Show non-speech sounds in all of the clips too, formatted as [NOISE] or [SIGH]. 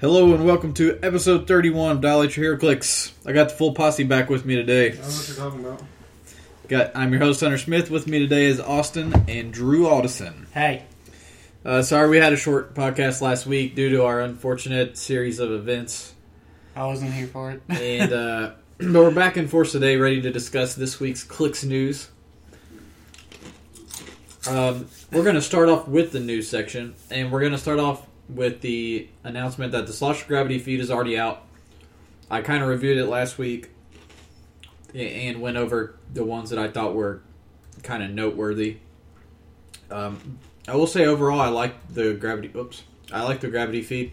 Hello and welcome to episode 31 of Dilate Your Hair Clicks. I got the full posse back with me today. I don't know what you're talking about. Got I'm your host Hunter Smith. With me today is Austin and Drew Aldison. Hey, Uh, sorry we had a short podcast last week due to our unfortunate series of events, I wasn't here for it. [LAUGHS] and uh, [CLEARS THROAT] but we're back in force today, ready to discuss this week's clicks news. Um, we're going to start off with the news section, and we're going to start off with the announcement that the Slosher Gravity feed is already out. I kind of reviewed it last week and went over the ones that I thought were kind of noteworthy. Um, I will say overall, I like the gravity. Oops, I like the gravity feed.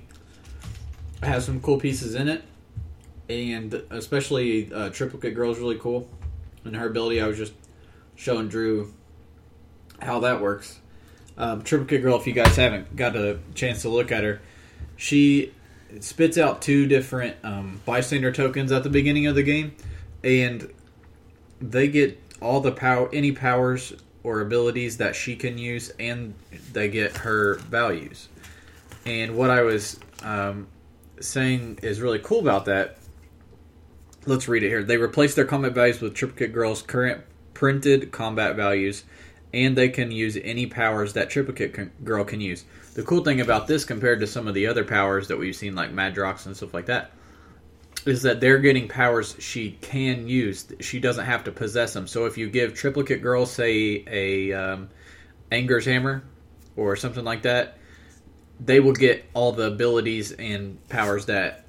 It has some cool pieces in it, and especially uh, Triplicate Girl is really cool. And her ability, I was just showing Drew how that works. Um, Triplicate Girl, if you guys haven't got a chance to look at her, she spits out two different um, bystander tokens at the beginning of the game, and they get all the power, any powers or abilities that she can use, and they get her values. And what I was um, saying is really cool about that. Let's read it here. They replace their combat values with Triplicate Girl's current printed combat values, and they can use any powers that Triplicate can, Girl can use. The cool thing about this, compared to some of the other powers that we've seen, like Madrox and stuff like that, is that they're getting powers she can use. She doesn't have to possess them. So if you give Triplicate Girl, say, a um, Anger's Hammer or something like that, they will get all the abilities and powers that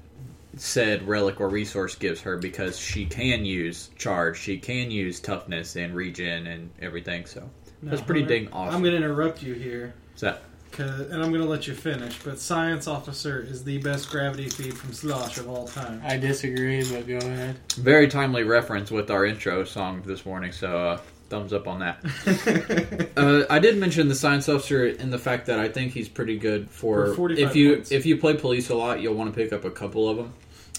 said relic or resource gives her because she can use charge, she can use toughness and regen and everything. So that's pretty Hunter, dang awesome. I'm going to interrupt you here, Is that 'cause- and I'm going to let you finish. But Science Officer is the best gravity feed from Slosh of all time. I disagree, but go ahead. very timely reference with our intro song this morning? So uh, thumbs up on that. [LAUGHS] Uh, I did mention the science officer in the fact that I think he's pretty good for, For 45 if you points. if you play police a lot, you'll want to pick up a couple of them.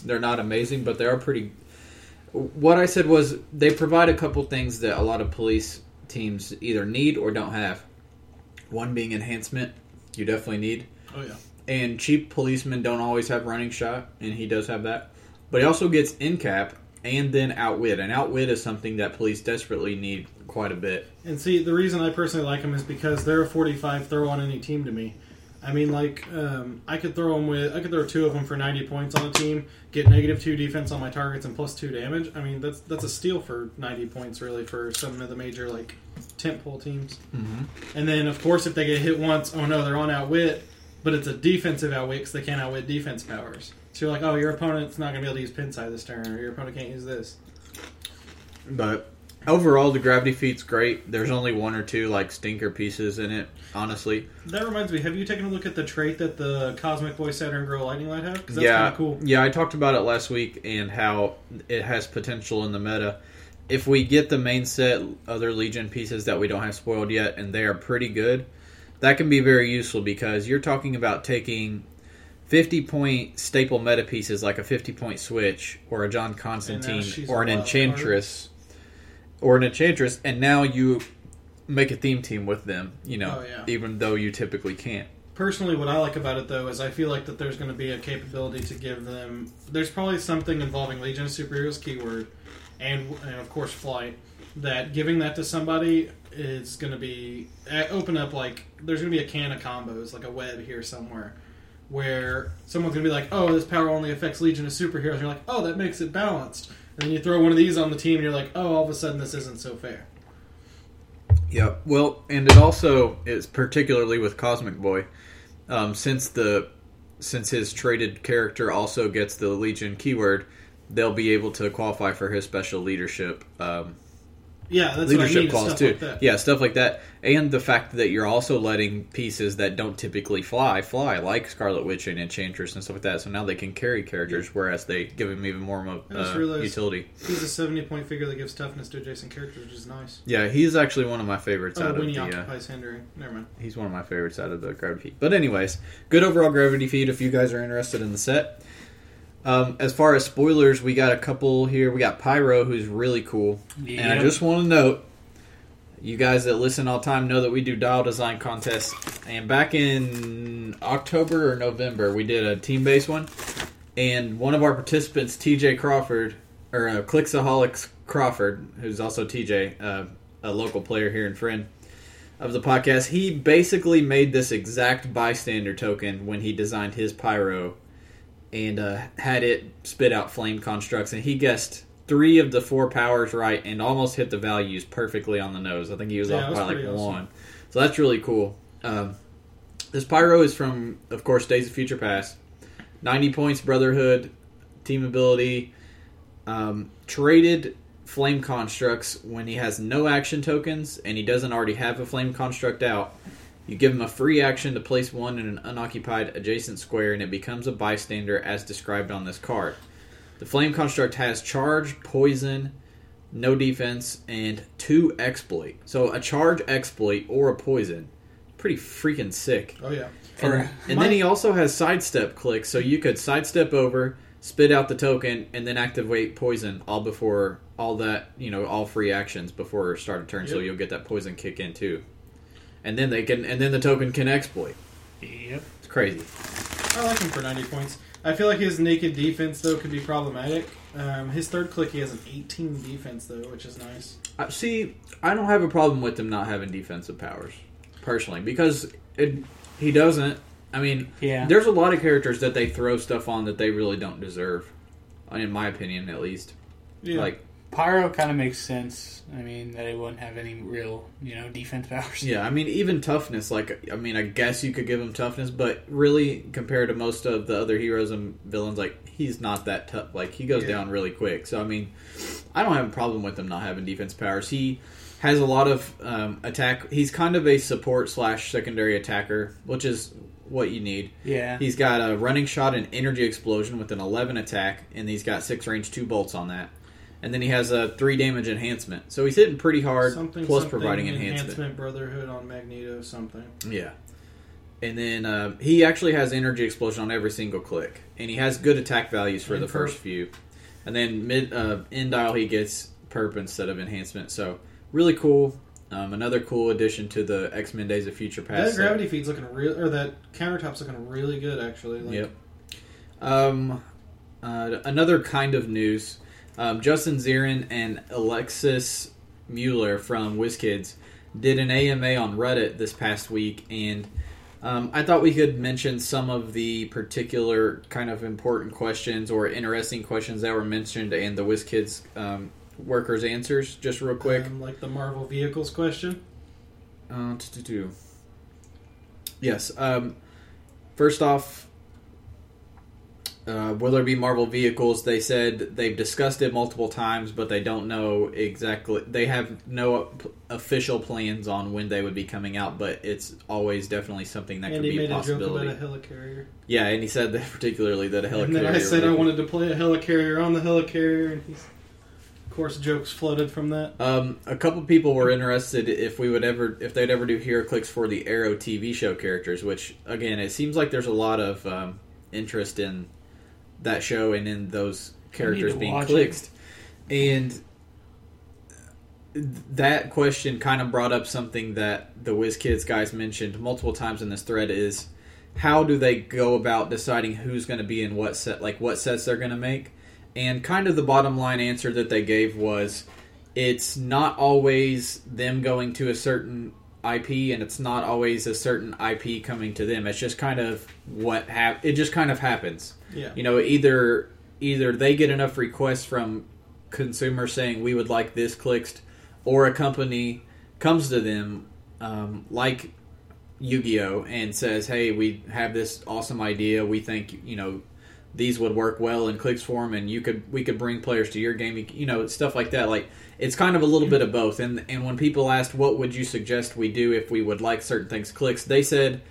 They're not amazing, but they are pretty. What I said was they provide a couple things that a lot of police teams either need or don't have. One being enhancement, you definitely need, oh yeah. and cheap policemen don't always have running shot, and he does have that. But he also gets incap and then outwit, and outwit is something that police desperately need quite a bit. And see, the reason I personally like him is because they're a 45 throw on any team to me. I mean, like, um, I could throw them with, I could throw two of them for 90 points on a team, get negative two defense on my targets and plus two damage. I mean, that's that's a steal for 90 points, really, for some of the major, like, tentpole teams. Mm-hmm. And then, of course, if they get hit once, oh no, they're on outwit, but it's a defensive outwit because they can't outwit defense powers. So you're like, oh, your opponent's not going to be able to use pin side this turn, or your opponent can't use this. But overall, the gravity feat's great. There's only one or two like stinker pieces in it. Honestly, That reminds me, have you taken a look at the trait that the Cosmic Boy Saturn Girl Lightning Lad have? That's yeah, cool. yeah. I talked about it last week and how it has potential in the meta. If we get the main set other Legion pieces that we don't have spoiled yet, and they are pretty good, that can be very useful because you're talking about taking 50 point staple meta pieces like a 50 point switch or a John uh, Constantine or an enchantress or an enchantress, and now you make a theme team with them. You know, Oh, yeah. even though you typically can't. Personally, what I like about it though is I feel like that there's going to be a capability to give them. There's probably something involving Legion of Superheroes keyword, and and of course flight. That giving that to somebody is going to be eh, open up like there's going to be a can of combos like a web here somewhere. Where someone's gonna be like, "Oh, this power only affects Legion of Superheroes," and you're like, "Oh, that makes it balanced." And then you throw one of these on the team, and you're like, "Oh, all of a sudden this isn't so fair." Yep. Well, and it also is particularly with Cosmic Boy, um, since the since his traded character also gets the Legion keyword, they'll be able to qualify for his special leadership um, Yeah, that's leadership what I mean. Stuff too. like. Yeah, stuff like that, and the fact that you're also letting pieces that don't typically fly fly, like Scarlet Witch and Enchantress and stuff like that. So now they can carry characters, whereas they give them even more mo- I just uh, utility. He's a 70 point figure that gives toughness to adjacent characters, which is nice. Yeah, he's actually one of my favorites Oh, out of when he the. Uh, occupies hindering. Never mind. He's one of my favorites out of the gravity feed. But anyways, good overall gravity feed if you guys are interested in the set. Um, as far as spoilers, we got a couple here. We got Pyro, who's really cool, and I just want to note You guys that listen all time know that we do dial design contests. And back in October or November, we did a team based one. And one of our participants, TJ Crawford, or uh, Clixaholics Crawford, who's also TJ, uh, a local player here and friend of the podcast, he basically made this exact bystander token when he designed his pyro and uh, had it spit out flame constructs. And he guessed three of the four powers right and almost hit the values perfectly on the nose. I think he was Yeah, off was by like awesome. one. So that's really cool. Um, this pyro is from, of course, Days of Future Past. 90 points, Brotherhood, team ability, um, traded flame constructs when he has no action tokens and he doesn't already have a flame construct out. You give him a free action to place one in an unoccupied adjacent square and it becomes a bystander as described on this card. The flame construct has charge, poison, no defense, and two exploit. So a charge, exploit, or a poison. Pretty freaking sick. Oh yeah. And, For- and My- then he also has sidestep click, so you could sidestep over, spit out the token, and then activate poison all before all that you know all free actions before start of turn. So you'll get that poison kick in too, and then they can and then the token can exploit. Yep. It's crazy. I like him for 90 points. I feel like his naked defense though could be problematic. Um, his third click he has an 18 defense though, which is nice. Uh, see, I don't have a problem with him not having defensive powers, personally, because it, he doesn't. I mean, Yeah. there's a lot of characters that they throw stuff on that they really don't deserve, in my opinion, at least. Yeah. Like, Pyro kind of makes sense. I mean, that he wouldn't have any real, you know, defense [LAUGHS] powers. Yeah, I mean, even toughness. Like, I mean, I guess you could give him toughness, but really, compared to most of the other heroes and villains, like he's not that tough. Like, he goes Yeah. down really quick. So, I mean, I don't have a problem with him not having defense powers. He has a lot of um, attack. He's kind of a support slash secondary attacker, which is what you need. Yeah. He's got a running shot and energy explosion with an 11 attack, and he's got six range, two bolts on that. And then he has a three damage enhancement. So he's hitting pretty hard, something plus something providing enhancement. Brotherhood on Magneto something. Yeah. And then uh, he actually has energy explosion on every single click, and he has good attack values for And the perp. first few. And then mid uh, end dial he gets perp instead of enhancement, so really cool. Um, another cool addition to the X Men Days of Future Past. That set. gravity feed's looking real, or that countertop's looking really good actually. Like, Yep. Um, uh, another kind of news: um, Justin Ziran and Alexis Mueller from WizKids did an AMA on Reddit this past week, and um, I thought we could mention some of the particular kind of important questions or interesting questions that were mentioned and the WizKids um, workers' answers just real quick. Um, like the Marvel vehicles question. Uh, to Yes. Um, first off, uh, will there be Marvel vehicles? They said they've discussed it multiple times, but they don't know exactly. They have no official plans on when they would be coming out, but it's always definitely something that and could be a made a joke about possibility. a helicarrier. yeah, and he said that [LAUGHS] particularly that a helicarrier. And then I said I wanted to play a helicarrier on the helicarrier, and he's, of course, jokes floated from that. Um, a couple people were interested if we would ever, if they'd ever do HeroClix for the Arrow TV show characters. Which again, it seems like there's a lot of um, interest in that show and in those characters being clicked. And that question kind of brought up something that the WizKids guys mentioned multiple times in this thread: is how do they go about deciding who's going to be in what set, like what sets they're going to make? And kind of the bottom line answer that they gave was it's not always them going to a certain IP and it's not always a certain IP coming to them. It's just kind of what hap- it just kind of happens. Yeah. You know, either either they get enough requests from consumers saying we would like this clicked or a company comes to them um, like Yu-Gi-Oh! and says, "Hey, we have this awesome idea. We think, you know, these would work well in clicks form and you could we could bring players to your game. You, know stuff like that. Like it's kind of a little bit of both. And and when people asked what would you suggest we do if we would like certain things clicks? they said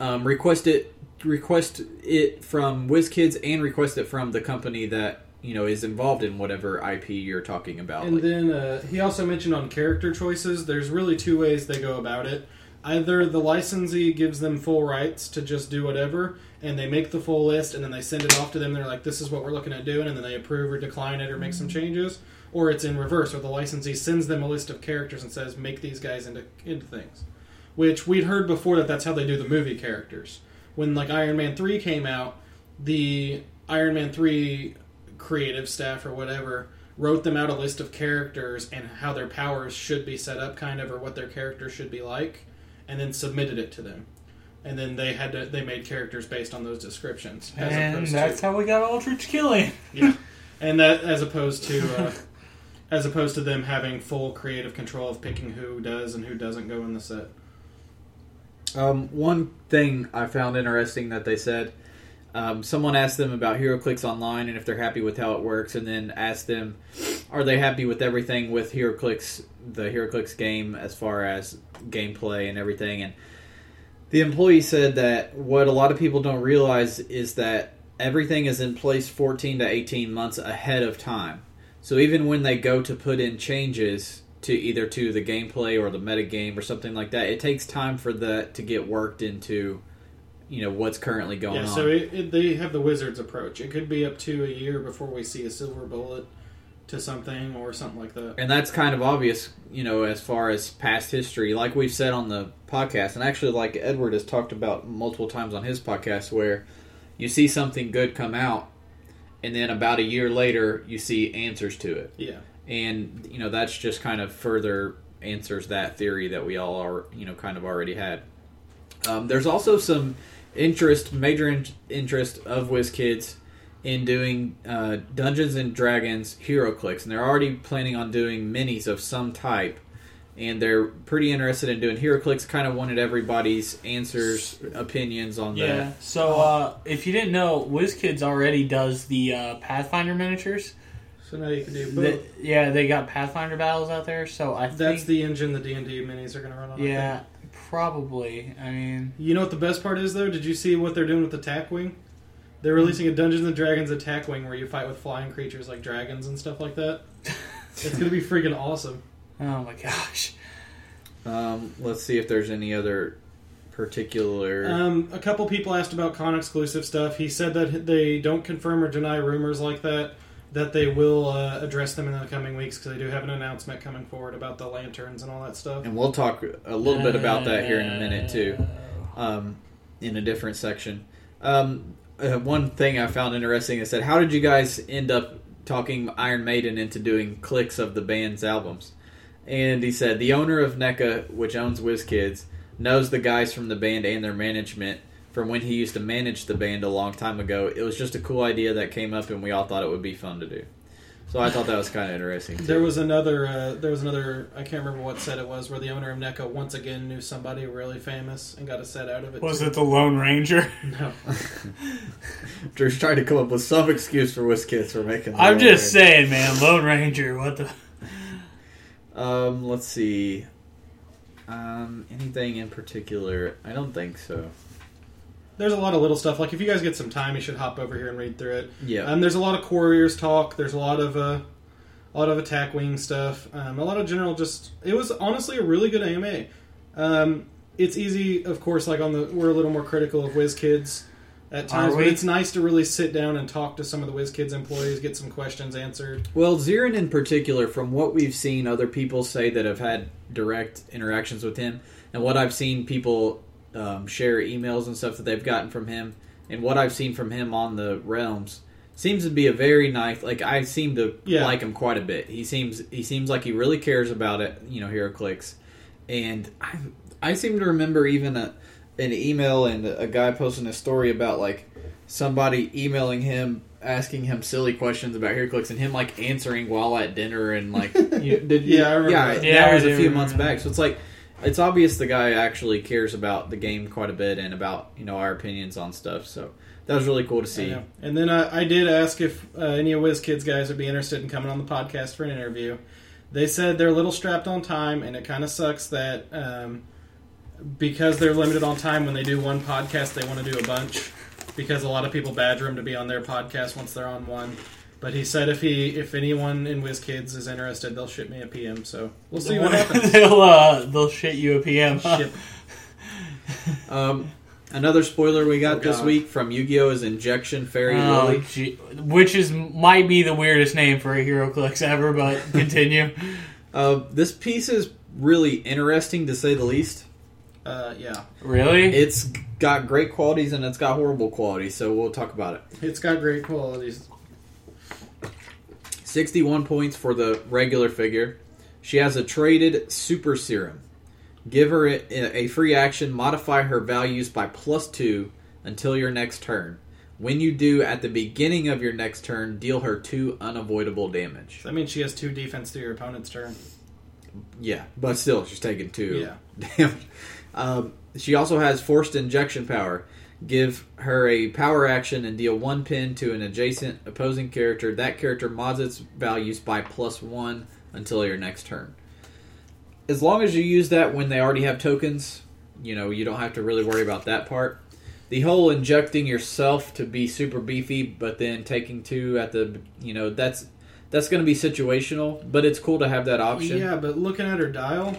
um, request it request it from WizKids and request it from the company that you know is involved in whatever IP you're talking about And Like, then uh, he also mentioned on character choices, there's really two ways they go about it. either the licensee gives them full rights to just do whatever, and they make the full list, and then they send it off to them. They're like, "This is what we're looking at doing," and then they approve or decline it or make some changes. Or it's in reverse, or the licensee sends them a list of characters and says, "Make these guys into into things." Which we'd heard before that that's how they do the movie characters. When like Iron Man three came out, the Iron Man three creative staff or whatever wrote them out a list of characters and how their powers should be set up, kind of, or what their character should be like, and then submitted it to them. And then they had to they made characters based on those descriptions. And that's to, how we got Aldrich Killian. yeah, [LAUGHS] and that as opposed to uh, as opposed to them having full creative control of picking who does and who doesn't go in the set. Um, one thing I found interesting that they said, um, someone asked them about HeroClix Online and if they're happy with how it works, and then asked them, are they happy with everything with HeroClix, the HeroClix game, as far as gameplay and everything? And the employee said that what a lot of people don't realize is that everything is in place 14 to 18 months ahead of time. So even when they go to put in changes to either to the gameplay or the meta game or something like that, it takes time for that to get worked into, you know, what's currently going yeah, on. so it, it, they have the wizard's approach. It could be up to a year before we see a silver bullet to something or something like that. and that's kind of obvious, you know, as far as past history, like we've said on the podcast, and actually, like Edward has talked about multiple times on his podcast, where you see something good come out, and then about a year later, you see answers to it. Yeah. And you know that's just kind of further answers that theory that we all are you know kind of already had um, there's also some interest major in- interest of WizKids in doing uh, Dungeons and Dragons HeroClix and they're already planning on doing minis of some type and they're pretty interested in doing HeroClix kind of wanted everybody's answers opinions on Yeah. that So uh, if you didn't know, WizKids already does the uh, Pathfinder miniatures. So now you can do both. The- yeah, they got Pathfinder battles out there. So I think That's the engine the D and D minis are going to run on. Yeah, probably. I mean, You know what the best part is though? Did you see what they're doing with the Attack Wing? They're releasing a Dungeons and Dragons Attack Wing where you fight with flying creatures like dragons and stuff like that. [LAUGHS] It's going to be freaking awesome. oh my gosh. um, let's see if there's any other particular Um, a couple people asked about con exclusive stuff. He said that they don't confirm or deny rumors like that. That they will uh, address them in the coming weeks because they do have an announcement coming forward about the lanterns and all that stuff. and we'll talk a little bit about that here in a minute too Uh, um, in a different section. Um, uh, one thing I found interesting is that how did you guys end up talking Iron Maiden into doing clicks of the band's albums? And he said the owner of NECA, which owns WizKids, knows the guys from the band and their management from when he used to manage the band a long time ago. It was just a cool idea that came up, and we all thought it would be fun to do. So I thought that was kind of interesting. Too. There was another. Uh, there was another. I can't remember what set it was, where the owner of NECA once again knew somebody really famous and got a set out of it. Was too. it the Lone Ranger? No. [LAUGHS] Drew's trying to come up with some excuse for WizKids for making. the I'm Lone just Ranger. saying, man. Lone Ranger. What the? [LAUGHS] Um, let's see. Um, anything in particular? I don't think so. There's a lot of little stuff. Like if you guys get some time, you should hop over here and read through it. Yeah. Um, there's a lot of Quarriors talk. There's a lot of uh, a lot of attack wing stuff. Um, a lot of general. Just it was honestly a really good AMA. Um, it's easy, of course. Like on the, we're a little more critical of WizKids at times, but it's nice to really sit down and talk to some of the WizKids employees, get some questions answered. well, Ziran in particular, from what we've seen other people say that have had direct interactions with him, and what I've seen people um, share emails and stuff that they've gotten from him, and what I've seen from him on the realms, seems to be a very nice. Like I seem to Yeah. like him quite a bit. He seems he seems like he really cares about it. You know, HeroClix, and I I seem to remember even a an email and a guy posting a story about like somebody emailing him asking him silly questions about HeroClix and him like answering while at dinner and like [LAUGHS] you, did you, Yeah, I remember yeah that. Yeah, that was a few remember months back so it's like it's obvious the guy actually cares about the game quite a bit and about you know our opinions on stuff so that was really cool to see. And then I, I did ask if uh, any of WizKids guys would be interested in coming on the podcast for an interview. They said they're a little strapped on time, and it kind of sucks that um, because they're limited on time when they do one podcast, they want to do a bunch because a lot of people badger them to be on their podcast once they're on one. But he said if he if anyone in WizKids is interested, they'll ship me a PM. So we'll see what [LAUGHS] happens. they'll uh, they'll shit you a PM. huh? Ship. [LAUGHS] Um, another spoiler we got Oh, this God. week from Yu-Gi-Oh! is Injection Fairy Oh, Lily. gee, which is might be the weirdest name for a HeroClix ever, but [LAUGHS] continue. Uh, this piece is really interesting to say the least. Uh, yeah, really? It's got great qualities and it's got horrible qualities, so we'll talk about it. it's got great qualities. 61 points for the regular figure. She has a traded super serum. Give her a, free action, modify her values by plus 2 until your next turn. When you do, at the beginning of your next turn, deal her 2 unavoidable damage. That means she has two defense to your opponent's turn. Yeah, but still, she's taking 2 Yeah. [LAUGHS] Damn. Um, she also has forced injection power. Give her a power action and deal one pin to an adjacent opposing character. That character mods its values by plus one until your next turn. As long as you use that when they already have tokens, you know, you don't have to really worry about that part. The whole injecting yourself to be super beefy, but then taking two at the, you know, that's that's going to be situational, but it's cool to have that option. Yeah, but looking at her dial,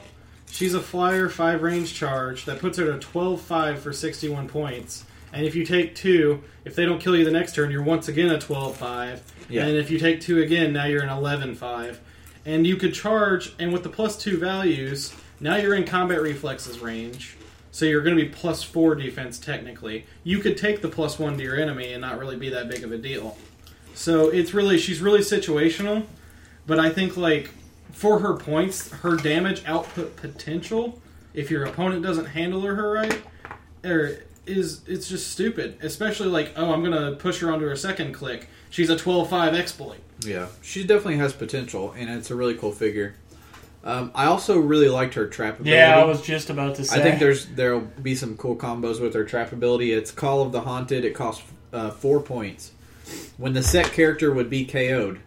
she's a flyer five range charge that puts her to 12-5 for 61 points. And if you take two, if they don't kill you the next turn, you're once again a 12-5. Yeah. And if you take two again, now you're an 11-5. And you could charge, and with the plus two values, now you're in combat reflexes range. So you're going to be plus four defense technically. You could take the plus one to your enemy and not really be that big of a deal. So it's really she's really situational, but I think like for her points, her damage output potential, if your opponent doesn't handle her right, or is it's just stupid. Especially like, oh, I'm gonna push her onto her second click. She's a 12-5 exploit. Yeah, she definitely has potential, and it's a really cool figure. Um, I also really liked her trap ability. yeah, I was just about to say. I think there's there'll be some cool combos with her trap ability. It's Call of the Haunted. It costs uh, four points. When the set character would be KO'd,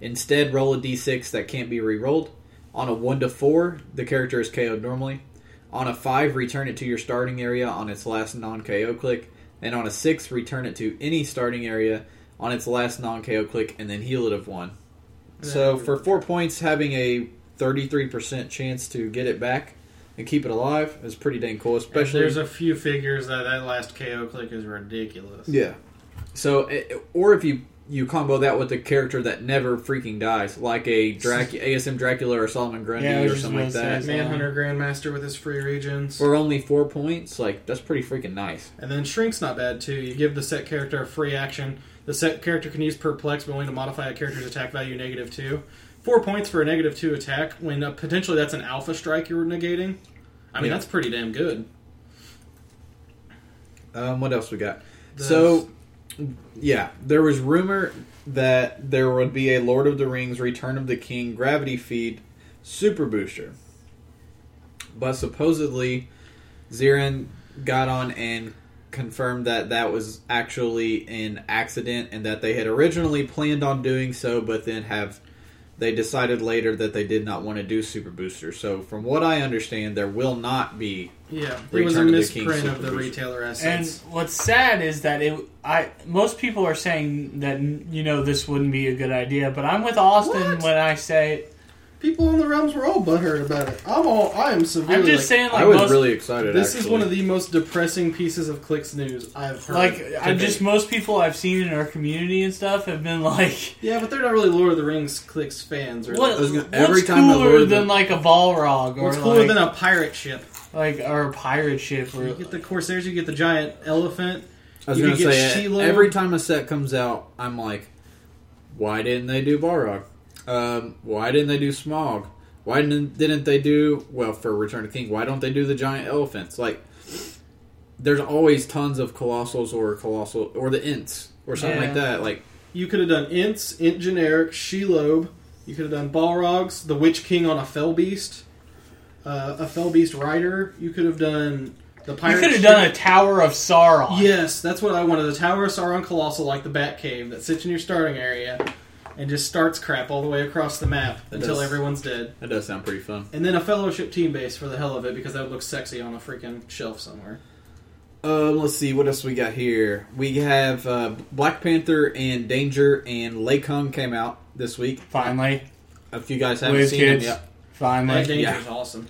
instead roll a d6 that can't be re-rolled. On a one to four, the character is KO'd normally. On a five, return it to your starting area on its last non-KO click, and on a six, return it to any starting area on its last non-KO click, and then heal it of one. So for four points, having a 33% chance to get it back and keep it alive is pretty dang cool. Especially Especially there's a few figures that that last KO click is ridiculous. yeah. So eh, or if you you combo that with a character that never freaking dies, like a Drac- [LAUGHS] ASM Dracula or Solomon Grundy Yeah, or something like that, say Manhunter Grandmaster with his free regions. for only four points, like that's pretty freaking nice. And then Shrink's not bad too. You give the set character a free action. The set character can use Perplex, but only to modify a character's attack value negative two. Four points for a negative two attack when uh, potentially that's an Alpha Strike you're negating. I mean, Yeah. that's pretty damn good. Um, what else we got? The- So, yeah, there was rumor that there would be a Lord of the Rings Return of the King gravity feed super booster. But supposedly, Ziran got on and confirmed that that was actually an accident and that they had originally planned on doing so, but then have they decided later that they did not want to do super booster. So, from what I understand, there will not be. Yeah, it was a Return of the King misprint of Super the Booster. retailer And what's sad is that it. I most people are saying that you know this wouldn't be a good idea, but I'm with Austin What? when I say People in the realms were all butthurt about it. I'm all. I am severely. I'm just like, saying like I was most, really excited. This is one of the most depressing pieces of clicks news I've heard. like to I'm just most people I've seen in our community and stuff have been like, yeah, but they're not really Lord of the Rings clicks fans. Really. what, was gonna- what's every time I cooler loaded than the- like a Balrog or What's cooler like, than a pirate ship? like or a pirate ship or You get the Corsairs, you get the giant elephant. I was You gonna get say Shelob. every time a set comes out, I'm like, why didn't they do Balrog? Um, why didn't they do Smaug? Why didn't didn't they do well for Return of King? Why don't they do the giant elephants? Like, there's always tons of colossals or colossal or the Ents or something Yeah. like that. Like, You could have done Ents, Ent Generic, Shelob. You could have done Balrogs, the Witch King on a Fell Beast, uh, a Fell Beast Rider. You could have done the pirate. you could have done a Tower of Sauron. Yes, that's what I wanted. The Tower of Sauron Colossal, like the Bat Cave, that sits in your starting area and just starts crap all the way across the map It until does. everyone's dead. that does sound pretty fun. And then a Fellowship team base for the hell of it, because that would look sexy on a freaking shelf somewhere. Um, let's see what else we got here. We have uh, Black Panther and Danger and Lei Kung came out this week. Finally, If you guys haven't Whiz seen them Kids. yet. finally. That Danger's yeah. awesome.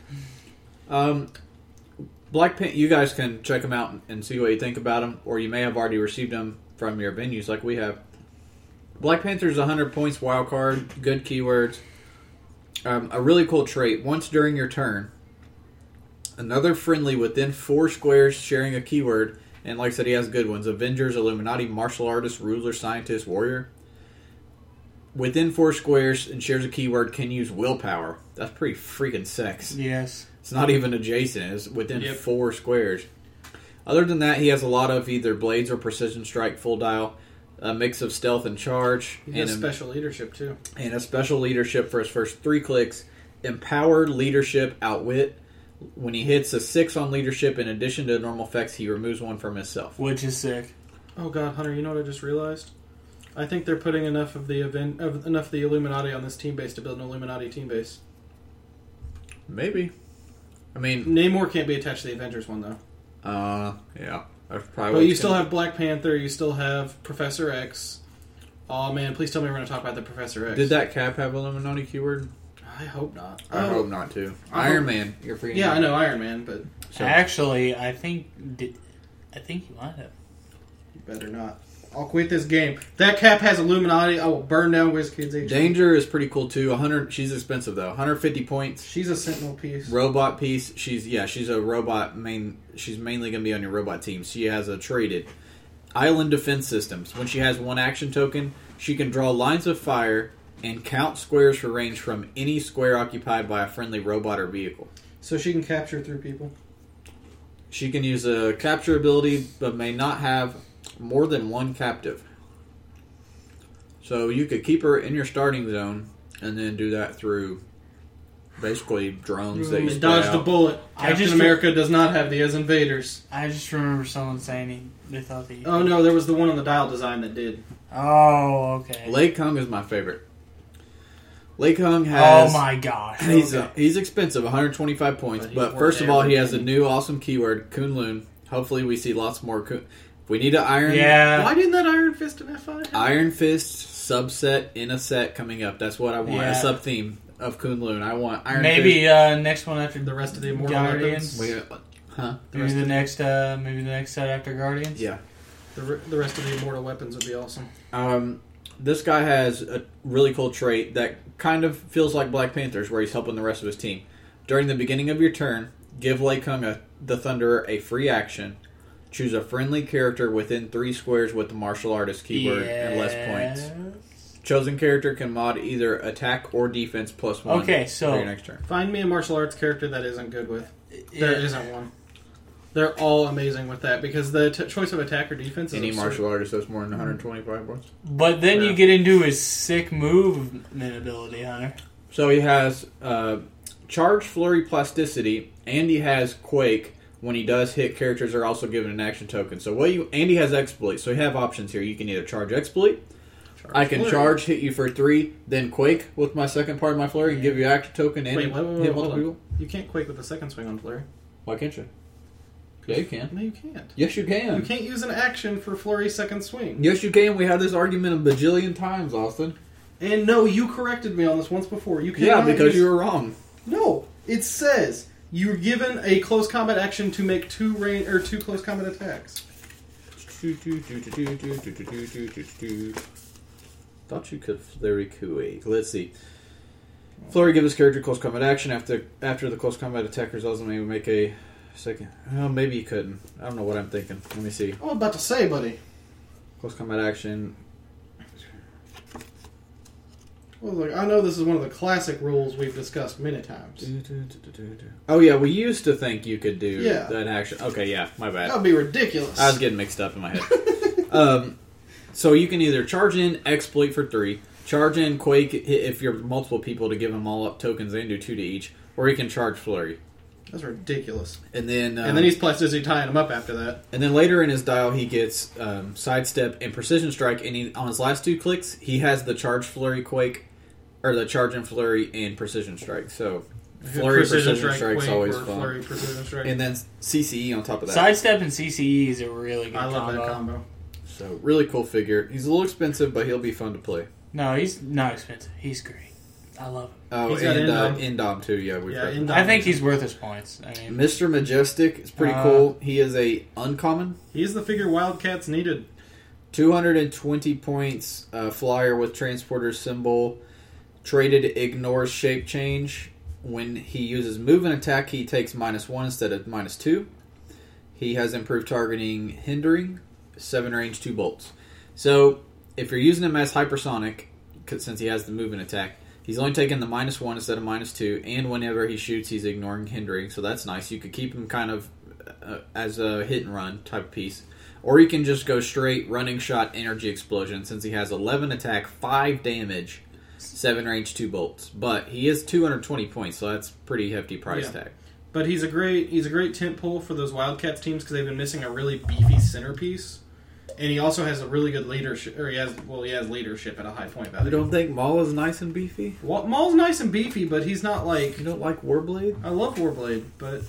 Um, Black Panther, you guys can check them out and see what you think about them, or you may have already received them from your venues like we have. Black Panther's 100 points wild card, good keywords. Um, a really cool trait. Once during your turn, another friendly within four squares sharing a keyword, and like I said, he has good ones Avengers, Illuminati, Martial Artist, Ruler, Scientist, Warrior. Within four squares and shares a keyword can use willpower. That's pretty freaking sex. Yes. It's not even adjacent. It's within Yep. four squares. Other than that, he has a lot of either blades or precision strike full dial, a mix of stealth and charge, and a, special leadership too. and a special leadership for his first three clicks. Empowered leadership outwit. When he hits a six on leadership, in addition to normal effects, he removes one from himself. Which is sick. Oh God, Hunter, you know what I just realized? I think they're putting enough of the event of enough of the Illuminati on this team base to build an Illuminati team base. Maybe. I mean, Namor can't be attached to the Avengers one though. uh, yeah. That's probably But you still have Black Panther. You still have Professor X. Oh man, please tell me we're going to talk about the Professor X. Did that cap have Illuminati keyword? I hope not. I Oh, hope not too. I Iron hope- Man, you're freaking. Yeah, I know Iron Man, but So- Actually, I think did, I think you might have. you better not. I'll quit this game. That cap has Illuminati. I will burn down WizKids HD. Danger is pretty cool too. 100. She's expensive though. 150 points. She's a Sentinel piece. Robot piece. She's yeah. She's a robot main. She's mainly gonna be on your robot team. She has a traded island defense systems. When she has one action token, she can draw lines of fire and count squares for range from any square occupied by a friendly robot or vehicle. So she can capture through people. She can use a capture ability, but may not have more than one captive. So you could keep her in your starting zone, and then do that through basically drones that you They spit dodged a out. bullet. I Captain just- America does not have the as invaders. I just remember someone saying he, they thought that. Oh no, there was the one on the dial design that did. Oh, okay. Lei Kung is my favorite. Lei Kung has. oh my gosh. He's okay. uh, he's expensive, 125 points. But But, first of all, he has a new awesome keyword, Kunlun. Hopefully, we see lots more. Kun- if we need an iron, yeah. Why didn't that Iron Fist in F5? Iron Fist subset in a set coming up. That's what I want. Yeah. A sub theme of Kunlun. I want Iron Maybe uh, next one after The rest of the immortal Guardians. weapons. Wait, huh? The Maybe rest, the next. Uh, maybe the next set after Guardians. Yeah. the, re- the rest of the immortal weapons would be awesome. Um, this guy has a really cool trait that kind of feels like Black Panther's, where he's helping the rest of his team. During the beginning of your turn, give Lei Kung a, the Thunderer a free action. Choose a friendly character within three squares with the martial artist keyword and less points. Chosen character can mod either attack or defense plus one. Okay, so- for your next turn. Find me a martial arts character that isn't good with. There Yeah. not one. They're all amazing with that because the t- choice of attack or defense is Any absurd. martial artist has more than 125 points. But then Yeah. you get into his sick movement ability, Hunter. So he has uh, charge, flurry, plasticity, and he has quake. When he does hit, characters are also given an action token. So what you and he has exploit. So you have options here. You can either charge exploit. Charge I can flurry. charge, hit you for three, then quake with my second part of my flurry and give you action token and Wait, wait, wait, hit hold multiple on. people. You can't quake with the second swing on flurry. Why can't you? Yeah, you can. No, you can't. Yes, you can. You can't use an action for flurry second swing. Yes, you can. We had this argument a bajillion times, Austin. And no, you corrected me on this once before. You can't. Yeah, because use- you were wrong. No, it says you're given a close combat action to make two rain or two close combat attacks. Thought you could flurry Kuwait. Let's see. Flurry gives this character close combat action after after the close combat attack results maybe make a second. Oh, maybe you couldn't. I don't know what I'm thinking. Let me see. I was about to say, buddy. Close combat action. Well, look, I know this is one of the classic rules we've discussed many times. Oh yeah, we used to think you could do Yeah. that action. Okay, yeah, my bad. That would be ridiculous. I was getting mixed up in my head. um, so you can either charge in exploit for three, charge in quake if you're multiple people to give them all up tokens and do two to each, or you can charge flurry. That's ridiculous. And then um, and then he's plasticity tying him up after that. and then later in his dial he gets um, sidestep and precision strike, and he, on his last two clicks he has the charge flurry quake or the charge and flurry and precision strike. So flurry precision, strike's quake, always fun. Flurry precision strike. And then CCE on top of that. Sidestep and CCE is a really good combo. I love combo. that combo. So really cool figure. He's a little expensive, but he'll be fun to play. No, he's not expensive. He's great. I love him. Oh, He's got and uh, Indom. Indom too. Yeah, we've Yeah, Indom. I think he's worth his points. I mean, Mr. Majestic is pretty Uh, cool. He is a uncommon. He's the figure Wildcats needed. 220 points, uh, flyer with transporter symbol. Traded ignores shape change. When he uses move and attack, he takes minus one instead of minus two. He has improved targeting, hindering, seven range, two bolts. So if you're using him as hypersonic, since he has the move and attack, he's only taking the minus one instead of minus two. And whenever he shoots, he's ignoring hindering. So that's nice. You could keep him kind of uh, as a hit and run type piece. Or he can just go straight running shot energy explosion since he has 11 attack, 5 damage, 7 range, 2 bolts. But he is 220 points, so that's pretty hefty price Yeah. tag. But he's a great he's a great tent pole for those Wildcats teams because they've been missing a really beefy centerpiece, and he also has a really good leadership. Or he has well he has leadership at a high point value. You value. don't think Maul is nice and beefy? Wa- Maul's nice and beefy, but he's not like You don't like Warblade? I love Warblade, but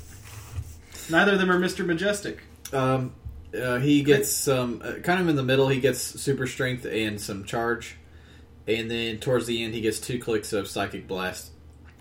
neither of them are Mister Majestic. Um, uh, he gets some, uh, kind of in the middle, he gets super strength and some charge. And then towards the end, he gets two clicks of Psychic Blast.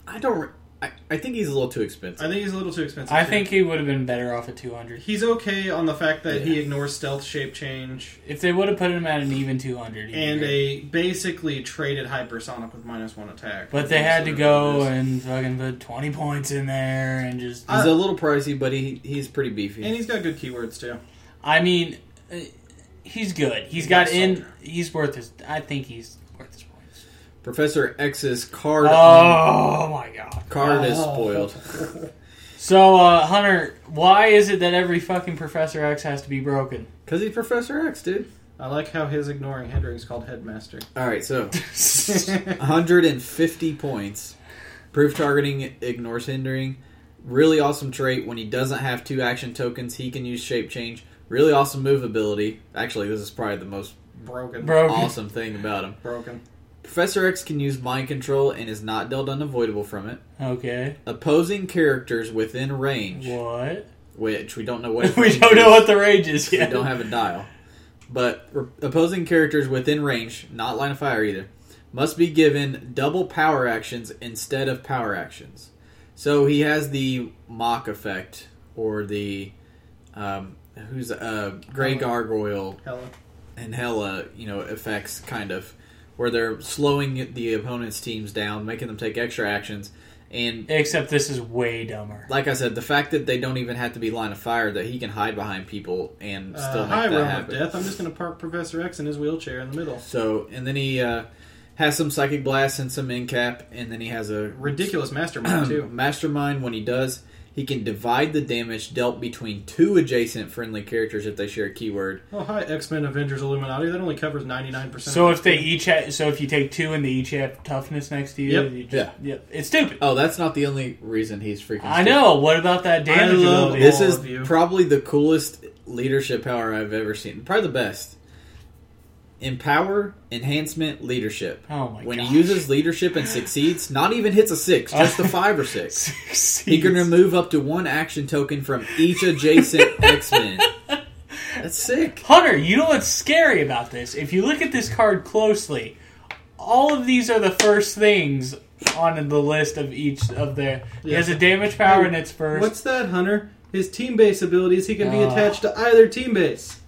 I don't. Re- I, I think he's a little too expensive. I think he's a little too expensive. I too. think he would have been better off at 200. he's okay on the fact that he ignores stealth shape change If they would have put him at an even 200, and they basically traded hypersonic with minus one attack. But they had to go what it is. and fucking put 20 points in there and just. He's a little pricey, but he he's pretty beefy. and he's got good keywords too. I mean, uh, he's good. He's He's got got in. He's worth his. I think he's worth his points. Professor X's card Oh my god. card is Oh. spoiled [LAUGHS] So, uh, Hunter, why is it that every fucking Professor X has to be broken? because he's Professor X, dude. I like how his ignoring hindering is called headmaster. All right, so [LAUGHS] 150 points. Proof targeting ignores hindering. Really awesome trait. When he doesn't have two action tokens, he can use shape change. Really awesome move ability. Actually, this is probably the most Broken. Broken. awesome thing about him. Broken. Professor X can use mind control and is not dealt unavoidable from it. Okay. Opposing characters within range, What? which we don't know [LAUGHS] what. we range don't know is. what the range is yet. We don't have a dial. But re- opposing characters within range, not line of fire either, must be given double power actions instead of power actions. So he has the mock effect or the um, who's uh, Gray Gargoyle Hela. and Hela, you know, effects kind of where they're slowing the opponent's teams down, making them take extra actions. And Except this is way dumber. like I said, the fact that they don't even have to be line of fire, that he can hide behind people and still Uh, make hi, that Realm happen. of Death. I'm just going to park Professor X in his wheelchair in the middle. So, and then he uh, has some psychic blast and some incap, and then he has a Ridiculous mastermind too. [CLEARS THROAT] mastermind. When he does, he can divide the damage dealt between two adjacent friendly characters if they share a keyword. Oh hi, X Men Avengers Illuminati. That only covers ninety nine percent. So if they each have, so if you take two and they each have toughness next to you, Yep. you just, Yeah. yep, it's stupid. Oh, that's not the only reason he's freaking. I stupid. know. What about that damage love ability? This all is of you. probably the coolest leadership power I've ever seen. Probably the best. Empower, enhancement, leadership. oh my when gosh. he uses leadership and succeeds, not even hits a six, just a [LAUGHS] five or six. Succeeds. He can remove up to one action token from each adjacent [LAUGHS] X Men. That's sick. Hunter, you know what's scary about this? If you look at this card closely, all of these are the first things on the list of each of their. He has a damage power Hey, and it's first. What's that, Hunter? His team base abilities. He can be Ah. attached to either team base.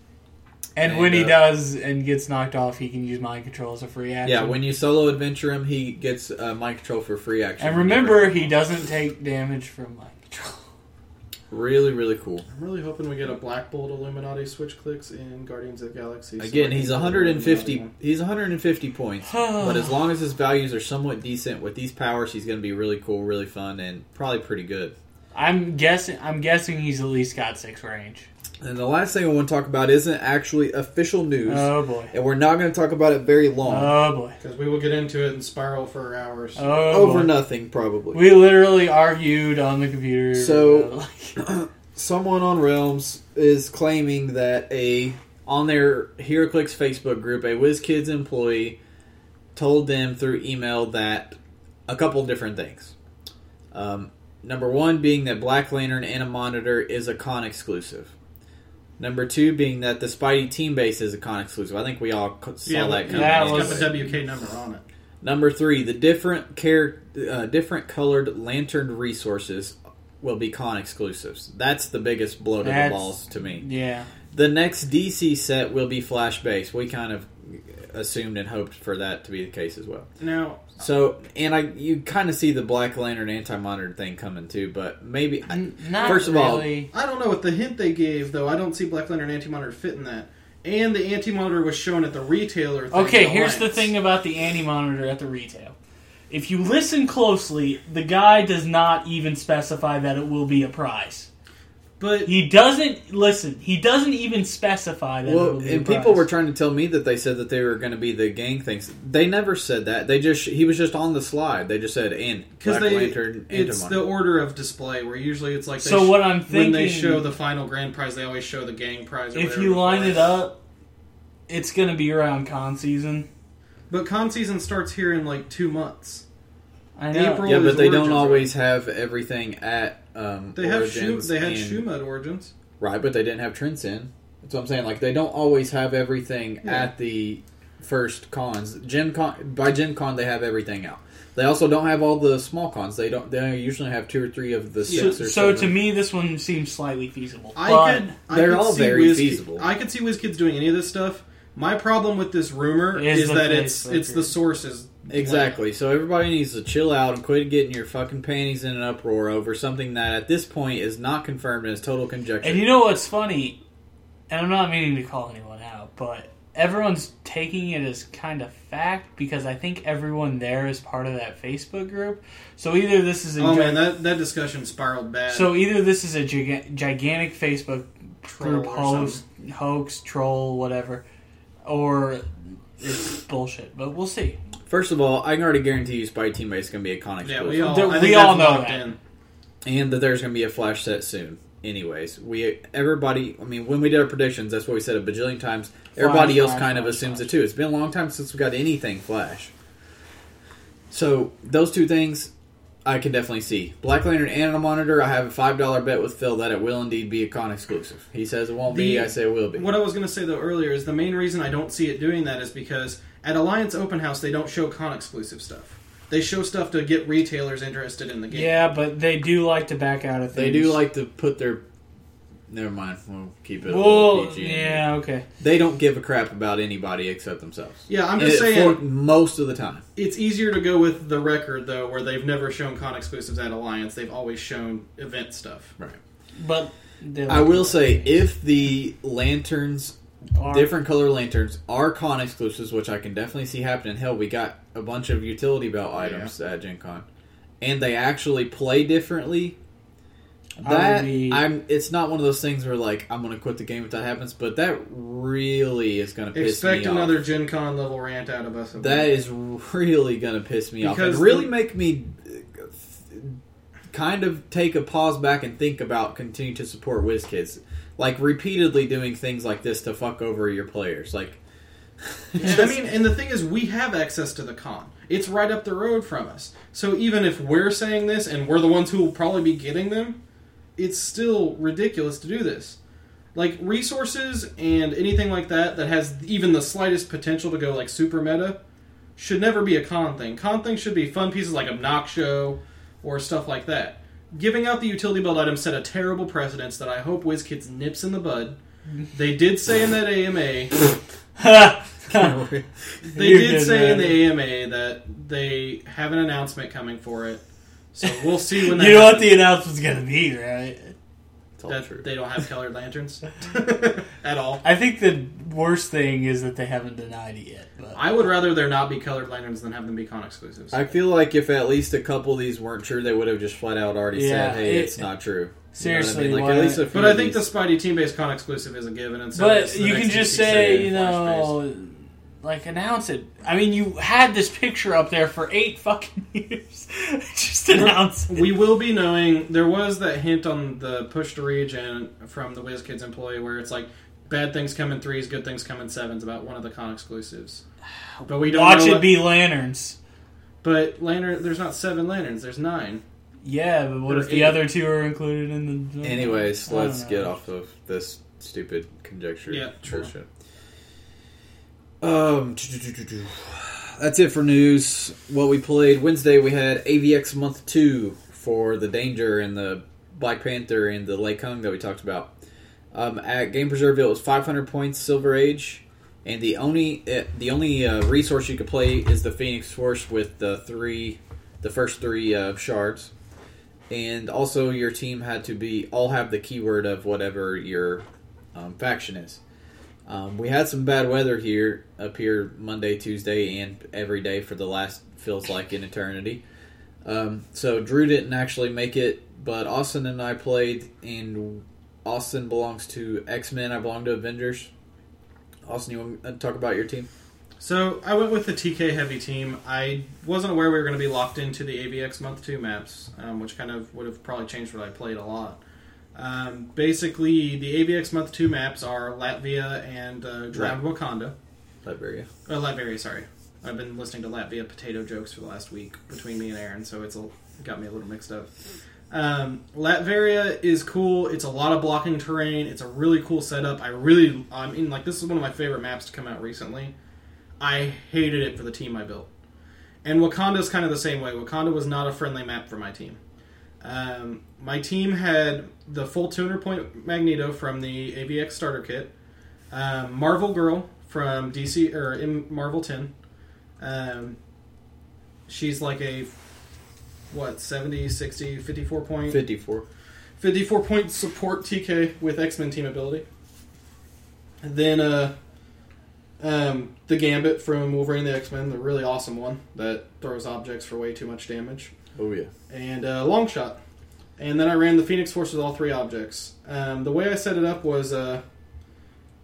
And And, when he uh, does and gets knocked off, he can use mind control as a free action. Yeah, when you solo adventure him, he gets uh, mind control for free action. and remember, he doesn't take damage from mind control. [LAUGHS] really, really cool. I'm really hoping we get a Black Bolt Illuminati switch clicks in Guardians of the Galaxy. so Again, I he's can- 150. He's 150 points, [SIGHS] but as long as his values are somewhat decent with these powers, he's going to be really cool, really fun, and probably pretty good. I'm guessing. I'm guessing he's at least got six range. And the last thing I want to talk about isn't actually official news, Oh boy. and we're not going to talk about it very long. Oh boy. Because we will get into it and spiral for hours. Oh Over boy. nothing, probably. We literally argued on the computer. So- [LAUGHS] uh, [CLEARS THROAT] someone on Realms is claiming that a on their HeroClix Facebook group, a WizKids employee told them through email that a couple different things. Um, number one being that Black Lantern Anti Monitor is a con exclusive. Number two being that the Spidey team base is a con exclusive. I think we all c- saw yeah, that coming. that it's was- got the WK number on it. Number three, the different care, uh, different colored lantern resources will be con exclusives. That's the biggest blow to the balls to me. Yeah. The next DC set will be flash based. We kind of assumed and hoped for that to be the case as well. Now, So, and I you kind of see the Black Lantern anti monitor thing coming too, but maybe I, N- Not First of all- I don't know what the hint they gave though. I don't see Black Lantern Anti Monitor fit in that. And the Anti Monitor was shown at the retailer. Thing Okay, at here's the thing about the anti monitor at the retail. If you listen closely, the guy does not even specify that it will be a prize. But He doesn't listen. He doesn't even specify that. it well, will be and a people were trying to tell me that they said that they were going to be the gang things. They never said that. They just he was just on the slide. They just said and because Black they, Lantern it's anti the order of display where usually it's like they So sh- what I'm thinking when they show the final grand prize, they always show the gang prize. Or if you line it. it up, it's going to be around con season. but con season starts here in like two months. I know. April- Yeah, but they don't Origins, always have everything at um, They have shoe. Origins They had and- shoe mud origins. Right, but they didn't have Trents in. That's what I'm saying. Like they don't always have everything Yeah. at the first cons. Gen Con by Gen Con they have everything out. They also don't have all the small cons. They don't. They usually have two or three of the So, six or so seven. to me, this one seems slightly feasible. I but could. I they're could all see very WizKid- feasible. I could see WizKids doing any of this stuff. My problem with this rumor Is is, that it's Facebook it's the sources. exactly. So everybody needs to chill out and quit getting your fucking panties in an uproar over something that at this point is not confirmed and is total conjecture. And you know what's funny? And I'm not meaning to call anyone out, but everyone's taking it as kind of fact because I think everyone there is part of that Facebook group. So either this is a Oh gi- man, that that discussion spiraled bad. so either this is a giga- gigantic Facebook Troll group or host, hoax, troll, whatever, or it's bullshit. But we'll see. First of all, I can already guarantee you, Spy Teammate is going to be a con yeah, we all. There- I we all that's know locked that. in. and that there's going to be a flash set soon. Anyways, we everybody. I mean, when we did our predictions, that's what we said a bajillion times. Everybody else flash, kind of flash, assumes flash. it too. It's been a long time since we got anything flash. So those two things, I can definitely see. Black Lantern and a monitor. I have a five dollar bet with Phil that it will indeed be a con exclusive. He says it won't be. The- I say it will be. What I was going to say though earlier is the main reason I don't see it doing that is because at Alliance Open House they don't show con exclusive stuff. They show stuff to get retailers interested in the game. Yeah, but they do like to back out of things. They do like to put their. Never mind. We'll keep it. Well, PG. yeah, okay. They don't give a crap about anybody except themselves. Yeah, I'm just Eh, saying for most of the time. it's easier to go with the record though, where they've never shown con exclusives at Alliance. They've always shown event stuff. Right. But I will say, if the lanterns, Are- different color lanterns, are con exclusives, which I can definitely see happening. Hell, we got a bunch of utility belt items at Gen Con, and they actually play differently. I would That be- I'm. It's not one of those things where like I'm going to quit the game if that happens, but that really is going to piss Expect another off. Gen Con level rant out of us. That is really going to piss me off Because and really the- make me uh, kind of take a pause back and think about continuing to support WizKids. Like repeatedly doing things like this to fuck over your players. Like, [LAUGHS] And I mean, and the thing is, we have access to the con. It's right up the road from us. So even if we're saying this and we're the ones who will probably be getting them, it's still ridiculous to do this. Like resources and anything like that that has even the slightest potential to go like super meta should never be a con thing. Con things should be fun pieces like Obnoxio or stuff like that. Giving out the utility belt items set a terrible precedence that I hope WizKids nips in the bud. They did say in that AMA [LAUGHS] they did did say in the AMA that they have an announcement coming for it. So we'll see when [LAUGHS] that you know what happens. the announcement's gonna be, right? it's all that true. they don't have colored lanterns [LAUGHS] at all. I think the worst thing is that they haven't denied it yet. But I would rather there not be colored lanterns than have them be con exclusives. I feel like if at least a couple of these weren't true, they would have just flat out already Yeah, said, "Hey, it- it's not true." seriously, you know what I mean? why- like at least a few but I of think the these- Spidey team based con exclusive is a given, and so but the you next can just DC say, you flash-based. know, like announce it. I mean, you had this picture up there for eight [LAUGHS] fucking years. [LAUGHS] just announce it. We will be knowing. There was that hint on the push to region from the WizKids employee where it's like bad things come in threes, good things come in sevens about one of the con exclusives. But we don't Watch know it what- be lanterns. But lantern, there's not seven lanterns. There's nine. Yeah, but what Or if the eight. other two are included in the? Anyways, let's know. get off of this stupid conjecture. Yeah, sure. bullshit. Um, that's it for news. What we played Wednesday, we had AVX Month Two for the Danger and the Black Panther and the Lei Kung that we talked about. Um, at Game Preserve, it was 500 points Silver Age, and the only uh, the only uh, resource you could play is the Phoenix Force with the three, the first three uh, shards, and also your team had to be all have the keyword of whatever your um, faction is. Um, we had some bad weather here up here Monday, Tuesday, and every day for the last feels like an eternity. Um, so Drew didn't actually make it, but Austin and I played, and Austin belongs to X Men. I belong to Avengers. Austin, you want to talk about your team? So I went with the TK heavy team. I wasn't aware we were going to be locked into the AVX month two maps, um, which kind of would have probably changed what I played a lot. Um, basically, the AVX month two maps are Latvia and uh, Drowned Wakanda. Liberia. Uh, Latveria, sorry. I've been listening to Latvia potato jokes for the last week between me and Aaron, so it's a, got me a little mixed up. Um, Latveria is cool. It's a lot of blocking terrain. It's a really cool setup. I really, I mean, like this is one of my favorite maps to come out recently. I hated it for the team I built, and Wakanda's kind of the same way. Wakanda was not a friendly map for my team. Um, my team had the full 200 point Magneto from the AVX starter kit, um, Marvel Girl from DC or in Marvel 10. Um, she's like a what 70, 60, 54 point 54. 54 point support TK with X Men team ability. And then uh, um, the Gambit from Wolverine the X Men, the really awesome one that throws objects for way too much damage Oh yeah. and uh, Longshot. And then I ran the Phoenix Force with all three objects. Um, the way I set it up was uh,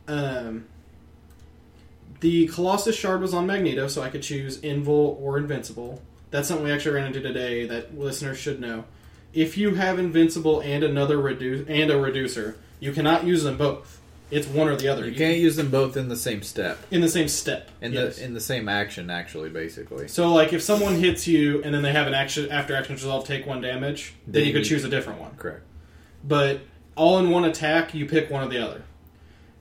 um, the Colossus Shard was on Magneto, so I could choose Invul or Invincible. That's something we actually ran into today that listeners should know. If you have Invincible and another reduce and a reducer, you cannot use them both. It's one or the other. You can't use them both in the same step. in the same step. In Yes. the in the same action, actually, basically. So, like, if someone hits you and then they have an action after action resolve, take one damage, then Then you could choose a different one. Correct. But all in one attack, you pick one or the other.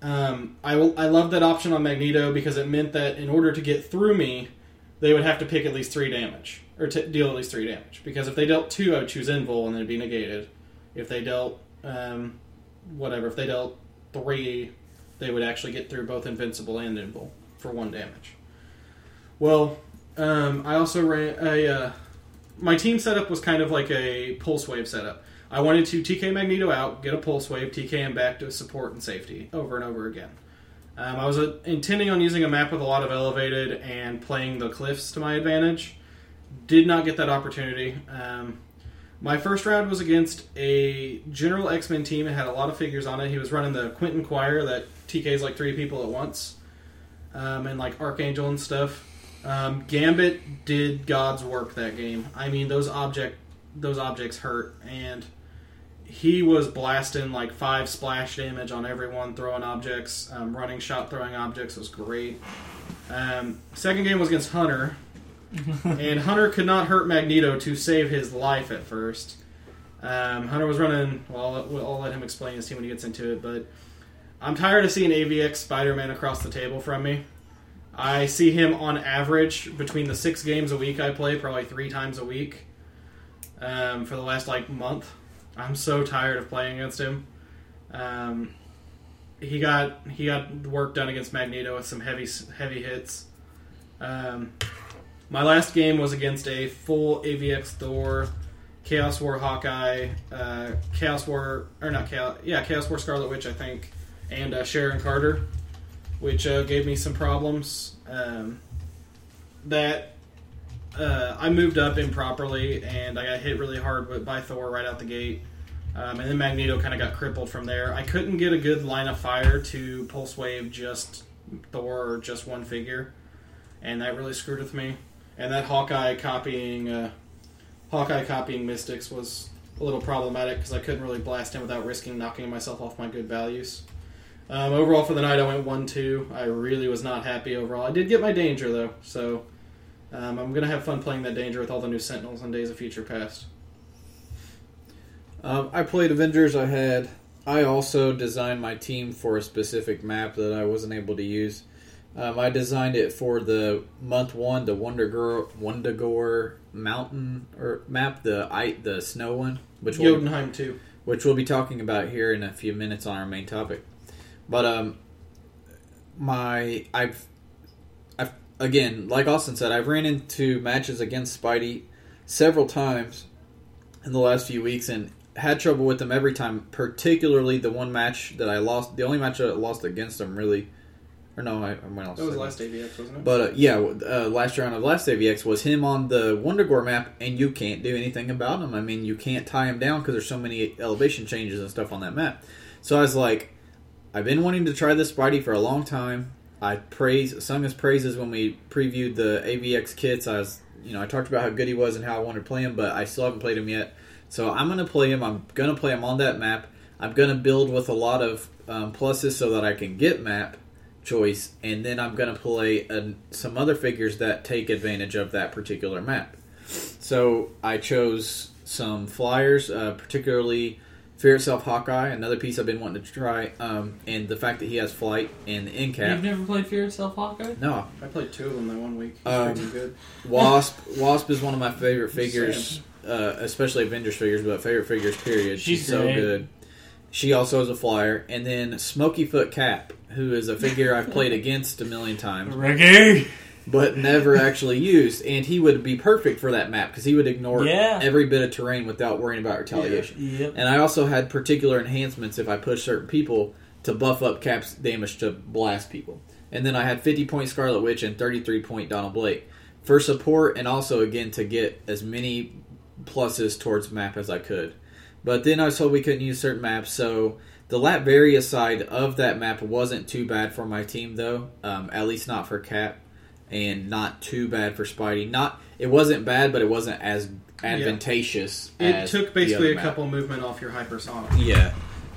Um, I will- I love that option on Magneto because it meant that in order to get through me, they would have to pick at least three damage or t- deal at least three damage. Because if they dealt two, I would choose Invul and then it'd be negated. If they dealt um, whatever, if they dealt three, they would actually get through both Invincible and Invul for one damage. Well, um, I also ran a. Uh, my team setup was kind of like a pulse wave setup. I wanted to TK Magneto out, get a pulse wave, TK him back to support and safety over and over again. Um, I was uh, intending on using a map with a lot of elevated and playing the cliffs to my advantage. Did not get that opportunity. Um, my first round was against a general X Men team. It had a lot of figures on it. He was running the Quentin Quire that TK's like three people at once, um, and like Archangel and stuff. Um, Gambit did God's work that game. I mean, those object those objects hurt, and he was blasting like five splash damage on everyone, throwing objects, um, running shot, throwing objects was great. Um, second game was against Hunter, [LAUGHS] and Hunter could not hurt Magneto to save his life at first. Um, Hunter was running. Well, I'll, I'll let him explain his team when he gets into it, but I'm tired of seeing AVX Spider-Man across the table from me. I see him on average between the six games a week I play, probably three times a week um, for the last like month. I'm so tired of playing against him. Um, he got he got work done against Magneto with some heavy heavy hits. Um, my last game was against a full AVX Thor, Chaos War Hawkeye, uh, Chaos War or not Chaos yeah Chaos War Scarlet Witch I think, and uh, Sharon Carter, which uh, gave me some problems. Um, that uh, I moved up improperly and I got hit really hard by Thor right out the gate. Um, and then Magneto kind of got crippled from there. I couldn't get a good line of fire to pulse wave just Thor or just one figure, and that really screwed with me. And that Hawkeye copying, uh, Hawkeye copying Mystics was a little problematic because I couldn't really blast him without risking knocking myself off my good values. Um, overall for the night, I went one two. I really was not happy overall. I did get my danger though, so um, I'm gonna have fun playing that danger with all the new Sentinels on Days of Future Past. Um, I played Avengers. I had. I also designed my team for a specific map that I wasn't able to use, Um, I designed it for the month one, the Wonder Girl, Wundagore Mountain or map, the I, the snow one, which we'll, too. which we'll be talking about here in a few minutes on our main topic. But um, my I've I've again, like Austin said, I've ran into matches against Spidey several times in the last few weeks and had trouble with them every time. Particularly the one match that I lost, the only match I lost against him, really. Or no, I, I went else. That was last AVX, wasn't it? But uh, yeah, uh, last round of last AVX was him on the Wundagore map, and you can't do anything about him. I mean, you can't tie him down because there's so many elevation changes and stuff on that map. So I was like, I've been wanting to try this Spidey for a long time. I praise sung his praises when we previewed the AVX kits. I was, you know, I talked about how good he was and how I wanted to play him, but I still haven't played him yet. So I'm going to play him. I'm going to play him on that map. I'm going to build with a lot of um, pluses so that I can get map choice, and then I'm going to play uh, some other figures that take advantage of that particular map. So I chose some flyers, uh, particularly Fear Itself Hawkeye, another piece I've been wanting to try, um, and the fact that he has flight and the end You've never played Fear Itself Hawkeye? No, I played two of them that one week. He's Um, pretty good. Wasp. Wasp is one of my favorite figures, uh, especially Avengers figures, but favorite figures. Period. She's, She's so good. She also is a flyer, and then Smoky Foot Cap, who is a figure I've played [LAUGHS] against a million times, Ricky! but never actually used. And he would be perfect for that map because he would ignore Yeah. every bit of terrain without worrying about retaliation. Yep. And I also had particular enhancements if I push certain people to buff up Cap's damage to blast people. And then I had 50 point Scarlet Witch and 33 point Donald Blake for support and also again to get as many pluses towards map as I could. But then I was told we couldn't use certain maps, so the Latveria side of that map wasn't too bad for my team though, um, at least not for Cap, and not too bad for Spidey. Not it wasn't bad, but it wasn't as advantageous. It as took basically a map. couple movement off your hypersonic. Yeah,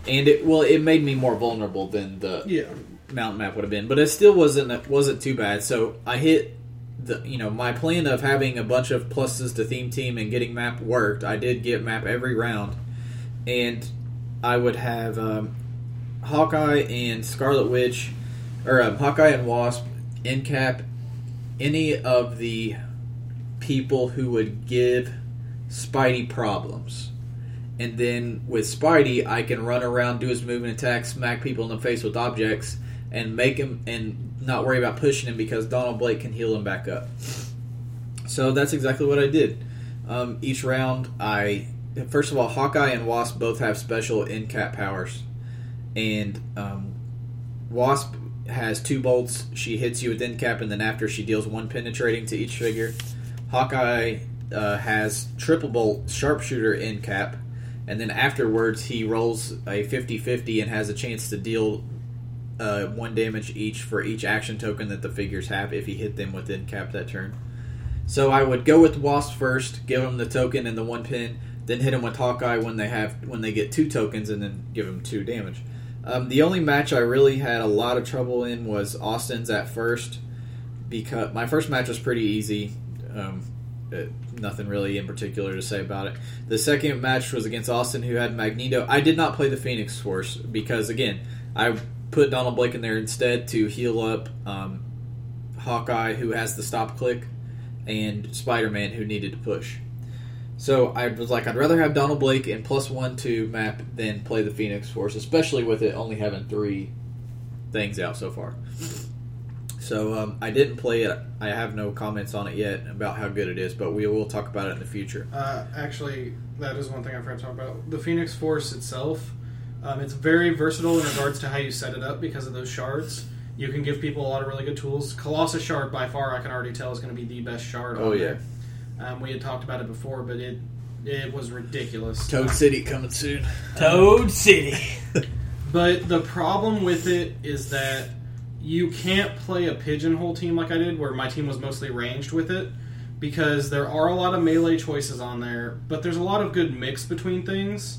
and it well, it made me more vulnerable than the Yeah. mountain map would have been, but it still wasn't wasn't too bad. So I hit the you know my plan of having a bunch of pluses to theme team and getting map worked. I did get map every round, and I would have um, Hawkeye and Scarlet Witch, or um, Hawkeye and Wasp, in cap, any of the people who would give Spidey problems. And then with Spidey, I can run around, do his movement attack, smack people in the face with objects, and make him and not worry about pushing him because Donald Blake can heal him back up. So that's exactly what I did. Um, each round, I first of all, Hawkeye and Wasp both have special incap powers, and um, Wasp has two bolts. She hits you with incap, and then after she deals one penetrating to each figure. Hawkeye uh, has triple bolt sharpshooter incap, and then afterwards he rolls a 50-50 and has a chance to deal uh, one damage each for each action token that the figures have if he hit them with incap that turn. So I would go with Wasp first, give him the token and the one pin, then hit him with Hawkeye when they have when they get two tokens, and then give him two damage. Um, the only match I really had a lot of trouble in was Austin's at first because my first match was pretty easy. Um, uh, nothing really in particular to say about it. The second match was against Austin, who had Magneto. I did not play the Phoenix Force because, again, I put Donald Blake in there instead to heal up um, Hawkeye, who has the stop click, and Spider Man, who needed to push. So I was like, I'd rather have Donald Blake and plus one to map than play the Phoenix Force, especially with it only having three things out so far. So um, I didn't play it. I have no comments on it yet about how good it is, but we will talk about it in the future. Uh, actually, that is one thing I forgot to talk about. The Phoenix Force itself, um, it's very versatile in regards to how you set it up because of those shards. You can give people a lot of really good tools. Colossus shard, by far, I can already tell is going to be the best shard. Oh yeah, there. Um, we had talked about it before, but it it was ridiculous. Toad City coming soon. Toad City. [LAUGHS] But the problem with it is that you can't play a pigeonhole team like I did, where my team was mostly ranged with it, because there are a lot of melee choices on there, but there's a lot of good mix between things.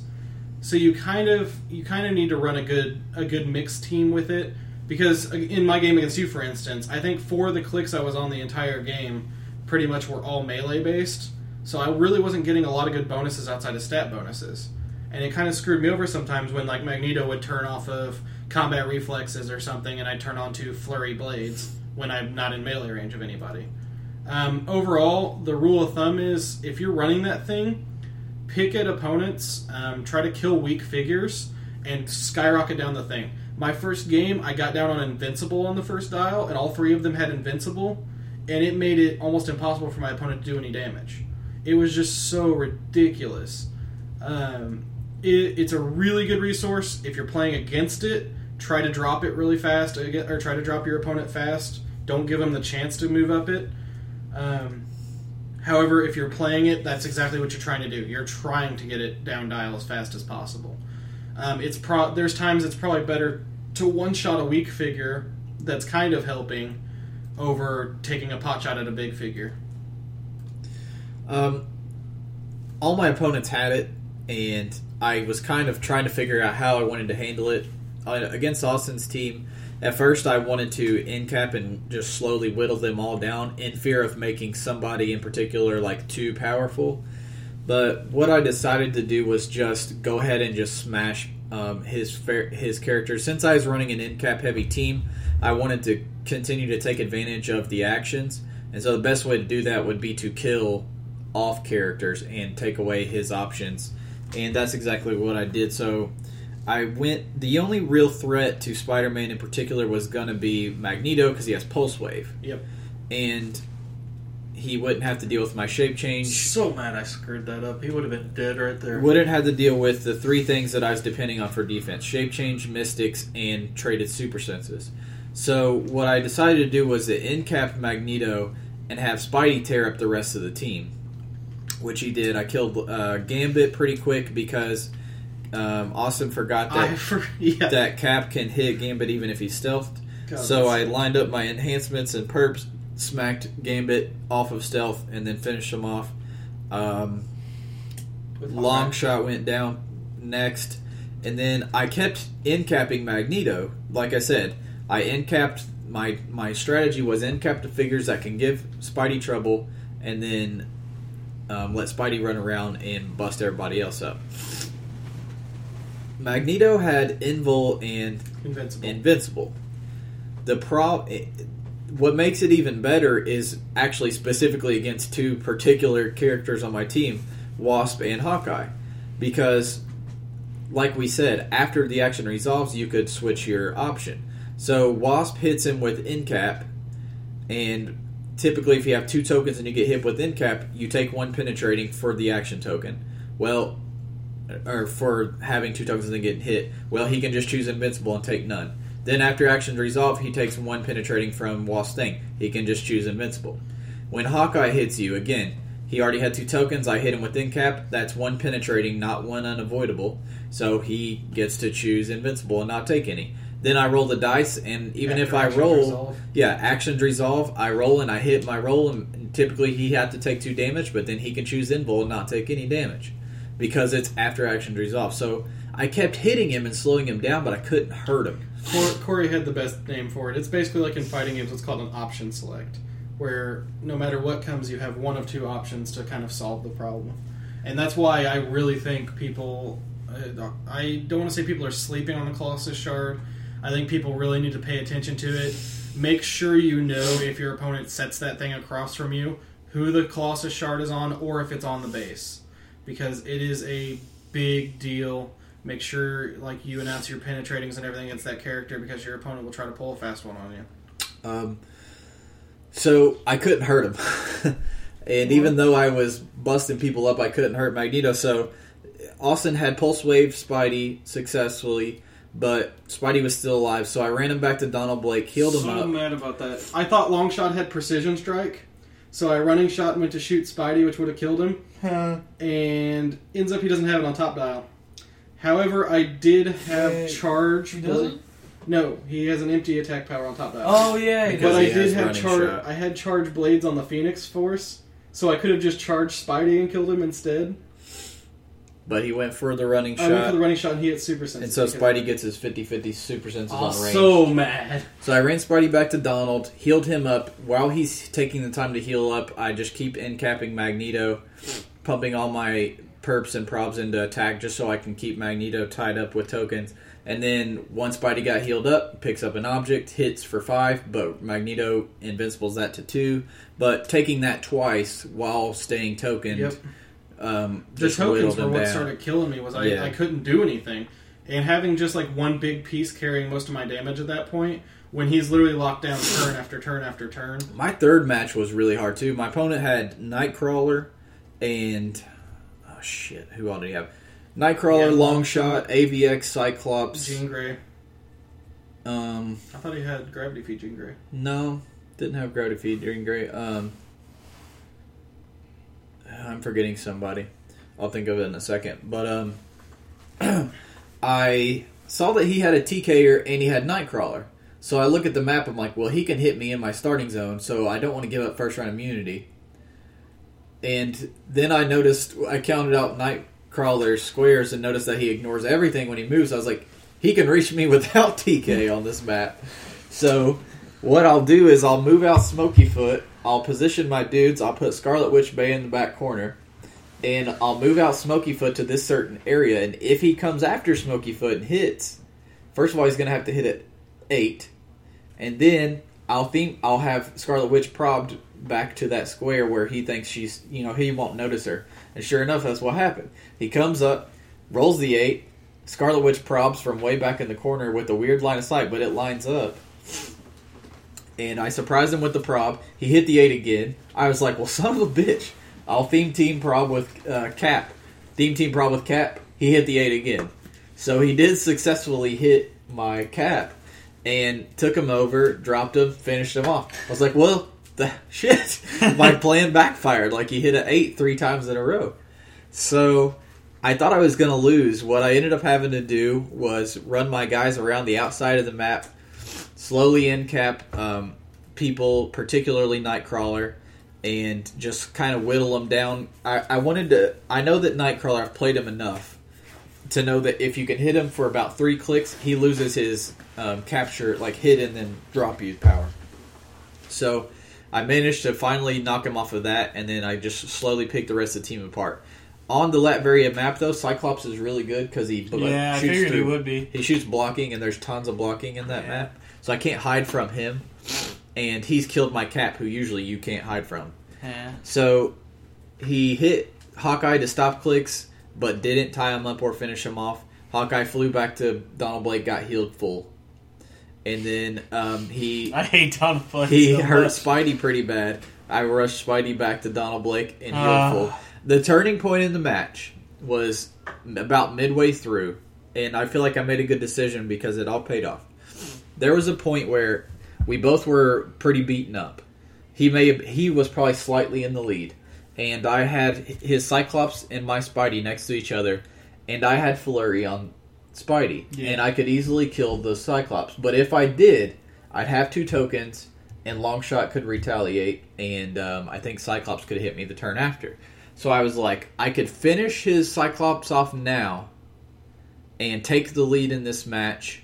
So you kind of you kind of need to run a good a good mixed team with it, because uh, in my game against you, for instance, I think four of the clicks I was on the entire game pretty much were all melee based. So I really wasn't getting a lot of good bonuses outside of stat bonuses and it kind of screwed me over sometimes when like Magneto would turn off of combat reflexes or something, and I'd turn on to flurry blades when I'm not in melee range of anybody. Um, overall, the rule of thumb is if you're running that thing, pick at opponents, um, try to kill weak figures, and skyrocket down the thing. My first game, I got down on Invincible on the first dial, and all three of them had Invincible, and it made it almost impossible for my opponent to do any damage. It was just so ridiculous. Um, it, it's a really good resource if you're playing against it. Try to drop it really fast, or try to drop your opponent fast. Don't give them the chance to move up it. Um, however, if you're playing it, that's exactly what you're trying to do. You're trying to get it down dial as fast as possible. Um, it's pro- there's times it's probably better to one shot a weak figure that's kind of helping over taking a pot shot at a big figure. Um, all my opponents had it, and I was kind of trying to figure out how I wanted to handle it. Uh, against Austin's team, at first I wanted to incap and just slowly whittle them all down in fear of making somebody in particular like too powerful. But what I decided to do was just go ahead and just smash um, his his character. Since I was running an incap heavy team, I wanted to continue to take advantage of the actions, and so the best way to do that would be to kill off characters and take away his options, and that's exactly what I did. So I went. The only real threat to Spider-Man in particular was going to be Magneto because he has Pulse Wave. Yep. And he wouldn't have to deal with my shape change. So mad I screwed that up. He would have been dead right there. Wouldn't have to deal with the three things that I was depending on for defense: shape change, mystics, and traded super senses. So what I decided to do was to incap Magneto and have Spidey tear up the rest of the team, which he did. I killed uh, Gambit pretty quick because um, Austin forgot that [LAUGHS] for, yeah. that Cap can hit Gambit even if he's stealthed. God, so I lined up my enhancements and perps, smacked Gambit off of stealth, and then finished him off. Um, Longshot went down next, and then I kept incapping Magneto. Like I said, I incapped my my strategy was incap the figures that can give Spidey trouble, and then um, let Spidey run around and bust everybody else up. Magneto had Invul and Invincible. Invincible. The pro, what makes it even better is actually specifically against two particular characters on my team, Wasp and Hawkeye, because, like we said, after the action resolves, you could switch your option. So Wasp hits him with Incap, and typically, if you have two tokens and you get hit with Incap, you take one penetrating for the action token. Well, or for having two tokens and getting hit. Well, he can just choose invincible and take none. Then after actions resolve, he takes one penetrating from Wasp's thing. He can just choose invincible. When Hawkeye hits you, again, he already had two tokens. I hit him with incap. That's one penetrating, not one unavoidable. So he gets to choose invincible and not take any. Then I roll the dice, and even if I roll, resolve. yeah, actions resolve. I roll and I hit my roll, and typically he had to take two damage, but then he can choose invul and not take any damage because it's after actions resolve. So I kept hitting him and slowing him down, but I couldn't hurt him. Corey had the best name for it. It's basically like in fighting games, what's called an option select, where no matter what comes, you have one of two options to kind of solve the problem. And that's why I really think people. Uh, I don't want to say people are sleeping on the Colossus Shard. I think people really need to pay attention to it. Make sure you know if your opponent sets that thing across from you, who the Colossus Shard is on, or if it's on the base. Because it is a big deal make sure like you announce your penetratings and everything against that character because your opponent will try to pull a fast one on you. Um, so I couldn't hurt him, [LAUGHS] and even though I was busting people up, I couldn't hurt Magneto. So Austin had Pulse Wave Spidey successfully, but Spidey was still alive. So I ran him back to Donald Blake, healed him so up. So mad about that. I thought Longshot had precision strike, so I running shot and went to shoot Spidey, which would have killed him, and ends up he doesn't have it on top dial. However, I did have Wait, charge. he doesn't? No, he has an empty attack power on top dial. Oh yeah, Because but does. I did have charge. I had charge blades on the Phoenix Force, so I could have just charged Spidey and killed him instead. But he went for the running oh, shot. I went for shot, the running shot and he hit super sense. and so Spidey gets his 50-50 super senses Oh, on range. so mad. So I ran Spidey back to Donald, healed him up. While he's taking the time to heal up, I just keep incapping Magneto, pumping all my perps and probs into attack just so I can keep Magneto tied up with tokens. And then once Spidey got healed up, picks up an object, hits for five, but Magneto invincibles that to two. But taking that twice while staying tokened, Yep. Um, The tokens were what down. started killing me. Was I, Yeah. I couldn't do anything, and having just like one big piece carrying most of my damage at that point, when he's literally locked down turn after turn after turn. My third match was really hard too. My opponent had Nightcrawler and oh shit, who all did he have? Nightcrawler, Yeah, Longshot, AVX, Cyclops. Jean Grey. Um, I thought he had gravity feed Jean Grey. no, didn't have Gravity Feed Jean Grey. Um, I'm forgetting somebody. I'll think of it in a second. But um, [CLEARS THROAT] I saw that he had a TKer and he had Nightcrawler. So I look at the map. I'm like, well, he can hit me in my starting zone, so I don't want to give up first round immunity. And then I noticed I counted out Nightcrawler's squares and noticed that he ignores everything when he moves. I was like, he can reach me [LAUGHS] without TK on this map. So what I'll do is I'll move out Smoky Foot. I'll position my dudes. I'll put Scarlet Witch Bay in the back corner, and I'll move out Smoky Foot to this certain area. And if he comes after Smoky Foot and hits, first of all, he's going to have to hit at eight, and then I'll think I'll have Scarlet Witch probed back to that square where he thinks she's, you know, he won't notice her. And sure enough, that's what happened. He comes up, rolls the eight. Scarlet Witch probs from way back in the corner with a weird line of sight, but it lines up and I surprised him with the prob. He hit the eight again. I was like, "Well, [LAUGHS] son of a bitch!" I'll theme team prob with uh, Cap. Theme team prob with Cap. He hit the eight again. So he did successfully hit my Cap, and took him over, dropped him, finished him off. I was like, "Well, the [LAUGHS] shit!" my [LAUGHS] plan backfired. Like he hit an eight three times in a row. So I thought I was going to lose. What I ended up having to do was run my guys around the outside of the map slowly incap um, people, particularly Nightcrawler, and just kind of whittle them down. I, I wanted to. I know that Nightcrawler. I've played him enough to know that if you can hit him for about three clicks, he loses his um, capture, like hit and then drop you power. So I managed to finally knock him off of that, and then I just slowly picked the rest of the team apart. On the Latveria map, though, Cyclops is really good because he yeah, I shoots figured he would be. he shoots blocking, and there's tons of blocking in that Yeah. map, so I can't hide from him. And he's killed my cap, who usually you can't hide from. Yeah. So he hit Hawkeye to stop clicks, but didn't tie him up or finish him off. Hawkeye flew back to Donald Blake, got healed full, and then um, he I hate Donald Blake. he so hurt much. Spidey pretty bad. I rushed Spidey back to Donald Blake and healed Ah. full. The turning point in the match was about midway through, and I feel like I made a good decision because it all paid off. There was a point where we both were pretty beaten up. He may have, he was probably slightly in the lead, and I had his Cyclops and my Spidey next to each other, and I had Flurry on Spidey, Yeah. and I could easily kill the Cyclops. But if I did, I'd have two tokens, and Longshot could retaliate, and um, I think Cyclops could hit me the turn after. So I was like, I could finish his Cyclops off now, and take the lead in this match,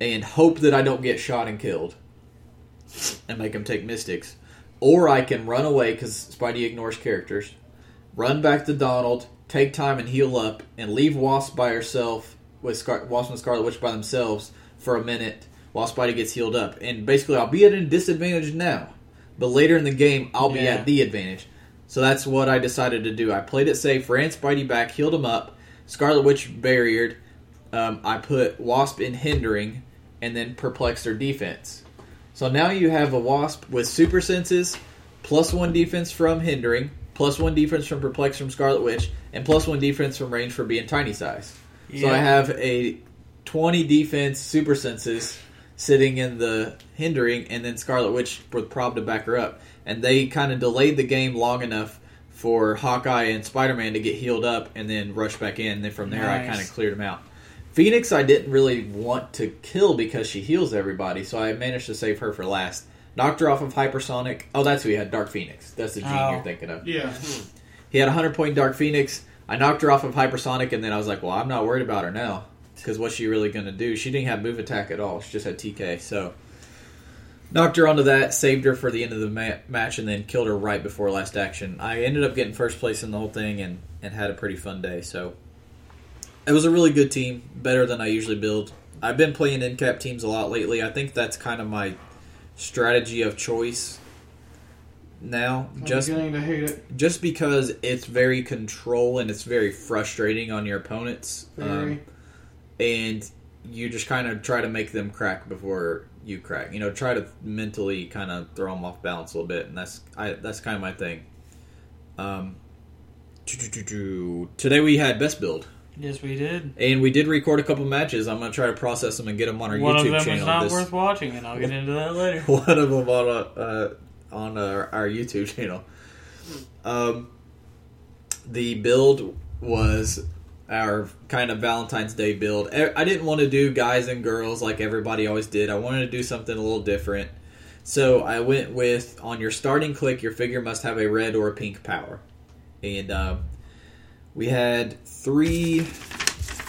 and hope that I don't get shot and killed, and make him take Mystics. Or I can run away because Spidey ignores characters, run back to Donald, take time and heal up, and leave Wasp by herself with Scar- Wasp and Scarlet Witch by themselves for a minute while Spidey gets healed up. And basically, I'll be at a disadvantage now, but later in the game, I'll be Yeah. at the advantage. So that's what I decided to do. I played it safe, ran Spidey back, healed him up. Scarlet Witch barriered. Um, I put Wasp in hindering, and then perplexed her defense. So now you have a Wasp with super senses, plus one defense from hindering, plus one defense from perplex from Scarlet Witch, and plus one defense from range for being tiny size. So I have a 20 defense super senses sitting in the hindering, and then Scarlet Witch with prob to back her up. And they kind of delayed the game long enough for Hawkeye and Spider Man to get healed up and then rush back in. And then from there, I kind of cleared them out. Phoenix, I didn't really want to kill because she heals everybody, so I managed to save her for last. Knocked her off of hypersonic. Oh, that's who he had, Dark Phoenix. That's the Jean Oh. you're thinking of. Yeah. He had a 100 point Dark Phoenix. I knocked her off of hypersonic, and then I was like, well, I'm not worried about her now. Because what's she really going to do? She didn't have move attack at all. She just had TK. So knocked her onto that, saved her for the end of the ma- match, and then killed her right before last action. I ended up getting first place in the whole thing and, and had a pretty fun day. So it was a really good team, better than I usually build. I've been playing incap teams a lot lately. I think that's kind of my strategy of choice now. I'm Just beginning to hate it. just because it's very control and it's very frustrating on your opponents. Um, and you just kind of try to make them crack before you crack. You know, try to mentally kind of throw them off balance a little bit, and that's I that's kind of my thing. Um, today we had best build, Yes, we did. and we did record a couple matches. I'm gonna try to process them and get them on our One of YouTube them channel. was not this- worth watching, and I'll get into that later. [LAUGHS] one of them on a, uh, on our, our YouTube channel. Um, the build was our kind of Valentine's Day build. I didn't want to do guys and girls like everybody always did. I wanted to do something a little different. So I went with on your starting click, your figure must have a red or a pink power, and um, we had three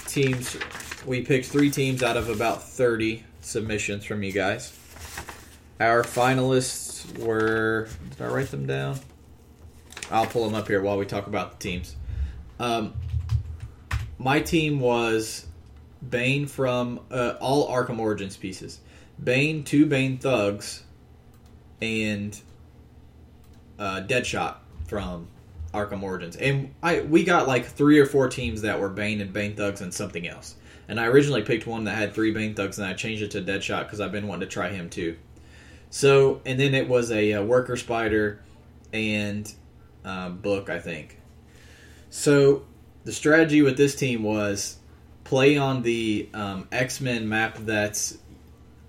teams. We picked three teams out of about thirty submissions from you guys. Our finalists were. Did I write them down? I'll pull them up here while we talk about the teams. Um, my team was Bane from uh, all Arkham Origins pieces. Bane, two Bane thugs, and uh, Deadshot from Arkham Origins. And I we got like three or four teams that were Bane and Bane thugs and something else. And I originally picked one that had three Bane thugs, and I changed it to Deadshot because I've been wanting to try him too. So, and then it was a, uh worker spider and um, book, I think. So, the strategy with this team was play on the um, X Men map that's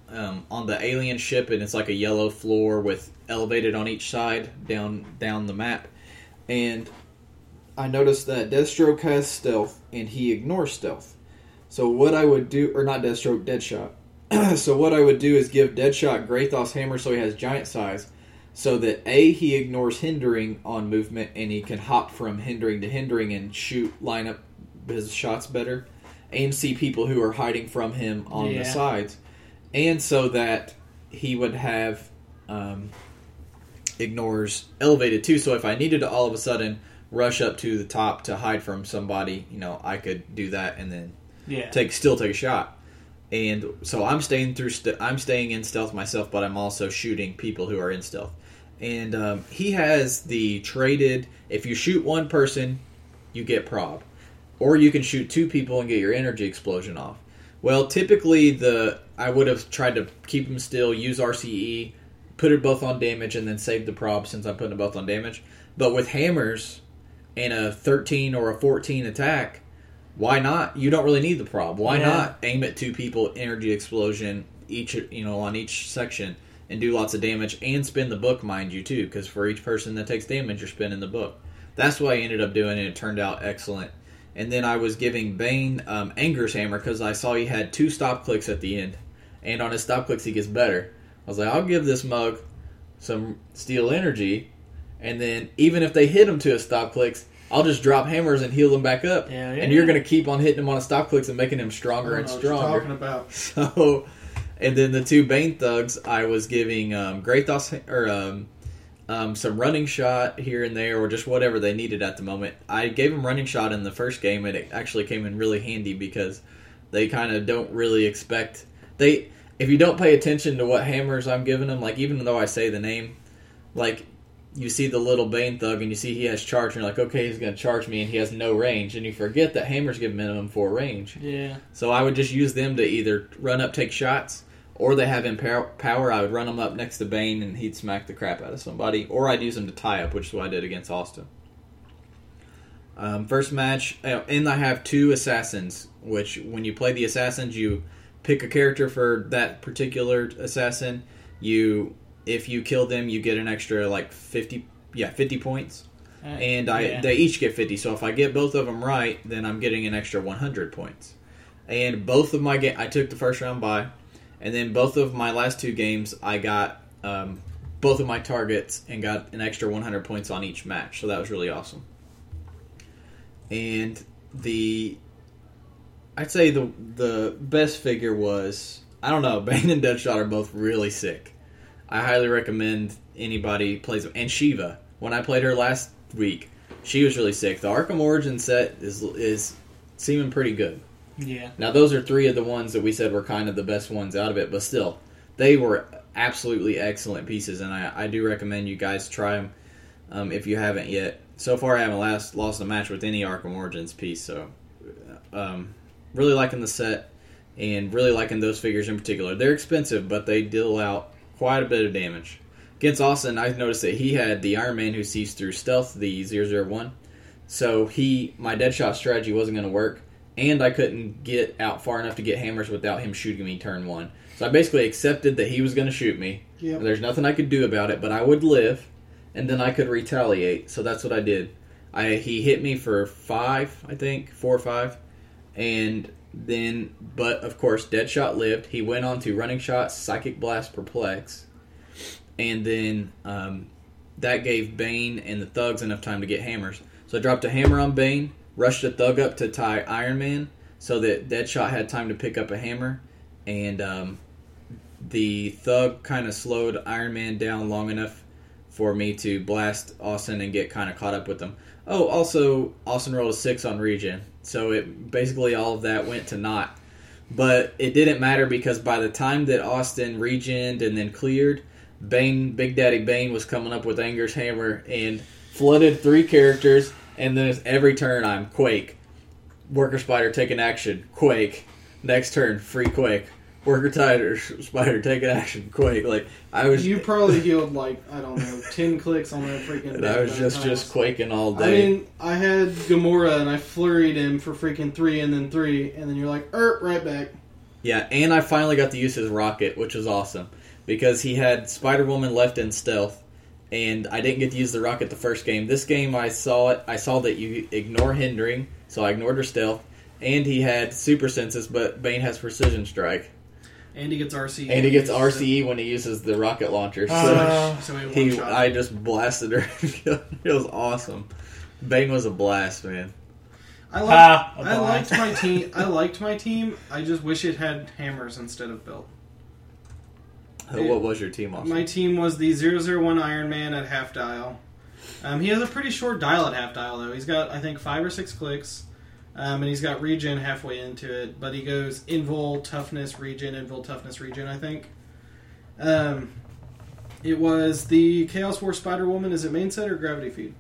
um, on the alien ship, and it's like a yellow floor with elevated on each side down down the map. And I noticed that Deathstroke has stealth, and he ignores stealth. So what I would do, or not Deathstroke, Deadshot. [CLEARS THROAT] so what I would do is give Deadshot Greithoth hammer so he has giant size, so that a he ignores hindering on movement and he can hop from hindering to hindering and shoot line up his shots better, and see people who are hiding from him on the sides, and so that he would have um, ignores elevated too. So if I needed to all of a sudden rush up to the top to hide from somebody, you know, I could do that and then Yeah. take still take a shot. And so I'm staying through. St- I'm staying in stealth myself, but I'm also shooting people who are in stealth. And um, he has the traded. If you shoot one person, you get prob, or you can shoot two people and get your energy explosion off. Well, typically the I would have tried to keep them still, use RCE, put it both on damage, and then save the prob since I'm putting it both on damage. But with hammers and a 13 or a 14 attack, why not? You don't really need the prob. Why Yeah. not aim at two people, energy explosion each, you know, on each section, and do lots of damage and spin the book, mind you, too, because for each person that takes damage, you're spinning the book. That's what I ended up doing, and it turned out excellent. And then I was giving Bane um, Angrir's Hammer because I saw he had two stop clicks at the end, and on his stop clicks he gets better. I was like, I'll give this mug some steel energy, and then even if they hit him to a stop clicks, I'll just drop hammers and heal them back up. Yeah, And you're going to keep on hitting him on a stop clicks and making him I stronger don't and know what you're stronger. talking about. [LAUGHS] So, and then the two Bane thugs, I was giving um, Greithoth or um, um, some running shot here and there, or just whatever they needed at the moment. I gave them running shot in the first game, and it actually came in really handy because they kind of don't really expect they. If you don't pay attention to what hammers I'm giving them, like even though I say the name, like you see the little Bane thug and you see he has charge, and you're like, okay, he's going to charge me, and he has no range, and you forget that hammers give minimum four range. Yeah. So I would just use them to either run up, take shots, or they have empower- power. I would run them up next to Bane, and he'd smack the crap out of somebody, or I'd use them to tie up, which is what I did against Austin. Um, first match, uh, and I have two assassins. Which, when you play the assassins, you pick a character for that particular assassin. You, if you kill them, you get an extra like fifty, yeah, fifty points Uh, and I yeah. they each get 50. So if I get both of them right, then I'm getting an extra 100 points. And both of my game, I took the first round by, and then both of my last two games, I got um, both of my targets and got an extra 100 points on each match. So that was really awesome. And the, I'd say the the best figure was I don't know. [LAUGHS] Bane and Deadshot are both really sick. I highly recommend anybody plays them. and Shiva. When I played her last week, she was really sick. The Arkham Origin set is is seeming pretty good. Yeah. Now those are three of the ones that we said were kind of the best ones out of it, but still, they were absolutely excellent pieces, and I, I do recommend you guys try them um, if you haven't yet. So far, I haven't last, lost a match with any Arkham Origins piece, so um, really liking the set and really liking those figures in particular. They're expensive, but they deal out quite a bit of damage. Against Austin, I noticed that he had the Iron Man who sees through stealth, the 001. So he, my Deadshot strategy wasn't going to work, and I couldn't get out far enough to get hammers without him shooting me turn one. So I basically accepted that he was going to shoot me. Yep. There's nothing I could do about it, but I would live, and then I could retaliate. So that's what I did. I he hit me for five, I think, four or five, and then, but of course, Deadshot lived. He went on to Running Shot, Psychic Blast, Perplex, and then um, that gave Bane and the thugs enough time to get hammers. So I dropped a hammer on Bane, rushed a thug up to tie Iron Man, so that Deadshot had time to pick up a hammer, and um, the thug kind of slowed Iron Man down long enough for me to blast Austin and get kind of caught up with them. Oh, also, Austin rolled a six on regen, so it basically all of that went to naught. But it didn't matter because by the time that Austin regened and then cleared, Bane, Big Daddy Bane was coming up with Angrir's hammer and flooded three characters. And then every turn, I'm Quake, Worker Spider taking action, Quake. Next turn, free Quake. Worker Tiger Spider taking action, Quake. Like I was, You [LAUGHS] probably healed like I don't know ten clicks on that freaking. and I was just times. just quaking all day. I mean, I had Gamora and I flurried him for freaking three and then three, and then you're like, er, right back. Yeah, and I finally got to use his rocket, which was awesome because he had Spider Woman left in stealth, and I didn't get to use the rocket the first game. This game, I saw it. I saw that you ignore hindering, so I ignored her stealth, and he had super senses, but Bane has precision strike, And he gets RCE. and he gets RCE when he uses the rocket launcher. So Uh, So he, he. I just blasted her. [LAUGHS] it was awesome. Bane was a blast, man. I liked, Ah, a I liked my team. I liked my team. I just wish it had hammers instead of belt. Uh, What was your team? Also? My team was the 001 Iron Man at half dial. Um, he has a pretty short dial at half dial though. He's got I think five or six clicks, um, and he's got regen halfway into it. But he goes invul toughness regen invul toughness regen. I think. Um, it was the Chaos War Spider Woman. Is it main set or gravity feed?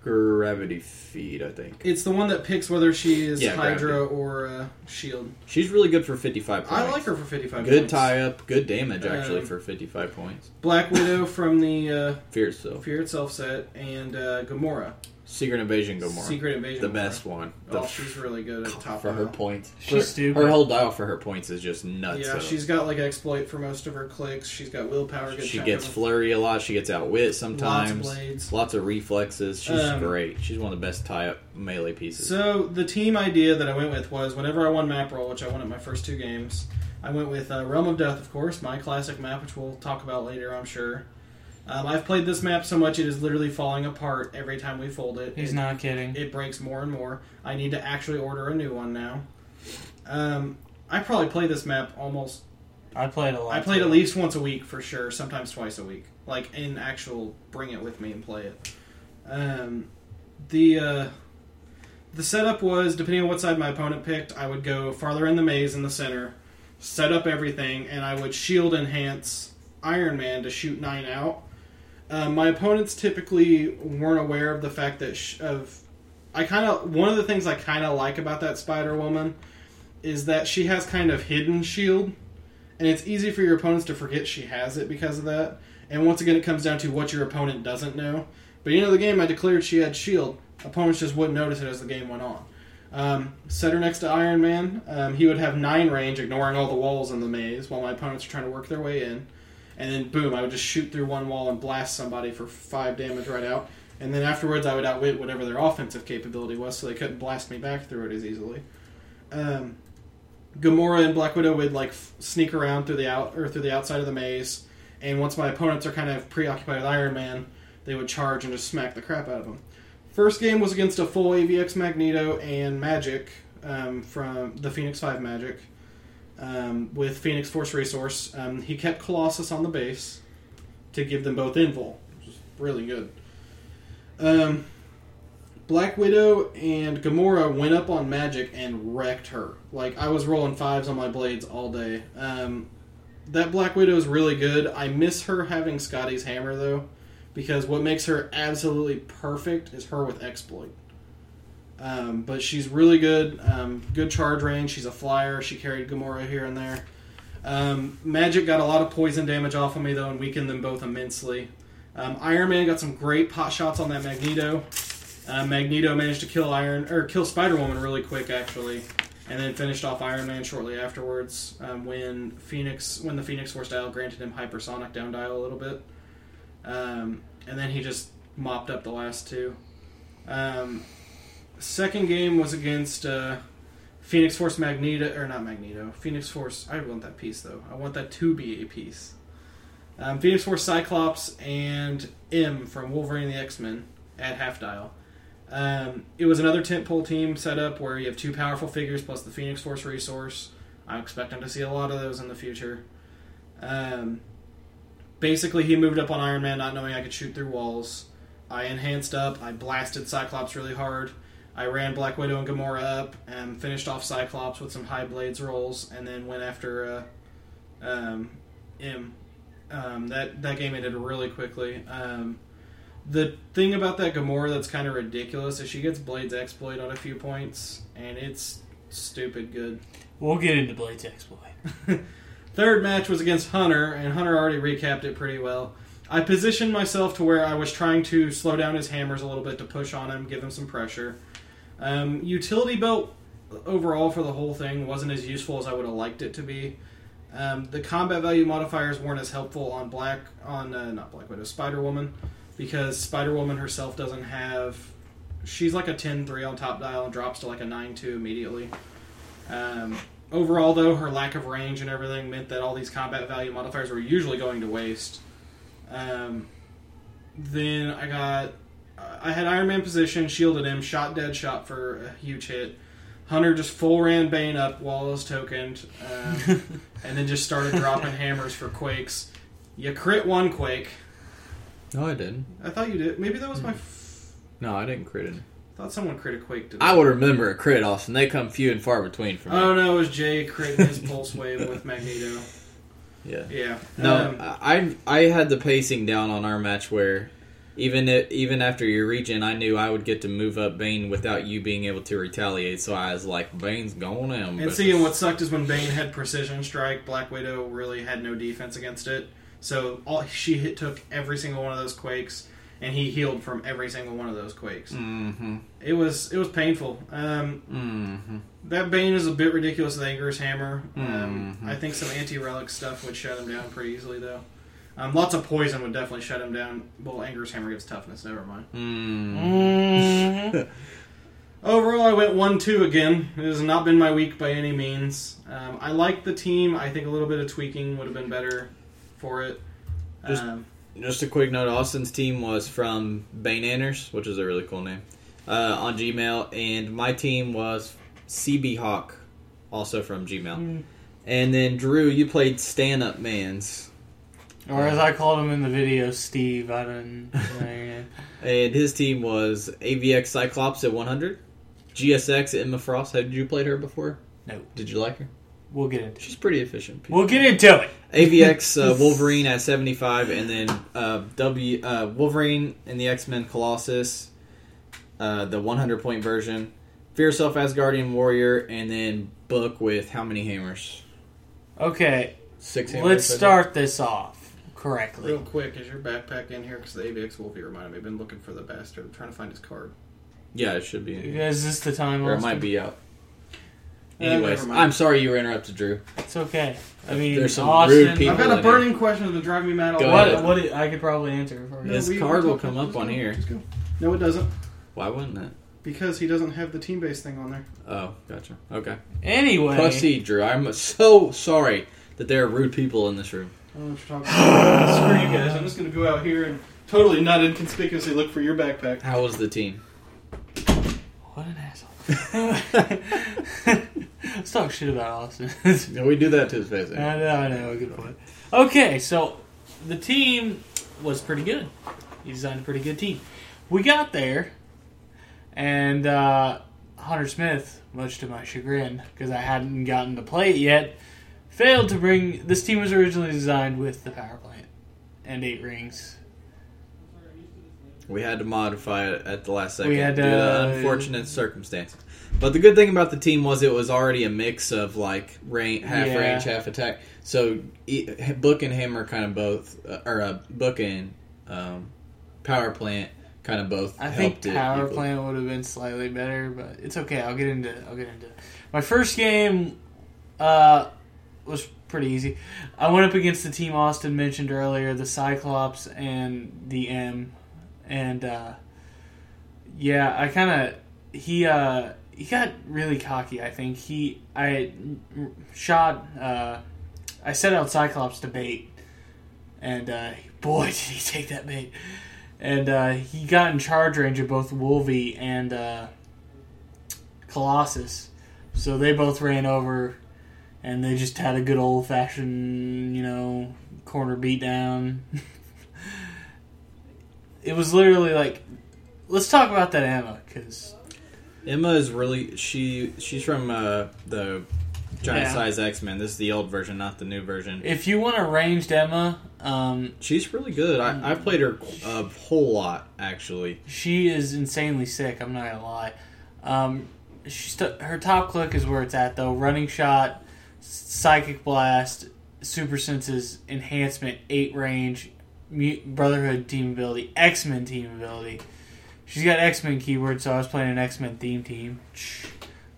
Gravity feed, I think. It's the one that picks whether she is Yeah, Hydra or uh, Shield. She's really good for 55 points. I like her for fifty-five. Good points. tie up, good damage actually Um, for 55 points. Black Widow from the uh, Fierce though. Fear Itself set, and uh, Gamora. Secret Invasion Gamora. Secret Invasion. the Gamora. best one. The Oh, she's really good at top for her dial. points. She's For- stupid. Her whole dial for her points is just nuts. Yeah, though. she's got like exploit for most of her clicks. She's got willpower. Good she gets flurry a lot. She gets outwit sometimes. Lots of blades. Lots of reflexes. She's Um, great. She's one of the best tie up melee pieces. So the team idea that I went with was whenever I won map roll, which I won at my first two games, I went with uh, Realm of Death, of course, my classic map, which we'll talk about later, I'm sure. Um, I've played this map so much it is literally falling apart every time we fold it. He's It- not kidding. it breaks more and more. I need to actually order a new one now. Um, I probably play this map almost. I played a lot. I played too. at least once a week for sure. Sometimes twice a week, like in actual bring it with me and play it. Um, the uh, the setup was depending on what side my opponent picked. I would go farther in the maze in the center, set up everything, and I would shield enhance Iron Man to shoot nine out. Um, my opponents typically weren't aware of the fact that sh- of I kind of one of the things I kind of like about that Spider Woman is that she has kind of hidden shield, and it's easy for your opponents to forget she has it because of that. And once again, it comes down to what your opponent doesn't know. But you know, the game I declared she had shield. Opponents just wouldn't notice it as the game went on. Um, set her next to Iron Man. Um, he would have nine range, ignoring all the walls in the maze, while my opponents are trying to work their way in. And then boom, I would just shoot through one wall and blast somebody for five damage right out. And then afterwards, I would outwit whatever their offensive capability was, so they couldn't blast me back through it as easily. Um, Gamora and Black Widow would like f- sneak around through the out or through the outside of the maze, and once my opponents are kind of preoccupied with Iron Man, they would charge and just smack the crap out of them. First game was against a full AVX Magneto and Magik um, from the Phoenix Five Magik um, with Phoenix Force Resource. Um, he kept Colossus on the base. to give them both invul, which is really good. Um, Black Widow and Gamora went up on Magik and wrecked her. Like I was rolling fives on my blades all day. Um, that Black Widow is really good. I miss her having Skadi's hammer though, because what makes her absolutely perfect is her with exploit. Um, but she's really good. Um, good charge range. She's a flyer. She carried Gamora here and there. Um, Magik got a lot of poison damage off of me though, and weakened them both immensely. Um, Iron Man got some great pot shots on that Magneto. Uh, Magneto managed to kill Iron or kill Spider Woman really quick actually, and then finished off Iron Man shortly afterwards um, when Phoenix when the Phoenix Force dial granted him hypersonic down dial a little bit, um, and then he just mopped up the last two. Um, second game was against uh, Phoenix Force Magneto or not Magneto Phoenix Force. I want that piece though. I want that to be a piece. Um, Phoenix Force Cyclops and M from Wolverine and the X Men at half dial. Um, it was another tentpole team setup where you have two powerful figures plus the Phoenix Force resource. I'm expecting to see a lot of those in the future. Um, basically, he moved up on Iron Man, not knowing I could shoot through walls. I enhanced up. I blasted Cyclops really hard. I ran Black Widow and Gamora up and finished off Cyclops with some high blades rolls, and then went after uh, um, M. Um, that that game ended really quickly. Um, the thing about that Gamora that's kind of ridiculous is she gets Blades exploit on a few points, and it's stupid good. We'll get into Blade's exploit. [LAUGHS] Third match was against Hunter, and Hunter already recapped it pretty well. I positioned myself to where I was trying to slow down his hammers a little bit to push on him, give him some pressure. Um, utility belt overall for the whole thing wasn't as useful as I would have liked it to be. Um, the combat value modifiers weren't as helpful on Black on uh, not Black Widow Spider Woman because Spider Woman herself doesn't have. She's like a 10-3 on top dial and drops to like a 9-2 immediately. Um, overall, though, her lack of range and everything meant that all these combat value modifiers were usually going to waste. Um, then I got. I had Iron Man position, shielded him, shot dead shot for a huge hit. Hunter just full ran Bane up while it was tokened, um, [LAUGHS] and then just started dropping hammers for quakes. You crit one quake. No, I didn't. I thought you did. Maybe that was my. F- No, I didn't crit it. thought someone crit a quake today. I would remember a crit, Austin. They come few and far between for me. Oh no, it was Jay critting his pulse wave with [LAUGHS] Magneto. yeah. Yeah. No, Um, I I had the pacing down on our match where even it, even after your regen, I knew I would get to move up Bane without you being able to retaliate. So I was like, Bane's going in. And seeing what sucked is when Bane had precision strike, Black Widow really had no defense against it. So all she hit took every single one of those quakes, and he healed from every single one of those quakes. Mm-hmm. It was it was painful. Um, Mm-hmm. that Bane is a bit ridiculous with Angrir's hammer. Um, Mhm. I think some anti relic stuff would shut him down pretty easily though. Um, lots of poison would definitely shut him down. Well, Angrir's hammer gives toughness. Never mind. Mm. [LAUGHS] Overall, I went one two again. It has not been my week by any means. Um, I like the team. I think a little bit of tweaking would have been better for it. Just- um, Just a quick note: Austin's team was from Bane Anners, which is a really cool name, uh, on Gmail, and my team was CB Hawk, also from Gmail. Mm. And then Drew, you played Stand Up Man's, Or as I called him in the video, Steve. I don't. know. [LAUGHS] and his team was AVX Cyclops at 100, GSX Emma Frost. Had you played her before? No. Did you like her? we'll get into. She's pretty efficient. We'll get into it. AVX [LAUGHS] uh, Wolverine at 75, and then uh, W uh, Wolverine in the X Men Colossus, uh, the 100 point version. Fear Self Asgardian Warrior, and then Book with how many hammers? Okay, Six hammers. let's start this off correctly. real quick, is your backpack in here? Because the AVX Wolfie reminded me. I've been looking for the bastard. I'm trying to find his card. Yeah, it should be. In here. Is this the time? Or it Austin? might be out. Anyways, never mind. I'm sorry you were interrupted, Drew. It's okay. I mean, There's some Austin, rude people. I've got in a here. burning question that's been driving me mad all Go day. What? ahead. What? I could probably answer it for you. His we- card will come up on go, here. just go. No, it doesn't. Why wouldn't it? Because he doesn't have the team based thing on there. Oh, gotcha. Okay. Anyway, Proceed, Drew. I'm so sorry that there are rude people in this room. I don't know what you're talking about. [SIGHS] Screw you guys. I'm just going to go out here and totally not inconspicuously look for your backpack. How was the team? what an asshole. [LAUGHS] [LAUGHS] Let's talk shit about Austin. Yeah, we do that to his face. I know, I know, good point. Okay, so the team was pretty good. He designed a pretty good team. We got there, and uh, Hunter Smith, much to my chagrin, because I hadn't gotten to play it yet, failed to bring. This team was originally designed with the power plant and eight rings. We had to modify it at the last second We had due to to- unfortunate circumstances. But the good thing about the team was it was already a mix of like range, half Yeah. range, half attack. So Book and him are kind of both, uh, or uh, Book and um, Power Plant kind of both. I think it power equally. plant would have been slightly better, but it's okay. I'll get into. I'll get into. It. My first game uh, was pretty easy. I went up against the team Austin mentioned earlier, the Cyclops and the M, and uh, yeah, I kind of he uh, he got really cocky. I think he I shot. Uh, I set out Cyclops to bait, and uh, boy, [LAUGHS] did he take that bait! And uh, he got in charge range of both Wolvie and uh, Colossus, so they both ran over, and they just had a good old fashioned, you know, corner beatdown. [LAUGHS] it was literally like, let's talk about that Emma because Emma is really she. She's from uh, the giant Yeah. size X Men. This is the old version, not the new version. if you want a ranged Emma, um, She's really good. I, I've played her a whole lot actually. She is insanely sick. I'm not gonna lie. Um, her top click is where it's at though. Running shot, psychic blast, super senses, enhancement, eight range, mu- brotherhood team ability, X Men team ability. She's got X Men keywords, so I was playing an X Men theme team.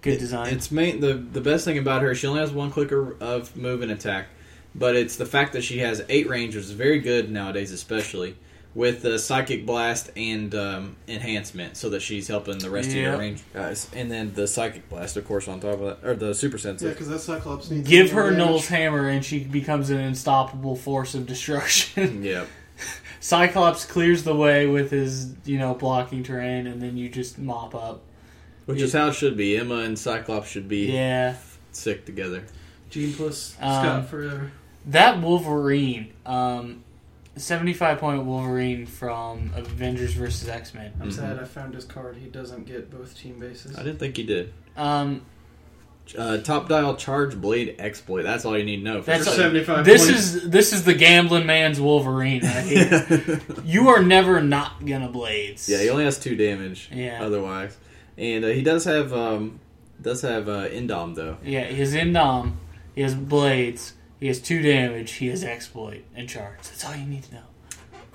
Good It- design. It's main the the best thing about her. She only has one clicker of move and attack, but it's the fact that she has eight range, which is very good nowadays, especially with the psychic blast and um, enhancement, so that she's helping the rest of your range guys. And then the psychic blast, of course, on top of that, or the super Yeah, because that Cyclops needs Give her damage. Nul's hammer, and she becomes an unstoppable force of destruction. [LAUGHS] Yep. [LAUGHS] Cyclops clears the way with his, you know, blocking terrain, and then you just mop up. Which is how it should be. Emma and Cyclops should be Yeah, sick together. Gene plus Um, forever. that Wolverine, um, seventy-five point Wolverine from Avengers vs X Men. I'm Mhm. sad I found his card. He doesn't get both team bases. I didn't think he did. Um, Uh, top dial charge blade exploit. That's all you need to know. For That's For a- 75 this points. is this is the gambling man's Wolverine right [LAUGHS] here. you are never not gonna blades. Yeah, he only has two damage. Yeah. Otherwise, and uh, he does have um does have uh, Indom though. yeah. He has Indom. He has blades. He has two damage. He has exploit and charge. That's all you need to know.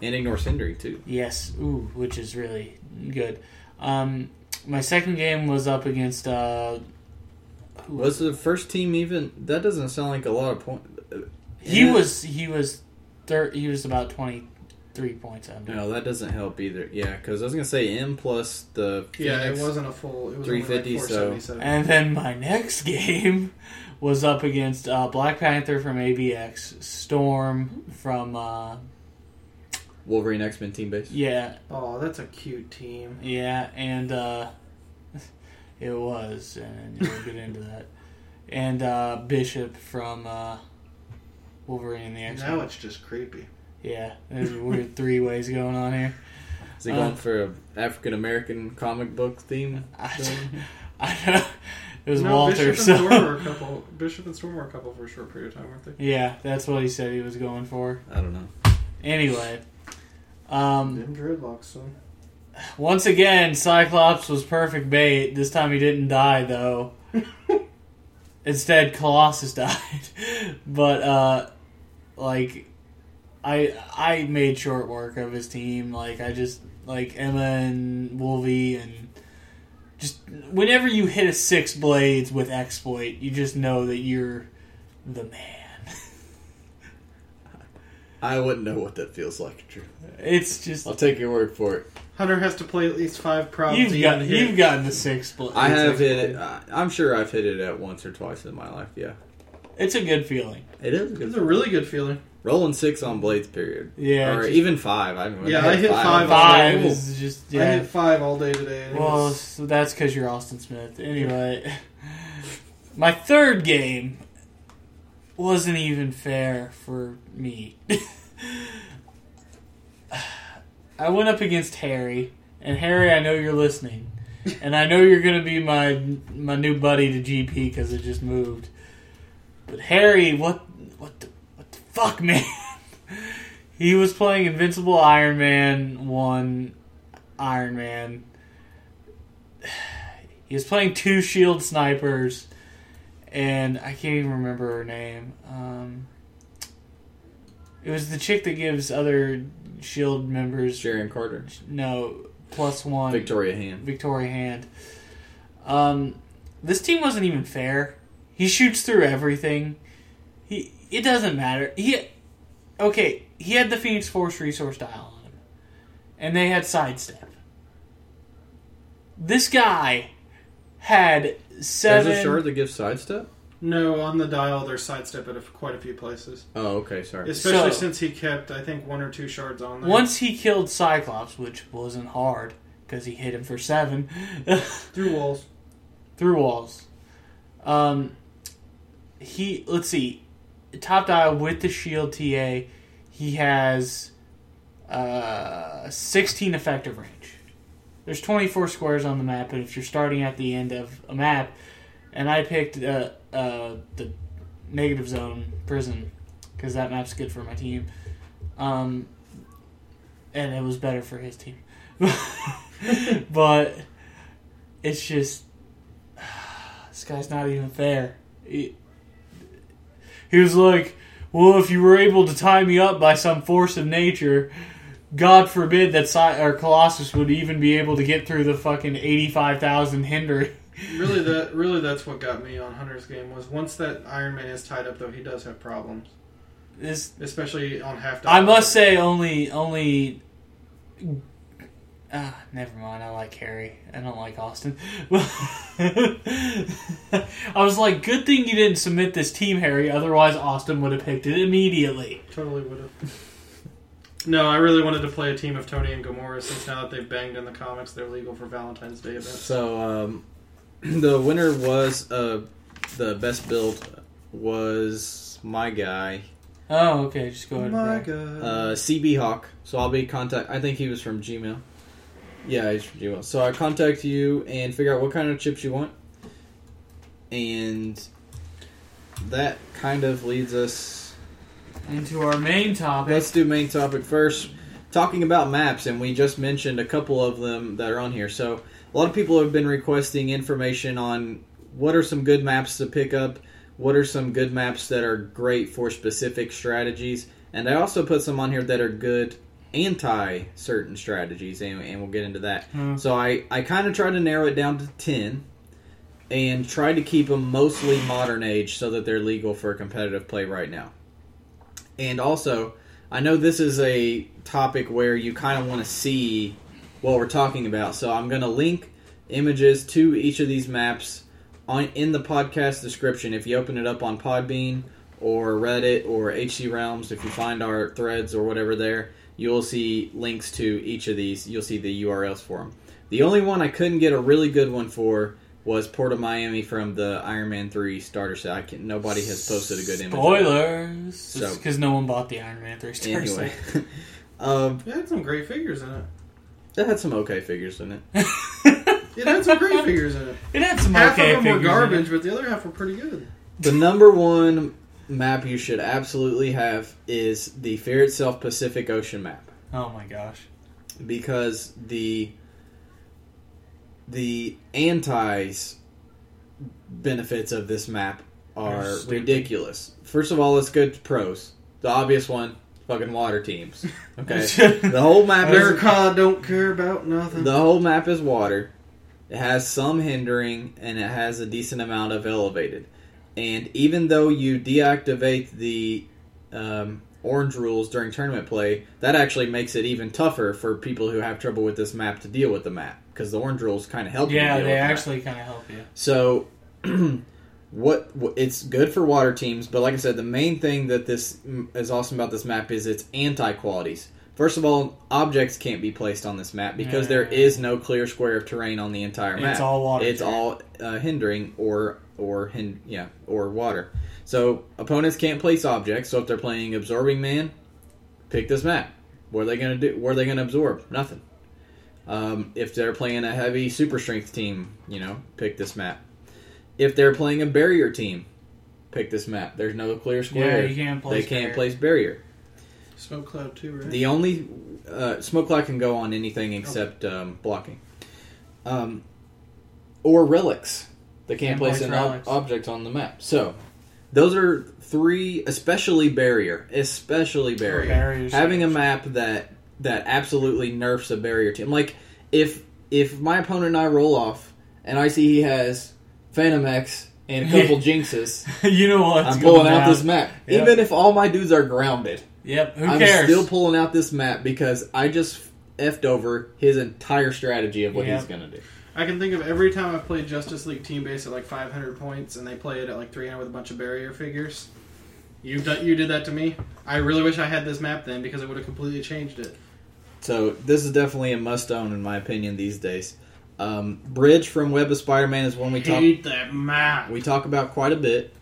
and ignore Sindri too. Yes, ooh, which is really good. Um, my second game was up against. Uh, who Was the first team even? That doesn't sound like a lot of point. He Yeah. was he was thir- he was about twenty three points under. No, that doesn't help either. Yeah, because I was gonna say M plus the yeah, it wasn't a full. It was 350, only like so- And then my [LAUGHS] next game was up against uh, Black Panther from AVX, Storm from uh, Wolverine X Men team base. yeah oh, that's a cute team. yeah, and uh, [LAUGHS] it was, and we'll get into that. And uh, Bishop from uh, Wolverine and the X Now Men. it's just creepy. Yeah, there's weird three ways going on here. Is he Uh, going for a African American comic book theme? I, [LAUGHS] I know it was no, Walter. Bishop and So Storm were a couple. Bishop and Storm were a couple for a short period of time, weren't they? yeah, that's what he said he was going for. I don't know. Anyway, um, Them dreadlocks, son. once again, Cyclops was perfect bait. This time he didn't die though. [LAUGHS] Instead, Colossus died. [LAUGHS] but uh, like, I I made short work of his team. Like I just like Emma and Wolvie and. Just whenever you hit a six blades with exploit, you just know that you're the man. [LAUGHS] I wouldn't know what that feels like. True. It's just I'll take your word for it. Hunter has to play at least five props. you've got even you've gotten the six blades. I have hit it. I- I'm sure I've hit it at once or twice in my life. Yeah, It's a good feeling. it is. a good It's a really good feeling. Rolling six on blades, period. Yeah, or just- even five. I haven't Yeah, I hit five. five Ooh. is just I hit five all day today. and Well, was- so that's because you're Austin Smith. Anyway, [LAUGHS] my third game wasn't even fair for me. [LAUGHS] I went up against Harry, and Harry, I know you're listening, and I know you're gonna be my my new buddy to GP because it just moved. But Harry, what what the what the fuck, [LAUGHS] man? he was playing Invincible Iron Man one Iron Man. He was playing two shield snipers, and I can't even remember her name. Um, it was the chick that gives other shield members Sharon Carter, no plus one Victoria Hand. Victoria Hand. Um, this team wasn't even fair. He shoots through everything. He it doesn't matter. He okay. He had the Phoenix Force resource dial on him, and they had sidestep. This guy had There's seven. a shard that gives sidestep. No, on the dial, there's sidestep at a, quite a few places. Oh, okay, sorry. Especially So- since he kept, I think, one or two shards on there. Once he killed Cyclops, which wasn't hard because he hit him for seven. [LAUGHS] through walls. through walls. Um, he let's see, top dial with the shield TA, he has uh, 16 effective range. There's 24 squares on the map, and if you're starting at the end of a map, and I picked uh, uh, the negative zone prison because that map's good for my team, um, and it was better for his team, [LAUGHS] but it's just [SIGHS] this guy's not even fair. He was like, "Well, if you were able to tie me up by some force of nature, God forbid that Cy- or Colossus would even be able to get through the fucking eighty-five thousand hinder." Really, that [LAUGHS] really that's what got me on Hunter's game was once that Iron Man is tied up, though he does have problems, This, especially on half. I must say, only only. Ah, never mind. I like Harry. I don't like Austin. [LAUGHS] I was like, good thing you didn't submit this team, Harry. Otherwise, Austin would have picked it immediately. totally would have. [LAUGHS] No, I really wanted to play a team of Tony and Gamora since now that they've banged in the comics, they're legal for Valentine's Day events. So um, [CLEARS THROAT] the winner was uh, the best build was my guy, Oh, okay. Just go ahead. my and God. uh, CB Hawk. So I'll be contact. I think he was from Gmail. Yeah, he's from Gmail. So I contact you and figure out what kind of chips you want, and that kind of leads us. into our main topic. Let's do main topic first. Talking about maps, and we just mentioned a couple of them that are on here. So a lot of people have been requesting information on what are some good maps to pick up, what are some good maps that are great for specific strategies, and I also put some on here that are good anti certain strategies, and, and we'll get into that. Hmm. So I, I kind of tried to narrow it down to 10 and tried to keep them mostly modern age so that they're legal for competitive play right now. And also, I know this is a topic where you kind of want to see what we're talking about, so I'm going to link images to each of these maps on in the podcast description. If you open it up on Podbean or Reddit or HC Realms, if you find our threads or whatever there, you'll see links to each of these. You'll see the URLs for them. The only one I couldn't get a really good one for was Port of Miami from the Iron Man 3 starter set. I can, nobody has posted a good image. Spoilers. So- because no one bought the Iron Man three starter Anyway, set. [LAUGHS] um, it had some great figures in it. it had some okay figures in it. [LAUGHS] It had some great figures in it. It had some Half okay of them were figures in it. garbage, but the other half were pretty good. The number one map you should absolutely have is the Fear Itself Pacific Ocean map Oh my gosh. because the the antis benefits of this map are ridiculous. First of all, it's good to pros. The obvious one, fucking water teams. [LAUGHS] Okay, the whole map is don't care about nothing. The whole map is water. It has some hindering and it has a decent amount of elevated. And even though you deactivate the um, orange rules during tournament play, that actually makes it even tougher for people who have trouble with this map to deal with the map because the orange rules kind of help you. Yeah, deal they actually kind of help you. So, [CLEARS THROAT] what, it's good for water teams, but like I said, the main thing that this is awesome about this map is its anti qualities. First of all, objects can't be placed on this map because there Yeah. is no clear square of terrain on the entire map. It's all water. It's all uh, hindering or or hin- yeah or water. So opponents can't place objects. So if they're playing absorbing man, pick this map. What are they going to do? What are they going to absorb? Nothing. Um, if they're playing a heavy super strength team, you know, pick this map. If they're playing a barrier team, pick this map. There's no clear square. Yeah, square. you can't place they can't barrier. place barrier. Smoke cloud too, right? The only uh, smoke cloud can go on anything except um, blocking, um, or relics. They can't Can't place place an ob- object on the map. So those are three, especially barrier, especially barrier. Barriers. Having a map that that absolutely nerfs a barrier team. Like if if my opponent and I roll off and I see he has Phantom X and a [LAUGHS] couple jinxes, [LAUGHS] you know what? I'm pulling out this map. Yep. Even if all my dudes are grounded. Yep. Who I'm cares? still pulling out this map because I just effed over his entire strategy of what Yeah. he's gonna do. I can think of every time I've played Justice League Team Base at like 500 points, and they play it at like 300 with a bunch of barrier figures. You done, you did that to me. I really wish I had this map then because it would have completely changed it. So this is definitely a must own in my opinion these days. Um, Bridge from Web of Spider-Man is one we talk Hate that map. we talk about quite a bit.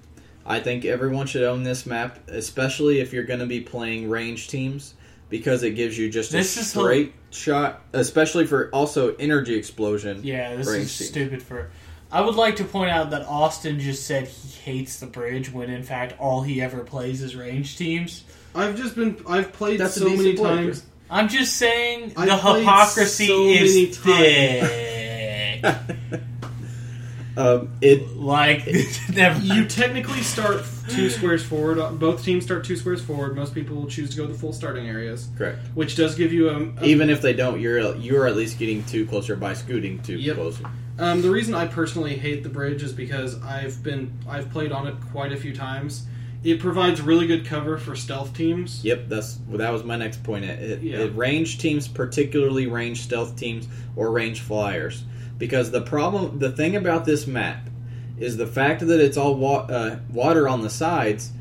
I think everyone should own this map, especially if you're going to be playing range teams, because it gives you just This a is straight shot, especially for also energy explosion. Yeah, this is team. stupid for. I would like to point out that Austin just said he hates the bridge when in fact all he ever plays is range teams. I've just been I've played That's so decent many player. times. I'm just saying I've the hypocrisy so is times. thick. [LAUGHS] um, it like, [LAUGHS] never You technically start two squares forward. Both teams start two squares forward. Most people will choose to go to the full starting areas, correct. which does give you a, a Even if they don't, you're you're at least getting two closer by scooting too Yep. closer. Um, the reason I personally hate the bridge is because I've been I've played on it quite a few times. It provides really good cover for stealth teams. Yep, that's well, that was my next point. It, it, Yeah. it range teams, particularly range stealth teams or range flyers, because the problem, the thing about this map, is the fact that it's all wa- uh, water on the sides.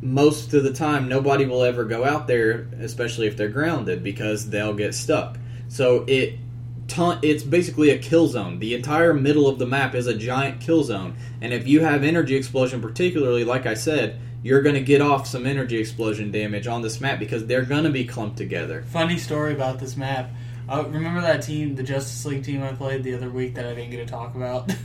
Most of the time, nobody will ever go out there, especially if they're grounded, because they'll get stuck. So it, ton- it's basically a kill zone. The entire middle of the map is a giant kill zone, and if you have energy explosion, particularly like I said, you're going to get off some energy explosion damage on this map because they're going to be clumped together. Funny story about this map. Uh, remember that team, the Justice League team I played the other week that I didn't get to talk about? [LAUGHS]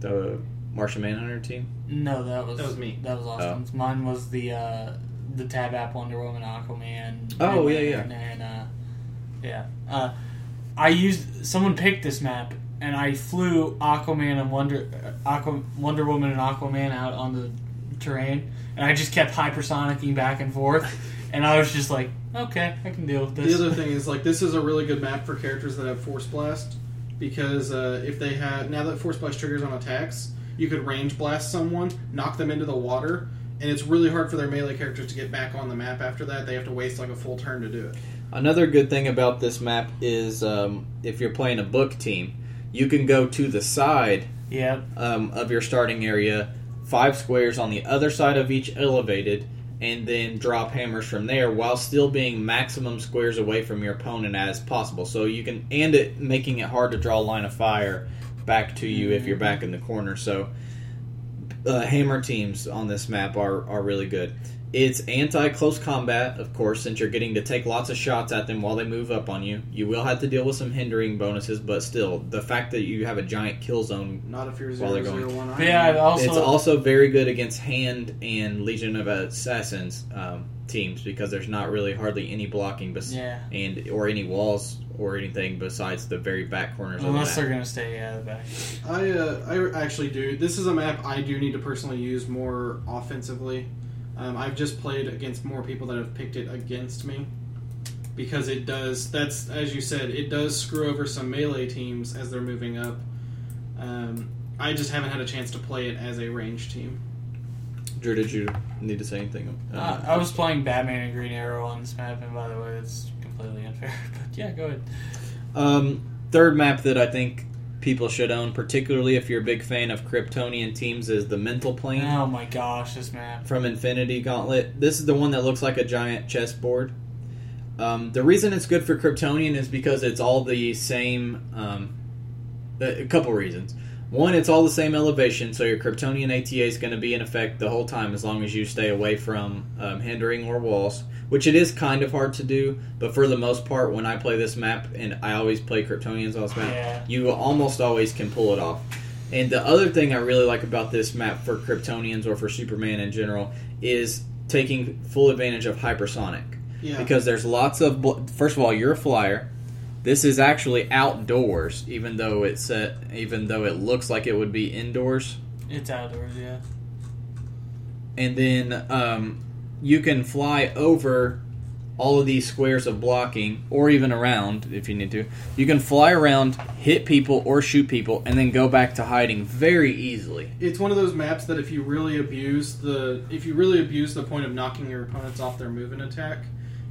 The Martian Manhunter team. no, that was That was me. That was Austin's. Mine was the uh, the Tab app Wonder Woman, Aquaman. Oh, Green yeah, yeah. Lantern, And, uh, yeah. Uh, I used someone picked this map, and I flew Aquaman and Wonder uh, Aqua, Wonder Woman and Aquaman out on the terrain, and I just kept hypersonicking back and forth, and I was just like, okay, I can deal with this. The other thing is like this is a really good map for characters that have Force Blast because uh, if they have now that Force Blast triggers on attacks, you could range blast someone, knock them into the water, and it's really hard for their melee characters to get back on the map after that. They have to waste like a full turn to do it. Another good thing about this map is um, if you're playing a book team, you can go to the side Yep. um, of your starting area, five squares on the other side of each elevated, and then drop hammers from there while still being maximum squares away from your opponent as possible. So you can, and it making it hard to draw a line of fire back to you if you're back in the corner. So uh, hammer teams on this map are, are really good. It's anti close combat, of course, since you're getting to take lots of shots at them while they move up on you. You will have to deal with some hindering bonuses, but still, the fact that you have a giant kill zone Not if you're While they're zero going. zero one. But yeah, I've also, it's also very good against Hand and Legion of Assassins um, teams because there's not really hardly any blocking bes- yeah. and or any walls or anything besides the very back corners Unless of they're gonna stay yeah the back. I uh, I actually do. This is a map I do need to personally use more offensively. Um, I've just played against more people that have picked it against me because it does. That's as you said, it does screw over some melee teams as they're moving up. Um, I just haven't had a chance to play it as a range team. Drew, did you need to say anything? Uh, I was playing Batman and Green Arrow on this map, and by the way, it's completely unfair. [LAUGHS] But yeah, go ahead. Um, third map that I think people should own, particularly if you're a big fan of Kryptonian teams, is the Mental Plane. Oh my gosh, this map. from Infinity Gauntlet. This is the one that looks like a giant chessboard. Um, the reason it's good for Kryptonian is because it's all the same. Um, a a couple reasons. One, it's all the same elevation, so your Kryptonian ATA is going to be in effect the whole time as long as you stay away from um, hindering or walls, which it is kind of hard to do, but for the most part, when I play this map, and I always play Kryptonians on this map, Yeah. you almost always can pull it off. And the other thing I really like about this map for Kryptonians or for Superman in general is taking full advantage of hypersonic Yeah. because there's lots of bl- first of all you're a flyer this is actually outdoors even though it's uh, even though it looks like it would be indoors. It's outdoors, yeah. and then um, you can fly over all of these squares of blocking or even around if you need to. You can fly around hit people or shoot people and then go back to hiding very easily. It's one of those maps that if you really abuse the if you really abuse the point of knocking your opponents off their move and attack,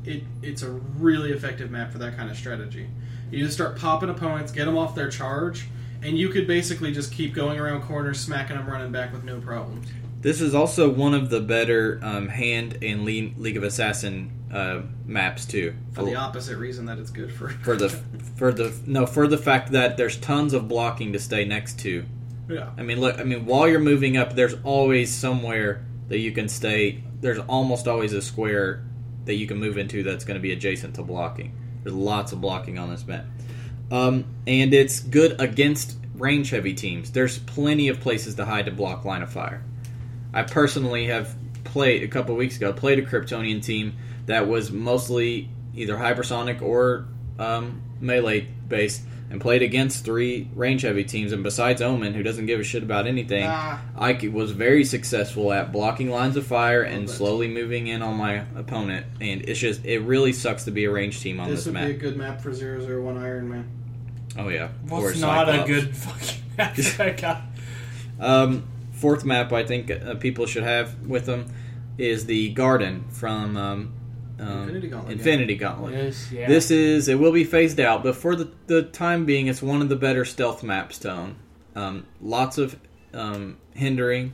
it it's a really effective map for that kind of strategy. You just start popping opponents, get them off their charge, and you could basically just keep going around corners, smacking them, running back with no problems. This is also one of the better um, hand and Le- League of Assassin uh, maps too. For the opposite reason that it's good for for the [LAUGHS] for the no for the fact that there's tons of blocking to stay next to. yeah. I mean, look. I mean, while you're moving up, there's always somewhere that you can stay. There's almost always a square that you can move into that's going to be adjacent to blocking. There's lots of blocking on this map, um, and it's good against range heavy teams. There's plenty of places to hide to block line of fire. I personally have played a couple weeks ago. Played a Kryptonian team that was mostly either hypersonic or um, melee based, and played against three range heavy teams. And besides Omen, who doesn't give a shit about anything, Ah, I c- was very successful at blocking lines of fire and that. slowly moving in on my opponent. And it's just it really sucks to be a range team on this this, would be a good map for 001 Iron Man. oh yeah, Well, Or it's not a good fucking [LAUGHS] map for that. Um, fourth map I think uh, people should have with them is the Garden from um, um, Infinity Gauntlet, Infinity Gauntlet. Yes, yeah. This is it will be phased out, but for the, the time being, it's one of the better stealth maps to own. Um, lots of um, hindering,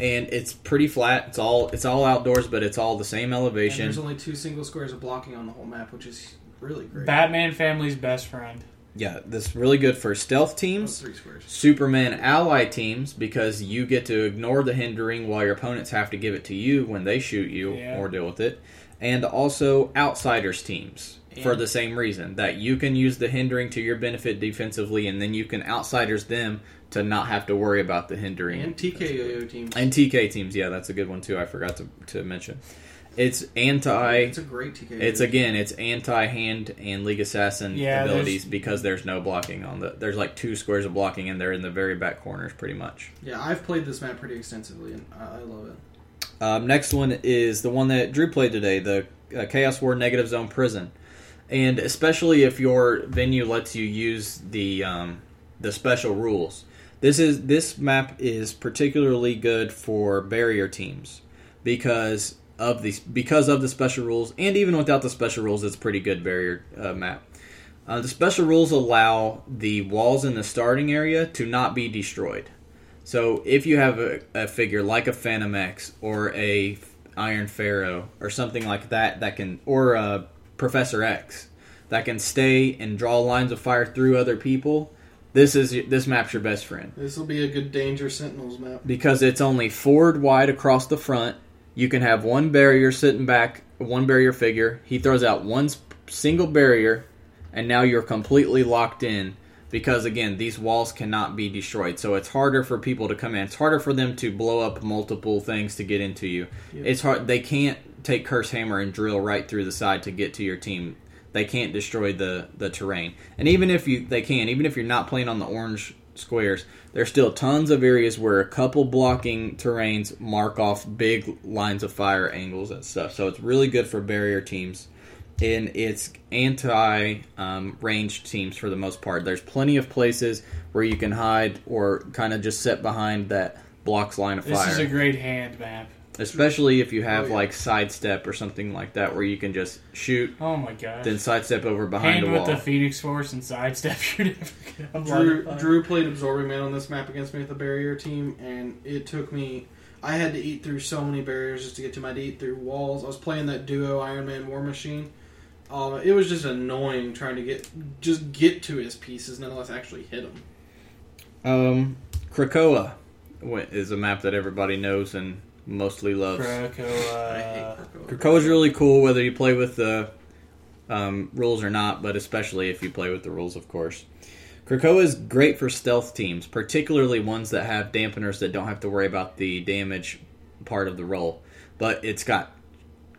and it's pretty flat. It's all it's all outdoors, but it's all the same And elevation. there's only two single squares of blocking on the whole map, which is really great. Batman family's best friend. Yeah, this is really good for stealth Oh, teams. three. Superman ally teams because you get to ignore the hindering while your opponents have to give it to you when they shoot you Yeah. or deal with it. And also outsiders teams for the same reason that you can use the hindering to your benefit defensively and then you can outsiders them to not have to worry about the hindering. And TKO teams. And TK teams, yeah, that's a good one too. I forgot to, to mention. It's anti it's a great TKO. it's again, it's anti-hand and League Assassin Yeah, there's- abilities because there's no blocking on the. There's like two squares of blocking, and they're in the very back corners, pretty much. Yeah, I've played this map pretty extensively, and I, I love it. Um, next one is the one that Drew played today, the uh, Chaos War Negative Zone Prison, and especially if your venue lets you use the um, the special rules. This is this map is particularly good for barrier teams because of the because of the special rules, and even without the special rules, it's a pretty good barrier uh, map. Uh, the special rules allow the walls in the starting area to not be destroyed. So if you have a, a figure like a Phantom X or a Iron Pharaoh or something like that that can or a Professor X that can stay and draw lines of fire through other people, this is this map's your best friend This will be a good Danger Sentinels map. because it's only forward wide across the front. You can have one barrier sitting back, one barrier figure. He throws out one single barrier, and now you're completely locked in because again, these walls cannot be destroyed. So it's harder for people to come in. It's harder for them to blow up multiple things to get into you. Yeah. It's hard. They can't take curse hammer and drill right through the side to get to your team. They can't destroy the the terrain. And even if you they can, even if you're not playing on the orange squares, there's still tons of areas where a couple blocking terrains mark off big lines of fire angles and stuff. So it's really good for barrier teams. And it's anti um, ranged teams for the most part. There's plenty of places where you can hide or kind of just sit behind that blocks line of This fire This is a great hand map. Especially if you have Oh, yeah. like sidestep or something like that where you can just shoot Oh my god! then sidestep over behind hand a with the Phoenix Force and sidestep. [LAUGHS] You're Drew, Drew, Drew played Absorbing Man on this map against me with the barrier team, and it took me. I had to eat through so many barriers just to get to my. I had to eat through walls. I was playing that duo Iron Man War Machine. Um, it was just annoying trying to get just get to his pieces, nonetheless actually hit him. Um, Krakoa is a map that everybody knows and mostly loves. [LAUGHS] I Krakoa. Krakoa. Krakoa is really cool, whether you play with the um, rules or not, but especially if you play with the rules, of course. Krakoa is great for stealth teams, particularly ones that have dampeners that don't have to worry about the damage part of the roll. But it's got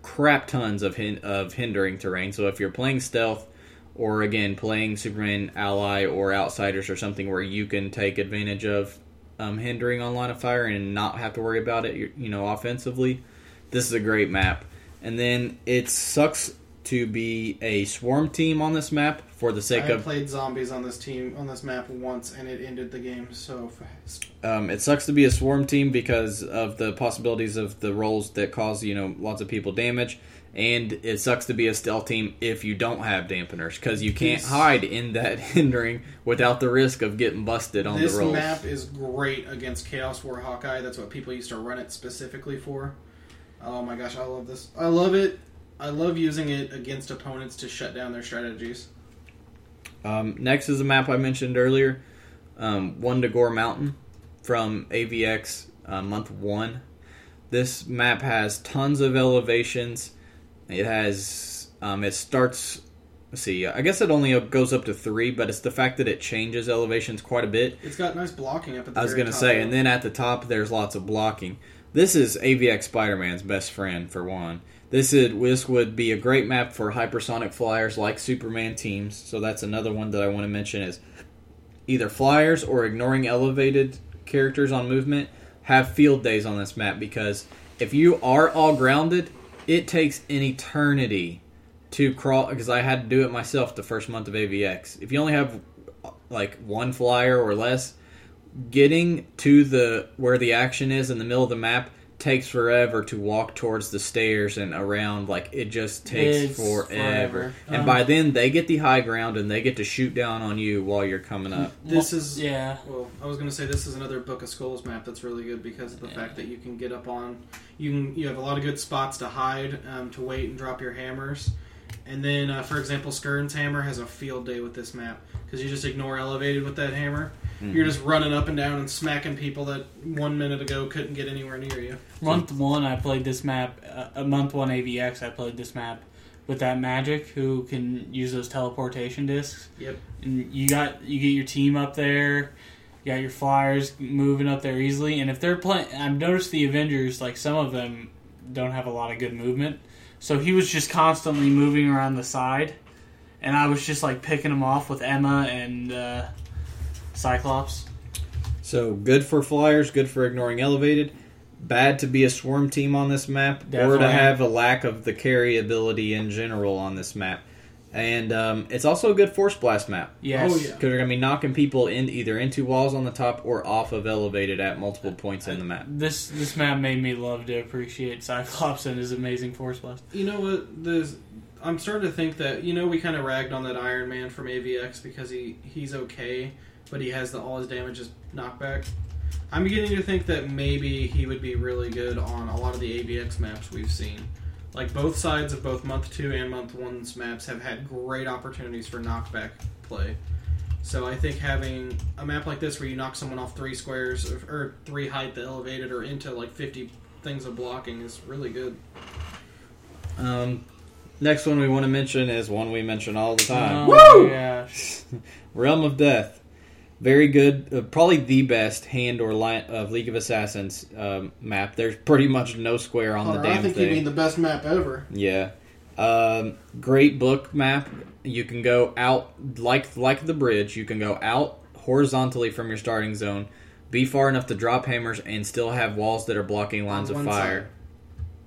crap tons of hin- of hindering terrain. So if you're playing stealth, or again playing Superman ally or outsiders or something where you can take advantage of um, hindering on line of fire and not have to worry about it, you know, offensively, this is a great map. And then it sucks to be a swarm team on this map for the sake had of I played zombies on this team on this map once, and it ended the game so fast. Um, it sucks to be a swarm team because of the possibilities of the rolls that cause you know lots of people damage, and it sucks to be a stealth team if you don't have dampeners because you can't This- hide in that [LAUGHS] hindering without the risk of getting busted on the rolls. This map is great against Chaos War Hawkeye. That's what people used to run it specifically for. Oh my gosh, I love this. I love it. I love using it against opponents to shut down their strategies. Um, next is a map I mentioned earlier, um, Wundagore Mountain from AVX uh, month one. This map has tons of elevations. It has um, it starts. Let's see. I guess it only goes up to three, but it's the fact that it changes elevations quite a bit. It's got nice blocking up at the I was gonna say, and then at the top there's lots of blocking. This is AVX Spider-Man's best friend for one. This is this would be a great map for hypersonic flyers like Superman teams. So that's another one that I want to mention is either flyers or ignoring elevated characters on movement have field days on this map because if you are all grounded, it takes an eternity to crawl because I had to do it myself the first month of AVX. If you only have like one flyer or less, getting to the where the action is in the middle of the map takes forever to walk towards the stairs and around like it just takes It's forever. forever. And Um, by then they get the high ground and they get to shoot down on you while you're coming up. This is yeah. Well, I was going to say this is another Book of Skulls map that's really good because of the fact that you can get up on, you can you have a lot of good spots to hide, um, to wait and drop your hammers, and then uh, for example, Skirn's hammer has a field day with this map because you just ignore elevated with that hammer. You're just running up and down and smacking people that one minute ago couldn't get anywhere near you. Month one, I played this map. Uh, uh, month one AVX, I played this map with that Magik who can use those teleportation discs. Yep. And you got you get your team up there. You got your flyers moving up there easily. And if they're playing, I've noticed the Avengers like some of them don't have a lot of good movement. So he was just constantly moving around the side, and I was just like picking him off with Emma and uh, Cyclops. So good for flyers, good for ignoring elevated. Bad to be a swarm team on this map, or to have a lack of the carry ability in general on this map. And um, it's also a good force blast map Yes. Oh, yeah. because you're gonna be knocking people in either into walls on the top or off of elevated at multiple points in the map. This this map made me love to appreciate Cyclops and his amazing force blast. You know what? There's, I'm starting to think that you know we kind of ragged on that Iron Man from AVX because he he's okay, but he has the all his damage is knockback. I'm beginning to think that maybe he would be really good on a lot of the AVX maps we've seen. Like both sides of both month two and month one's maps have had great opportunities for knockback play. So I think having a map like this where you knock someone off three squares or, or three height the elevated or into like 50 things of blocking is really good. Um, next one we want to mention is one we mention all the time. Oh my gosh. [LAUGHS] Realm of Death. Very good, uh, probably the best hand or line of League of Assassins um, map. There's pretty much no square on the Hunter, damn I think thing. you mean the best map ever. Yeah. Um, great book map. You can go out like like the bridge. You can go out horizontally from your starting zone, be far enough to drop hammers, and still have walls that are blocking lines On of fire. Uh,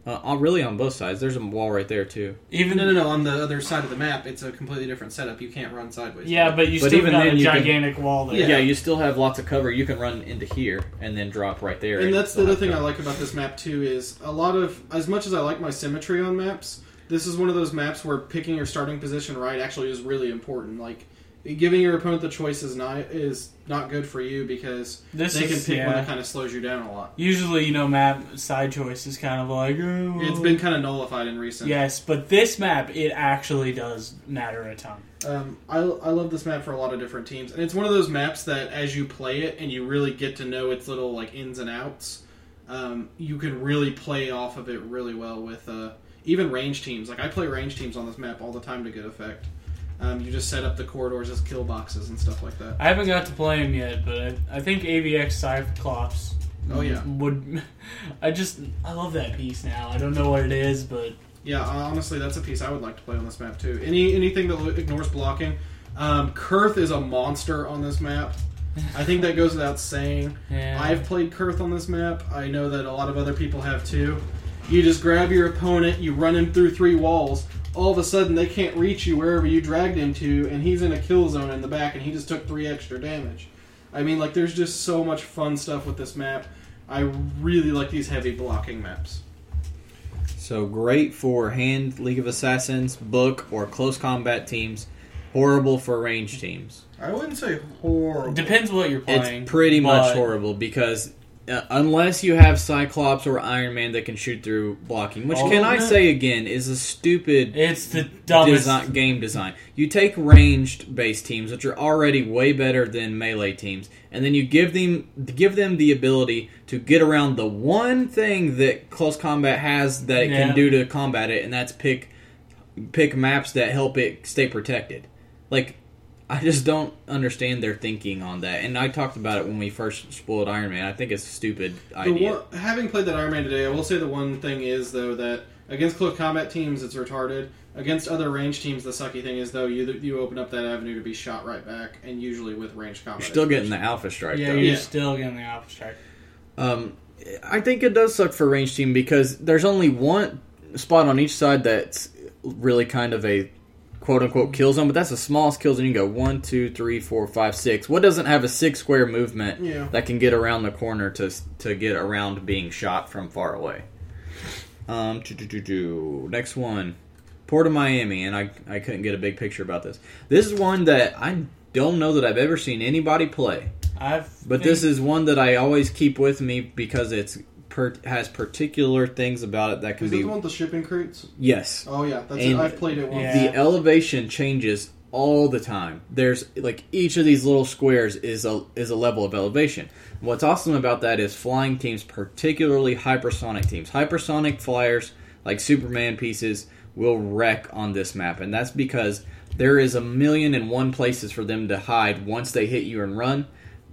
uh, really, on both sides. There's a wall right there too. Even No, no, no. On the other side of the map, it's a completely different setup. You can't run sideways. yeah, but you But still even got then a you can- gigantic wall there. Yeah. Yeah. you still have lots of cover. You can run into here and then drop right there. and that's the other have thing I like about this map too is a lot of as much as I like my symmetry on maps, this is one of those maps where picking your starting position right actually is really important. Like giving your opponent the choice is not is not good for you because This they can is, pick one that kind of slows you down a lot. Usually, you know, map side choice is kind of like. Oh. It's been kind of nullified in recent. Yes, but this map, it actually does matter a ton. Um, I, I love this map for a lot of different teams, and it's one of those maps that as you play it and you really get to know its little like ins and outs, um, you can really play off of it really well with uh, even range teams. Like I play range teams on this map all the time to good effect. Um, you just set up the corridors as kill boxes and stuff like that. I haven't got to play him yet, but I, I think AVX Cyclops. Oh, yeah. Would [LAUGHS] I just I love that piece now. I don't know what it is, but Yeah, honestly, that's a piece I would like to play on this map too. Any anything that ignores blocking. Um, Kurth is a monster on this map. I think that goes without saying. [LAUGHS] yeah. I've played Kurth on this map. I know that a lot of other people have too. You just grab your opponent, you run him through three walls. All of a sudden, they can't reach you wherever you dragged him to, and he's in a kill zone in the back, and he just took three extra damage. I mean, like, there's just so much fun stuff with this map. I really like these heavy blocking maps. So great for hand League of Assassins, book, or close combat teams. Horrible for range teams. I wouldn't say horrible. depends what you're playing. It's pretty much horrible because uh, unless you have Cyclops or Iron Man that can shoot through blocking, which can I say again is a stupid It's the dumbest. design, game design. You take ranged based teams, which are already way better than melee teams, and then you give them give them the ability to get around the one thing that close combat has that it Yeah. can do to combat it, and that's pick pick maps that help it stay protected. Like I just don't understand their thinking on that. And I talked about it when we first spoiled Iron Man. I think it's a stupid The idea. one, having played that Iron Man today, I will say the one thing is though that against close combat teams, it's retarded. Against other range teams, the sucky thing is though you you open up that avenue to be shot right back, and usually with range combat. You're still getting the Alpha Strike. yeah, though. you're Yeah. still getting the alpha strike. Um, I think it does suck for range team because there's only one spot on each side that's really kind of a quote unquote kill zone, but that's the smallest kill zone. You can go one, two, three, four, five, six. What doesn't have a six square movement Yeah. that can get around the corner to to get around being shot from far away? Um, next one, Port of Miami, and I I couldn't get a big picture about this. This is one that I don't know that I've ever seen anybody play. I've But this is one that I always keep with me because it's per, has particular things about it that can Is it be the one with the shipping crates? yes. Oh yeah, that's And it. I've played it once. Yeah. The elevation changes all the time. There's like each of these little squares is a is a level of elevation. What's awesome about that is flying teams, particularly hypersonic teams. Hypersonic flyers like Superman pieces will wreck on this map, and that's because there is a million and one places for them to hide once they hit you and run.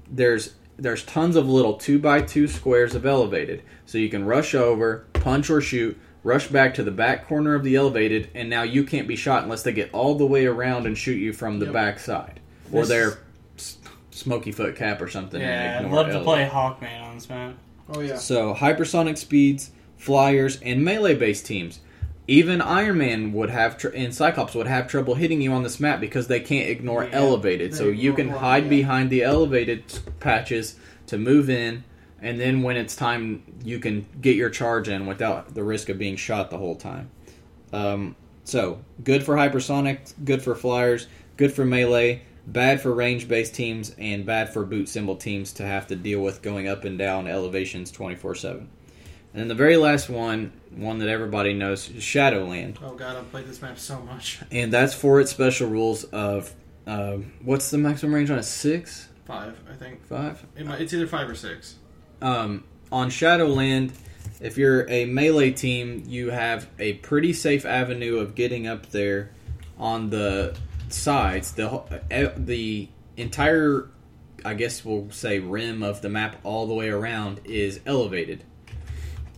There's there's tons of little two by two squares of elevated, so you can rush over, punch or shoot, rush back to the back corner of the elevated, and now you can't be shot unless they get all the way around and shoot you from the Yep. back side or This- their s- smoky foot cap or something. and yeah, I'd ignore love to play Hawkman on this map. Oh yeah. So hypersonic speeds, flyers, and melee-based teams. Even Iron Man would have tr- and Cyclops would have trouble hitting you on this map because they can't ignore Yeah, elevated. So you can hide yeah. behind the elevated patches to move in, and then when it's time, you can get your charge in without the risk of being shot the whole time. Um, so good for hypersonic, good for flyers, good for melee, bad for range-based teams, and bad for boot symbol teams to have to deal with going up and down elevations twenty four seven. And then the very last one, one that everybody knows, is Shadowland, Oh god, I've played this map so much. [LAUGHS] and that's for its special rules of uh, what's the maximum range on it? Six, Five, I think. five. It might, it's either five or six. um, on Shadowland, if you're a melee team, you have a pretty safe avenue of getting up there on the sides. The the entire, I guess we'll say, rim of the map all the way around is elevated,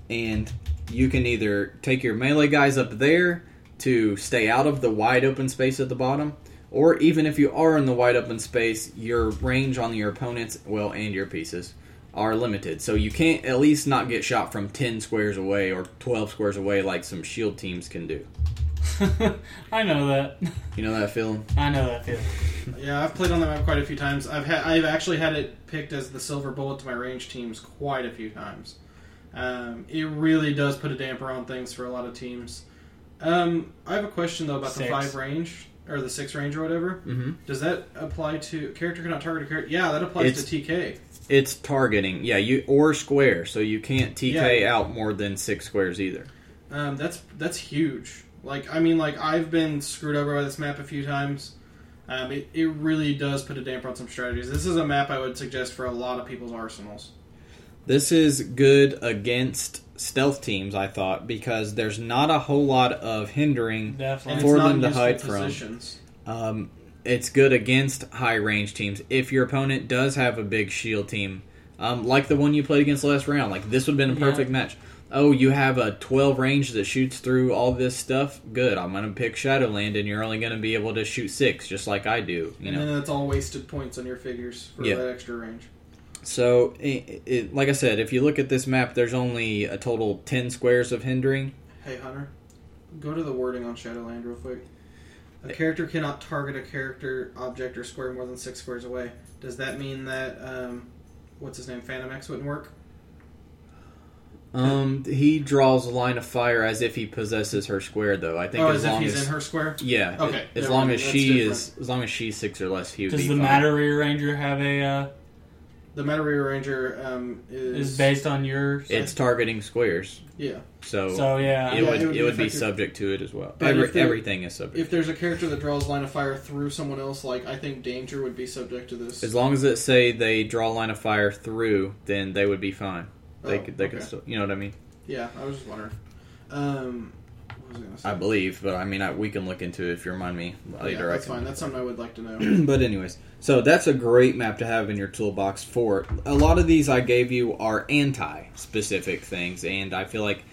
and you can either take your melee guys up there to stay out of the wide open space at the bottom. Or even if you are in the wide open space, your range on your opponents, well, and your pieces, are limited. So you can't at least not get shot from 10 squares away or 12 squares away like some shield teams can do. [LAUGHS] I know that. You know that feeling? I know that feeling. Yeah, I've played on that map quite a few times. I've had I've actually had it picked as the silver bullet to my range teams quite a few times. Um, it really does put a damper on things for a lot of teams. Um, I have a question though about Six. the five range. or the six range or whatever. hmm Does that apply to character cannot target a character? Yeah, that applies It's- to TK. It's targeting, yeah, you or square, so you can't TK out more than six squares either. Um, that's that's huge. Like I mean, like I've been screwed over by this map a few times. Um, it, it really does put a damper on some strategies. This is a map I would suggest for a lot of people's arsenals. This is good against stealth teams, I thought, because there's not a whole lot of hindering. Definitely. For them to useful hide from. Um, it's good against high range teams. If your opponent does have a big shield team, um, like the one you played against last round, like this would have been a Yeah. perfect match. Oh, you have a 12 range that shoots through all this stuff? Good. I'm going to pick Shadowland, and you're only going to be able to shoot six, just like I do. You and know. then that's all wasted points on your figures for Yeah. that extra range. So, it, it, like I said, if you look at this map, there's only a total 10 squares of hindering. Hey Hunter, go to the wording on Shadowland real quick. A character cannot target a character, object, or square more than six squares away. Does that mean that um, what's his name, Phantom X wouldn't work? Um, he draws a line of fire as if he possesses her square, though. I think Oh, as as if long he's as in her square. yeah, Okay, as never long mind, as she different. is, as long as she's six or less, he would Does be the fine. Matter Rearranger have a uh, The Matter Rearranger um, is, is based on your? It's targeting squares, yeah. so, so yeah. it Yeah, would it it would would, be be subject to it as well. Every, there- everything is subject. If there's a character that draws line of fire through someone else, like I think Danger would be subject to this. as long as it say they draw a line of fire through, then they would be fine. They Oh, could, they could, still, you know what I mean? Yeah, I was just wondering. Um, what was I? I believe, but I mean, I, we can look into it if you remind me later. I that's fine. That's something I would like to know. [CLEARS THROAT] but anyways, so that's a great map to have in your toolbox for a lot of these I gave you are anti-specific things, and I feel like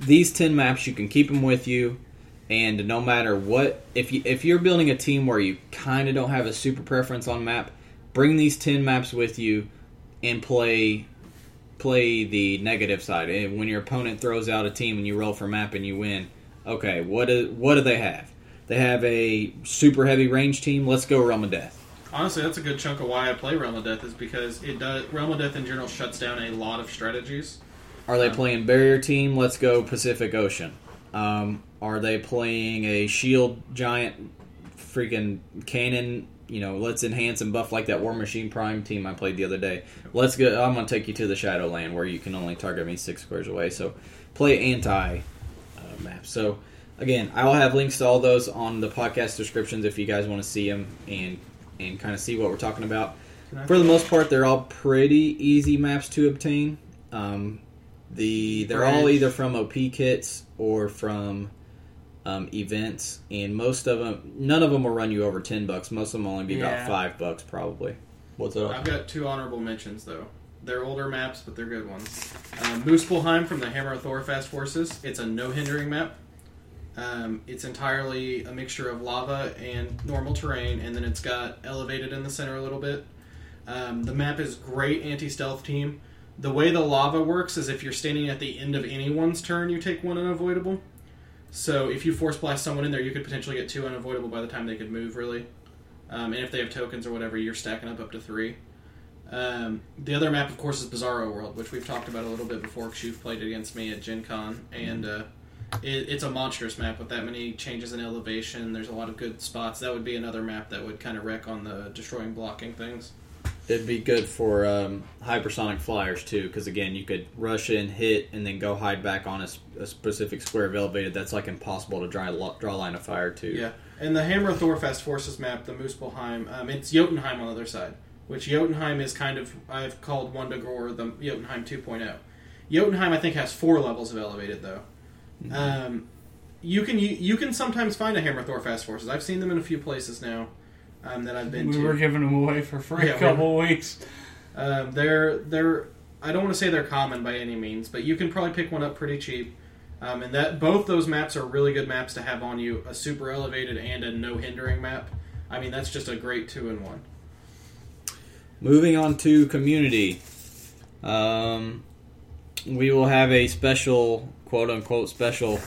these ten maps you can keep them with you, and no matter what, if you if you're building a team where you kind of don't have a super preference on map, bring these ten maps with you and play play the negative side. And when your opponent throws out a team and you roll for map and you win, okay, what do, what do they have? They have a super heavy range team. Let's go Realm of Death. Honestly, that's a good chunk of why I play Realm of Death is because it does Realm of Death in general shuts down a lot of strategies. Are they Um, playing barrier team? Let's go Pacific Ocean. Um, are they playing a shield giant freaking cannon? You know, let's enhance and buff like that War Machine Prime team I played the other day. Let's go. I'm gonna take you to the Shadowland where you can only target me six squares away. So play anti map. So again, I'll have links to all those on the podcast descriptions if you guys want to see them and and kind of see what we're talking about. For the most part, they're all pretty easy maps to obtain. Um, the they're all either from OP kits or from um, events, and most of them, none of them will run you over ten bucks. Most of them will only be Yeah. about five bucks, probably. What's up? I've got two honorable mentions though. They're older maps, but they're good ones. Um, Muspelheim from the Hammer of Thor Fast Forces. It's a no hindering map. Um, it's entirely a mixture of lava and normal terrain, and then it's got elevated in the center a little bit. Um, the map is great anti stealth team. The way the lava works is if you're standing at the end of anyone's turn, you take one unavoidable. So if you force blast someone in there, you could potentially get two unavoidable by the time they could move, really. Um, and if they have tokens or whatever, you're stacking up up to three. Um, the other map, of course, is Bizarro World, which we've talked about a little bit before because you've played against me at Gen Con. And uh, it, it's a monstrous map with that many changes in elevation. There's a lot of good spots. That would be another map that would kind of wreck on the destroying blocking things. It'd be good for um, hypersonic flyers too, because again, you could rush in, hit, and then go hide back on a specific square of elevated. That's like impossible to draw draw line of fire to. Yeah. And the Hammer of Thor Fast Forces map, the Muspelheim, um, it's Jotunheim on the other side, which Jotunheim is kind of, I've called Wundagore the Jotunheim 2.0. Jotunheim, I think, has four levels of elevated, though. Um, you can you, you can sometimes find a Hammer Thor Fast Forces. I've seen them in a few places now um, that I've been we to. were giving them away for free [LAUGHS] Yeah, a couple weeks. Um, they're they're I don't want to say they're common by any means, but you can probably pick one up pretty cheap. Um, and that both those maps are really good maps to have on you. A super elevated and a no hindering map. I mean, that's just a great two in one. Moving on to community, um, we will have a special quote unquote special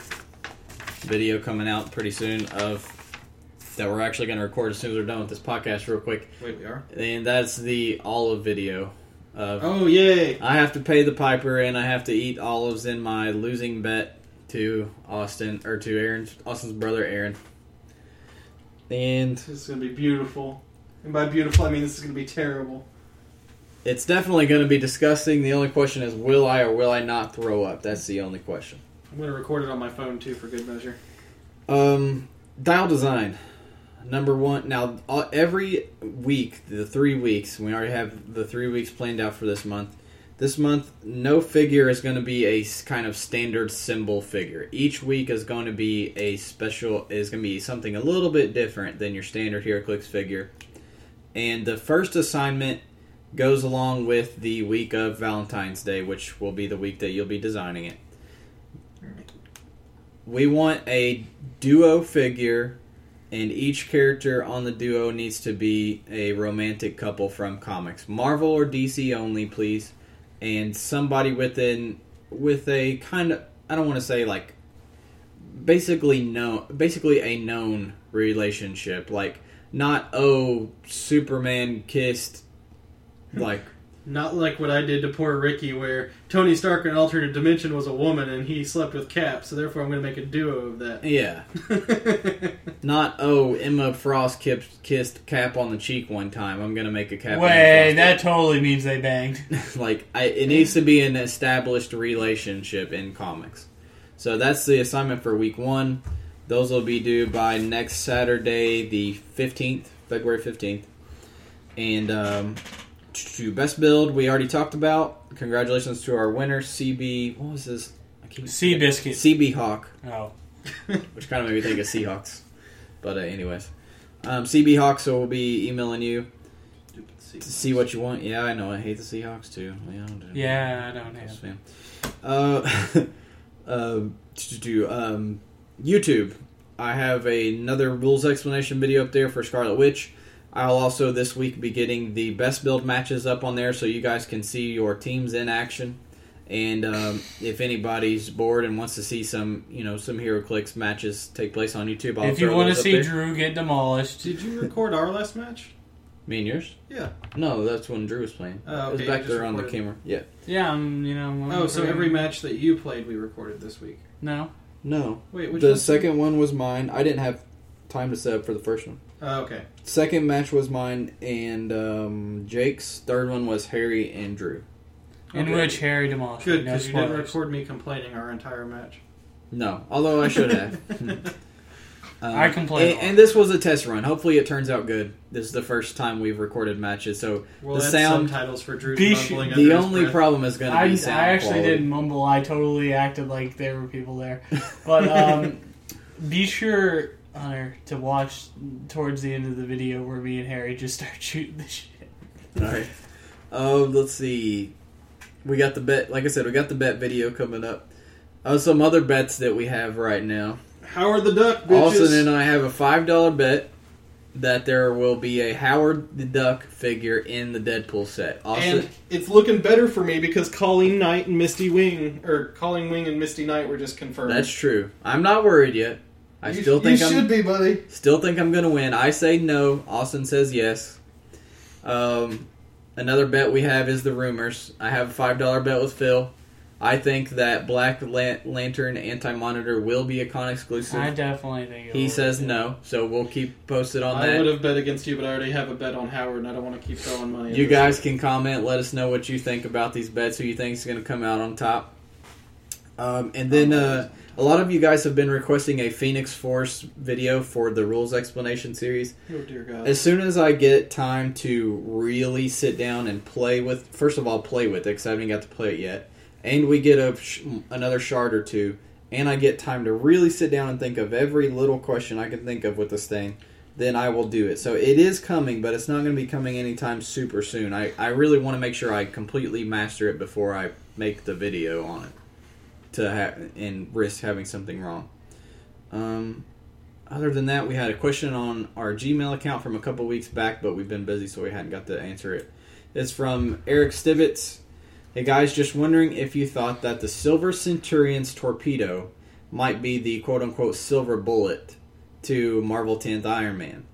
video coming out pretty soon of that we're actually going to record as soon as we're done with this podcast, real quick, Wait, we are. and that's the olive video. Of Oh yay! I have to pay the piper, and I have to eat olives in my losing bet to Austin or to Aaron, Austin's brother Aaron. and it's gonna be beautiful. And by beautiful, I mean this is gonna be terrible. it's definitely going to be disgusting. The only question is, will I or will I not throw up? That's the only question. I'm going to record it on my phone too for good measure. Um, dial design. Number one. Now, uh, every week, the three weeks, we already have the three weeks planned out for this month. This month, no figure is going to be a kind of standard symbol figure. Each week is going to be a special, is going to be something a little bit different than your standard HeroClix figure. And the first assignment goes along with the week of Valentine's Day, which will be the week that you'll be designing it. We want a duo figure, and each character on the duo needs to be a romantic couple from comics, Marvel or DC only, please, and somebody within with a kind of I don't want to say like basically no basically a known relationship, like not oh Superman kissed like Not like what I did to poor Ricky, where Tony Stark in an alternate dimension was a woman and he slept with Cap, so therefore I'm going to make a duo of that. yeah [LAUGHS] not oh Emma Frost kissed, kissed Cap on the cheek one time. I'm gonna make a Cap. and Emma Wait, Frost that totally means they banged. [LAUGHS] like I, it needs to be an established relationship in comics. So that's the assignment for week one. Those will be due by next Saturday, the fifteenth, February fifteenth. And um, to best build, we already talked about. Congratulations to our winner, CB. What was this? I keep Sea biscuit. CB Hawk, Oh, [LAUGHS] which kind of made me think of Seahawks. But uh, anyways, um, CB Hawk. So we'll be emailing you to see what you want. Yeah, I know. I hate the Seahawks too. Yeah, I do. yeah, I don't have. fam. Uh, uh, [LAUGHS] to do um, YouTube. I have another rules explanation video up there for Scarlet Witch. I'll also this week be getting the best build matches up on there, so you guys can see your teams in action. And um, if anybody's bored and wants to see some, you know, some HeroClix matches take place on YouTube, I'll If you want to see there. Drew get demolished, Did you record our last match? me and yours? Yeah. No, that's when Drew was playing. Oh, it was back you just there on the recorded. camera. Yeah. yeah, I'm, you know. I'm Oh, so every match that you played, we recorded this week. no. No, Wait, which the one? second one was mine. I didn't have time to set up for the first one. Oh, okay. Second match was mine and um, Jake's. Third one was Harry and Drew. In Okay. which Harry demolished. Good, No because you didn't spoilers. record me complaining our entire match. No, although I should have. [LAUGHS] Um, I complain And, and this was a test run. Hopefully, it turns out good. This is the first time we've recorded matches, so Well, The sound- titles for Drew's Be mumbling the under his only breath. problem is going to I, be I actually quality. didn't mumble. I totally acted like there were people there. But [LAUGHS] um, be sure, Hunter, to watch towards the end of the video where me and Harry just start [LAUGHS] shooting the shit. All right. Oh, let's see. We got the bet. Like I said, we got the bet video coming up. Uh, some other bets that we have right now. Howard the Duck, bitches. Austin and I have a five dollar bet that there will be a Howard the Duck figure in the Deadpool set. Austin, And it's looking better for me because Colleen Knight and Misty Wing, or Colleen Wing and Misty Knight were just confirmed. that's true. I'm not worried yet. I you, still think you I'm should be, buddy. still think I'm gonna win. I say no. Austin says yes. Um, another bet we have is the rumors. I have a five dollar bet with Phil. I think that Black Lan- Lantern Anti Monitor will be a con exclusive. I definitely think it he will. says no, so we'll keep posted on I that. I would have bet against you, but I already have a bet on Howard, and I don't want to keep throwing money. You guys can comment. Let us know what you think about these bets. Who you think is going to come out on top? Um, and then uh, a lot of you guys have been requesting a Phoenix Force video for the rules explanation series. Oh dear God. As soon as I get time to really sit down and play with, first of all, play with it because I haven't got to play it yet, and we get a sh- another shard or two, and I get time to really sit down and think of every little question I can think of with this thing, then I will do it. So it is coming, but it's not going to be coming anytime super soon. I, I really want to make sure I completely master it before I make the video on it to ha- and risk having something wrong. Um, other than that, we had a question on our Gmail account from a couple weeks back, but we've been busy, so we hadn't got to answer it. It's from Eric Stivitz. Hey guys, just wondering if you thought that the Silver Centurion's torpedo might be the quote unquote silver bullet to Marvel 10th Iron Man.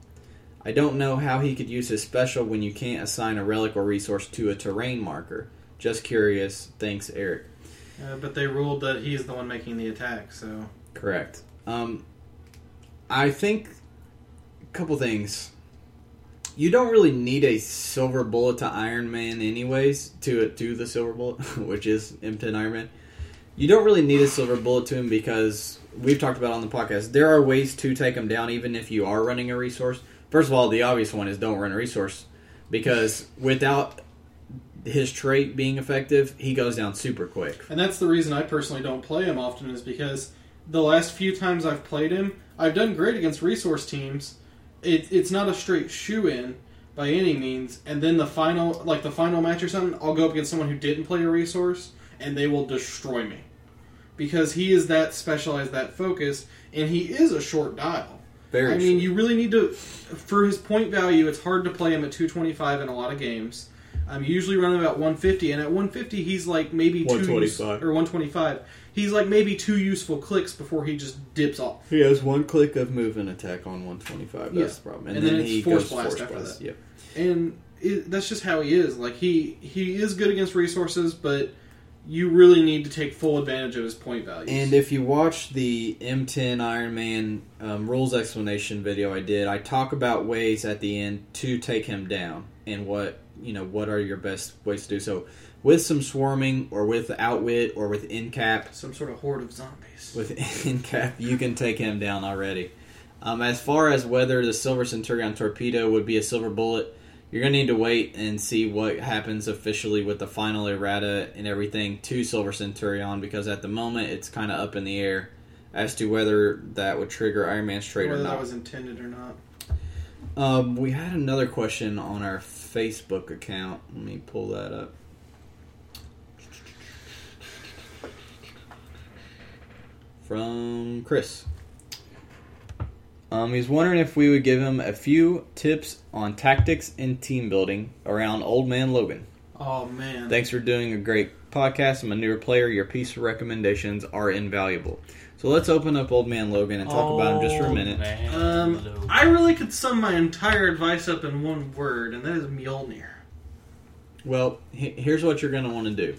I don't know how he could use his special when you can't assign a relic or resource to a terrain marker. Just curious. Thanks, Eric. Uh, but they ruled that he's the one making the attack, so Correct. Um, I think a couple things. You don't really need a silver bullet to Iron Man, anyways, to do the silver bullet, [LAUGHS] which is M10 Iron Man. You don't really need a silver bullet to him because we've talked about on the podcast. There are ways to take him down, even if you are running a resource. First of all, the obvious one is don't run a resource because without his trait being effective, he goes down super quick. And that's the reason I personally don't play him often is because the last few times I've played him, I've done great against resource teams. It, it's not a straight shoe in by any means. And then the final, like the final match or something, I'll go up against someone who didn't play a resource, and they will destroy me because he is that specialized, that focused, and he is a short dial. Very I mean, you really need to, for his point value, it's hard to play him at 225 in a lot of games. I'm usually running about 150, and at 150, he's like maybe two use- 125. or 125. He's like maybe two useful clicks before he just dips off. He has one click of move and attack on 125. That's Yeah. the problem. And then it's he Force goes Blast Force after Blast. that. Yep. and it, that's just how he is. Like he he is good against resources, but you really need to take full advantage of his point values. And if you watch the M10 Iron Man um, rules explanation video I did, I talk about ways at the end to take him down and what you know what are your best ways to do so with some swarming or with outwit or with incap some sort of horde of zombies. with [LAUGHS] incap you can take him down already. Um, as far as whether the Silver Centurion torpedo would be a silver bullet, you're gonna need to wait and see what happens officially with the final errata and everything to Silver Centurion because at the moment it's kind of up in the air as to whether that would trigger Iron Man's or whether not. that was intended or not. Um, we had another question on our Facebook account. Let me pull that up. From Chris. Um, he's wondering if we would give him a few tips on tactics and team building around Old Man Logan. Oh man, Thanks for doing a great podcast. I'm a newer player. Your piece of recommendations are invaluable. So let's open up Old Man Logan and talk about him just for a minute. man Um, I really could sum my entire advice up in one word, and that is Mjolnir. Well, he- here's what you're going to want to do.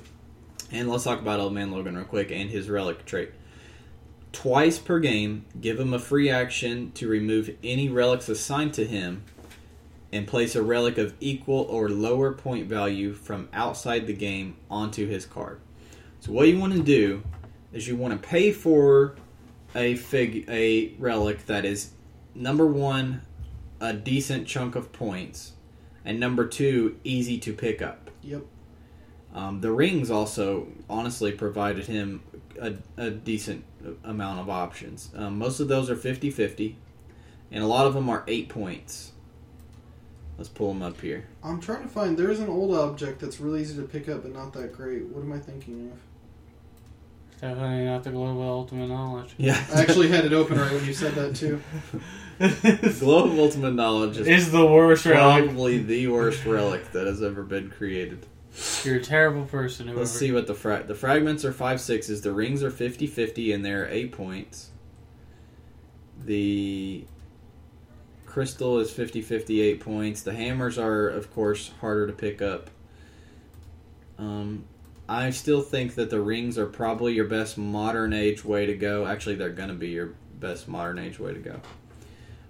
And let's talk about Old Man Logan real quick and his relic trait. Twice per game, give him a free action to remove any relics assigned to him and place a relic of equal or lower point value from outside the game onto his card. So what you want to do is you want to pay for a fig a relic that is number 1 a decent chunk of points and number 2 easy to pick up. Yep. Um, the rings also honestly provided him a, a decent amount of options. Um, most of those are 50 50, and a lot of them are 8 points. Let's pull them up here. I'm trying to find. There is an old object that's really easy to pick up, but not that great. What am I thinking of? Definitely not the Globe of Ultimate Knowledge. Yeah. I actually had it open right when you said that too. [LAUGHS] [LAUGHS] Globe of Ultimate Knowledge is is the worst relic. probably the worst relic that has ever been created. You're a terrible person. Whoever. Let's see what the fra- the fragments are five sixes. The rings are 50-50 and they're eight points. The crystal is 50-50, eight points. The hammers are, of course, harder to pick up. Um, I still think that the rings are probably your best modern age way to go. Actually, they're going to be your best modern age way to go.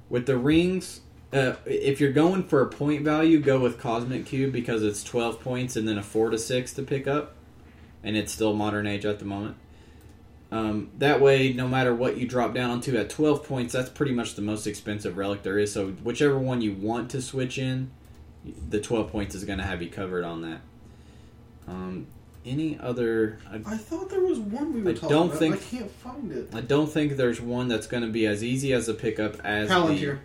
With the rings, uh, if you're going for a point value, go with Cosmic Cube because it's 12 points and then a 4 to 6 to pick up. And it's still modern age at the moment. Um, that way, no matter what you drop down onto at 12 points, that's pretty much the most expensive relic there is. So, whichever one you want to switch in, the 12 points is going to have you covered on that. Um, any other. I, I thought there was one we were I talking don't about. think- I can't find it. I don't think there's one that's going to be as easy as a pickup as Palantir. the.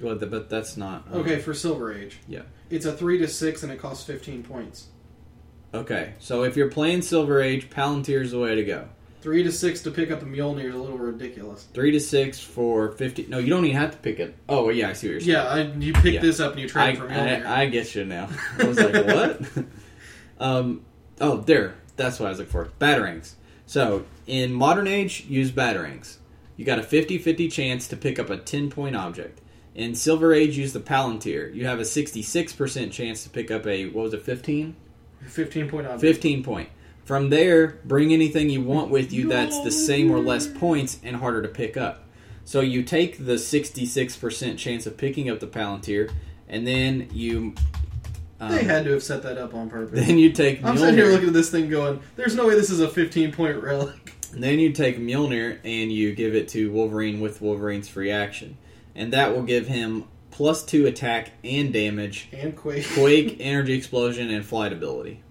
Well, the, but that's not. um, Okay, for Silver Age. Yeah. It's a three to six, and it costs fifteen points. Okay, so if you're playing Silver Age, Palantir's the way to go. Three to six to pick up a Mjolnir is a little ridiculous. Three to six for fifty. No, you don't even have to pick it. Oh, yeah, I see what you're saying. Yeah, I, you pick Yeah. this up and you trade it for Mjolnir. I, I get you now. [LAUGHS] I was like, what? [LAUGHS] um, oh, there. That's what I was looking for. Batarangs. So, in Modern Age, use Batarangs. You got a 50 50 chance to pick up a 10 point object. In Silver Age, use the Palantir. You have a 66% chance to pick up a, what was it, 15? Fifteen point object. 15 point. From there, bring anything you want with you that's the same or less points and harder to pick up. So you take the 66% chance of picking up the Palantir, and then you. Um, They had to have set that up on purpose. [LAUGHS] Then you take Mjolnir, I'm sitting here looking at this thing going, there's no way this is a 15 point relic. Then you take Mjolnir and you give it to Wolverine with Wolverine's free action, and that will give him plus two attack and damage, And Quake. [LAUGHS] quake, energy explosion, and flight ability.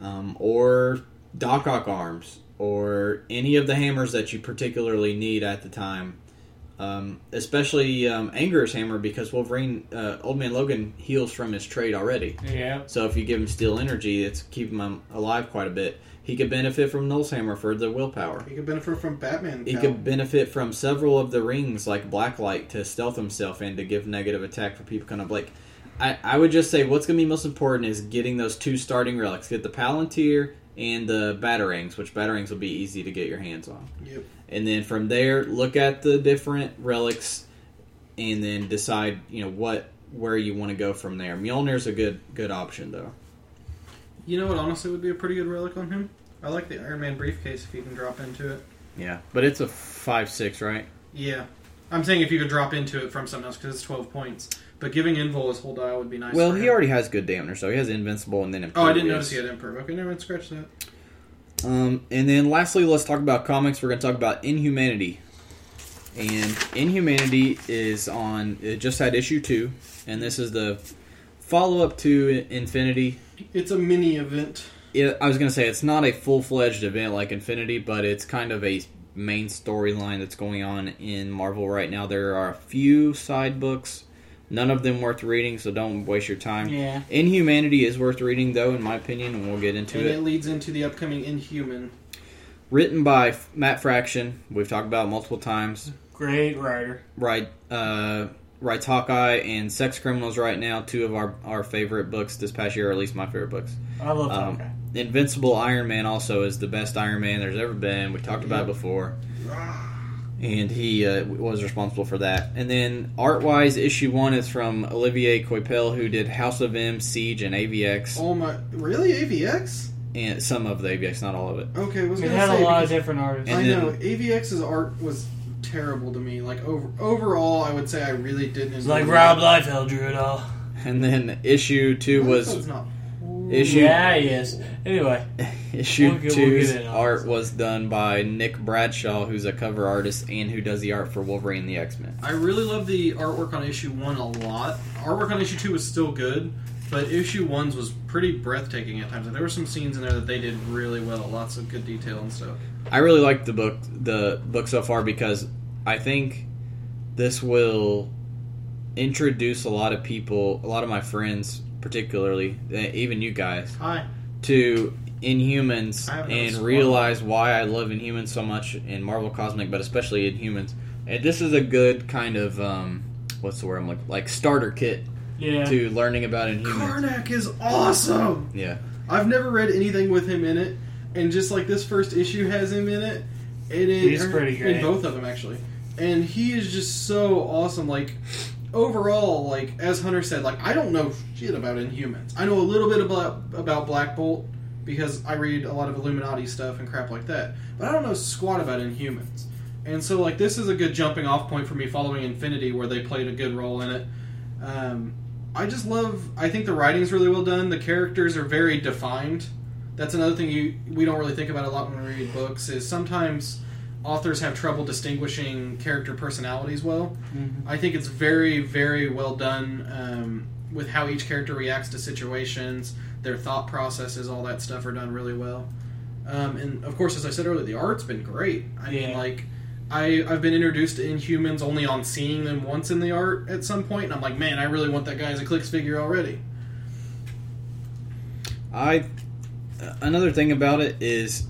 Um, or Doc Ock arms, or any of the hammers that you particularly need at the time. Um, especially um, Angrir's hammer because Wolverine, uh, Old Man Logan heals from his trade already. Yeah. So if you give him steal energy, it's keeping him alive quite a bit. He could benefit from Nul's hammer for the willpower. He could benefit from Batman. He power. could benefit from several of the rings, like Blacklight, to stealth himself and to give negative attack for people kind of like. I, I would just say what's going to be most important is getting those two starting relics. Get the Palantir and the Batarangs, which Batarangs will be easy to get your hands on. Yep. And then from there, look at the different relics, and then decide you know what where you want to go from there. Mjolnir's a good good option though. You know what honestly would be a pretty good relic on him? I like the Iron Man briefcase if you can drop into it. Yeah, but it's a five six, right? Yeah. I'm saying if you could drop into it from something else because it's 12 points. But giving Invul his whole dial would be nice. well, he already has good dampener, so he has invincible and then Oh, I didn't notice he had Imperv. Okay, never mind. Scratch that. Um, and then lastly, let's talk about comics. We're going to talk about Inhumanity. And Inhumanity is on, it just had issue two, and this is the follow up to Infinity. It's a mini event. It, I was going to say it's not a full fledged event like Infinity, but it's kind of a main storyline that's going on in Marvel right now. There are a few side books, none of them worth reading, so don't waste your time. Yeah. Inhumanity is worth reading, though, in my opinion, and we'll get into and it. it leads into the upcoming Inhuman. Written by Matt Fraction, we've talked about it multiple times. Great writer. Right, uh, writes Hawkeye and Sex Criminals right now, two of our, our favorite books this past year, or at least my favorite books. I love Um, Hawkeye. Invincible Iron Man also is the best Iron Man there's ever been. We talked about it before. And he uh, was responsible for that. And then art wise, issue one is from Olivier Coipel, who did House of M, Siege, and AVX. Oh my. Really? AVX? And some of the AVX, not all of it. Okay, I was It had say. a lot because- of different artists. And I then- know. AVX's art was terrible to me. Like, over, overall, I would say I really didn't enjoy like. Rob Liefeld drew it all. And then issue two was It's not. issue Yeah, yes. Anyway, [LAUGHS] Issue We'll get- we'll in art was done by Nick Bradshaw, who's a cover artist and who does the art for Wolverine and the X Men. I really love the artwork on issue one a lot. Artwork on issue two was still good, but issue one's was pretty breathtaking at times. And there were some scenes in there that they did really well. Lots of good detail and stuff. I really like the book, the book so far because I think this will introduce a lot of people, a lot of my friends, particularly eh, even you guys, Hi. to Inhumans I have no and squad. realize why I love Inhumans so much in Marvel Cosmic, but especially Inhumans. And this is a good kind of um, what's the word I'm like like starter kit yeah. to learning about Inhumans. Karnak is awesome. Yeah. I've never read anything with him in it, and just like this first issue has him in it, it is He's pretty great. In both of them, actually, and he is just so awesome. Like overall, like as Hunter said, like I don't know shit about Inhumans. I know a little bit about about Black Bolt because I read a lot of Illuminati stuff and crap like that, but I don't know squat about Inhumans. And so, like, this is a good jumping off point for me following Infinity, where they played a good role in it. Um, I just love. I think the writing's really well done. The characters are very defined. That's another thing you we don't really think about a lot when we read books. Is sometimes authors have trouble distinguishing character personalities well. Mhm. I think it's very, very well done um, with how each character reacts to situations, their thought processes, all that stuff are done really well. Um, and of course, as I said earlier, the art's been great. I mean, like, I, I've been introduced to Inhumans only on seeing them once in the art at some point, and I'm like, man, I really want that guy as a clicks figure already. I another thing about it is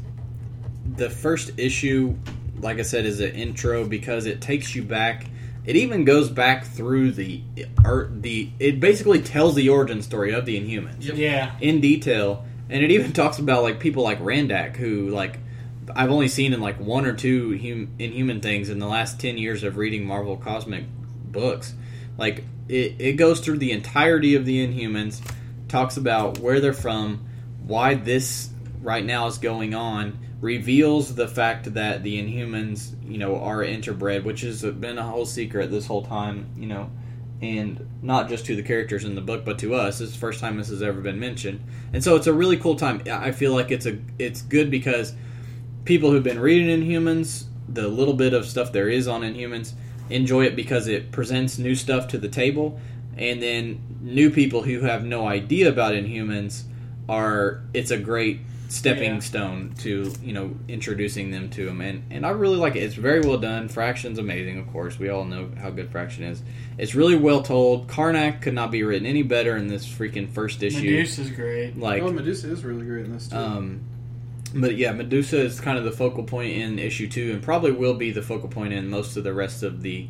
the first issue, like I said, is an intro because it takes you back. It even goes back through the art. The it basically tells the origin story of the Inhumans Yep. Yeah. in detail, and it even talks about like people like Randac who like I've only seen in like one or two hum, Inhuman things in the last ten years of reading Marvel Cosmic books. Like it, it goes through the entirety of the Inhumans, talks about where they're from, why this right now is going on, reveals the fact that the Inhumans, you know, are interbred, which has been a whole secret this whole time, you know, and not just to the characters in the book, but to us. It's the first time this has ever been mentioned, and so it's a really cool time. I feel like it's a it's good because people who've been reading Inhumans, the little bit of stuff there is on Inhumans, enjoy it because it presents new stuff to the table, and then new people who have no idea about Inhumans are it's a great stepping Yeah. stone to you know introducing them to them and and I really like it. It's very well done. Fraction's amazing of course. We all know how good Fraction is. It's really well told. Karnak could not be written any better in this freaking first issue. Medusa's great. like oh, Medusa is really great in this too. um, but yeah, Medusa is kind of the focal point in issue two, and probably will be the focal point in most of the rest of the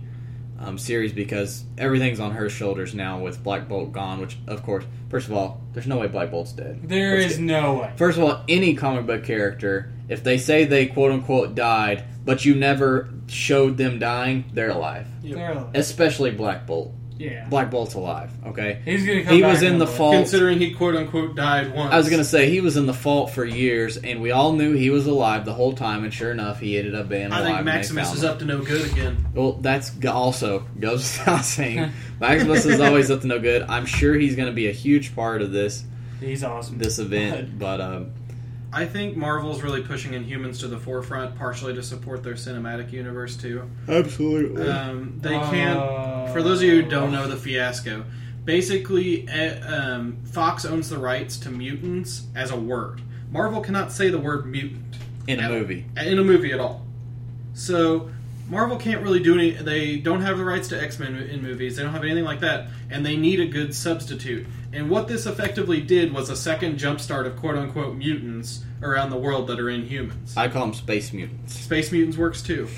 um, series because everything's on her shoulders now with Black Bolt gone. Which, of course, first of all, there's no way Black Bolt's dead. There Let's is get- no way. First of all, any comic book character, if they say they quote unquote died, but you never showed them dying, they're alive. Yep. They're alive. Especially Black Bolt. Yeah. Black Bolt's alive. Okay. He's gonna come He back was in the one day. fall- Considering he quote unquote died once. I was gonna say he was in the fault for years, and we all knew he was alive the whole time. And sure enough, he ended up being alive. I think Maximus is him. up to no good again. Well, that's also goes [LAUGHS] without saying. [LAUGHS] Maximus is always up to no good. I'm sure he's going to be a huge part of this He's awesome. this event, but um, I think Marvel's really pushing Inhumans to the forefront, partially to support their cinematic universe too. absolutely. Um, they Uh, can't. For those of you who don't know the fiasco, basically, eh, um, Fox owns the rights to mutants as a word. Marvel cannot say the word mutant in a at- movie, in a movie at all. So Marvel can't really do any. They don't have the rights to X Men in movies. They don't have anything like that, and they need a good substitute. And what this effectively did was a second jumpstart of quote unquote mutants around the world that are Inhumans. I call them space mutants. Space mutants works too.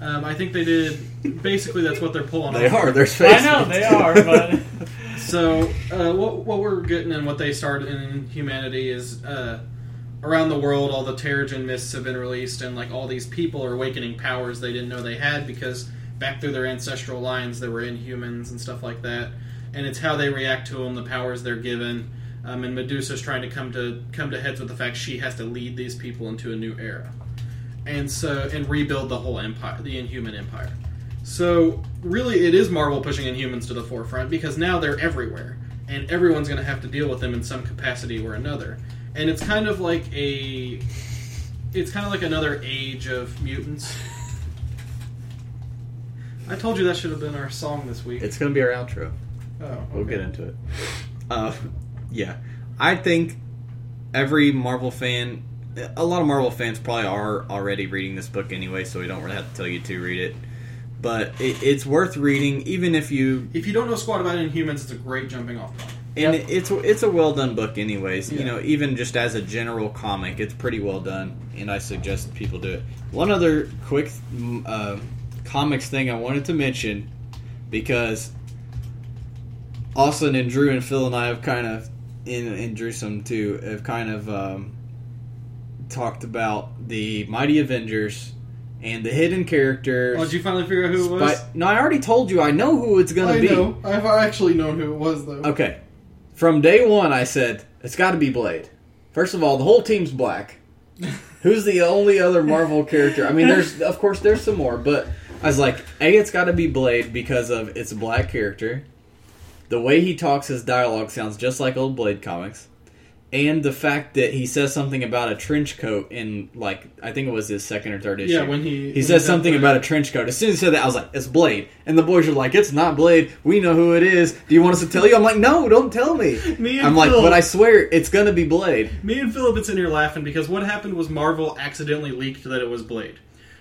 Um, I think they did. Basically, that's what they're pulling. They off. are. They're space. I know mutants. they are, but [LAUGHS] So uh, what what we're getting and what they started Inhumanity is uh, around the world, all the Terrigen mists have been released, and like all these people are awakening powers they didn't know they had because back through their ancestral lines there were inhumans and stuff like that, and it's how they react to them, the powers they're given. Um, and Medusa's trying to come to come to heads with the fact she has to lead these people into a new era, and so and rebuild the whole empire, the Inhuman Empire. So really, it is Marvel pushing Inhumans to the forefront because now they're everywhere, and everyone's going to have to deal with them in some capacity or another. And it's kind of like a, it's kind of like another age of mutants. I told you that should have been our song this week. It's going to be our outro. oh, We'll get into it. Uh, yeah, I think every Marvel fan, a lot of Marvel fans probably are already reading this book anyway, so we don't really have to tell you to read it. But it, it's worth reading, even if you. If you don't know squat about Inhumans, it's a great jumping off point. And Yep. it's it's a well done book, anyways. You know, even just as a general comic, it's pretty well done, and I suggest people do it. One other quick mm, uh, comics thing I wanted to mention because Austin and Drew and Phil and I have kind of, in and Drew some too, have kind of um, talked about the Mighty Avengers and the hidden characters. Oh, did you finally figure out who it was? But- no, I already told you. I know who it's gonna I be. know. I've actually known who it was though. Okay. From day one, I said, it's got to be Blade. First of all, the whole team's black. [LAUGHS] Who's the only other Marvel character? I mean, there's, of course, there's some more, but I was like, A, it's got to be Blade because of it's a black character. The way he talks, his dialogue sounds just like old Blade comics. And the fact that he says something about a trench coat in, like, I think it was his second or third issue. yeah, when he He says something about a trench coat. As soon as he said that, I was like, "It's Blade." And the boys are like, "It's not Blade. We know who it is. Do you want us to tell you?" I'm like, "No, don't tell me." [LAUGHS] Me and I'm like, "But I swear, it's gonna be Blade." Me and Philip been in here laughing because what happened was Marvel accidentally leaked that it was Blade.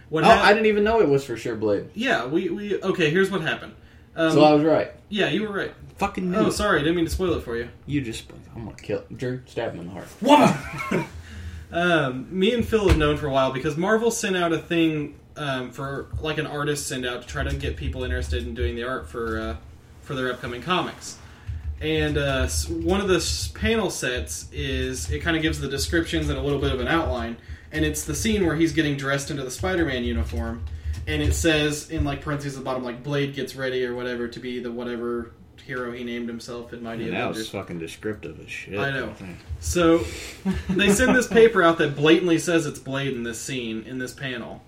What Oh, hap- I didn't even know it was for sure Blade. Yeah, we, we okay. Here's what happened. Um, So I was right. yeah, you were right. Fucking knew Oh, it. sorry, I didn't mean to spoil it for you. You just, I'm gonna kill Drew. Stab him in the heart. Woman. [LAUGHS] um, me and Phil have known for a while because Marvel sent out a thing um, for like an artist send out to try to get people interested in doing the art for uh, for their upcoming comics. And uh, one of the panel sets is it kind of gives the descriptions and a little bit of an outline, and it's the scene where he's getting dressed into the Spider-Man uniform, and it says in like parentheses at the bottom like Blade gets ready or whatever to be the whatever hero he named himself in Mighty And that was fucking descriptive as shit. I know. So they send this paper out that blatantly says it's Blade in this scene in this panel.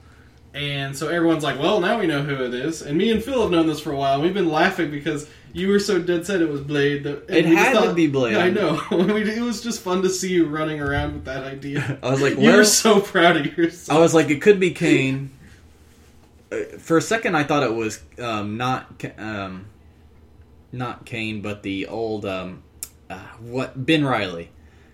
And so everyone's like, "Well, now we know who it is." And me and Phil have known this for a while. We've been laughing because you were so dead set it was Blade. That, It had to be Blade. Yeah, I know. [LAUGHS] It was just fun to see you running around with that idea. [LAUGHS] I was like, you well, were so proud of yourself. I was like, it could be Kaine. Uh, For a second, I thought it was um, not um, not Kaine, but the old um, uh, what Ben Reilly,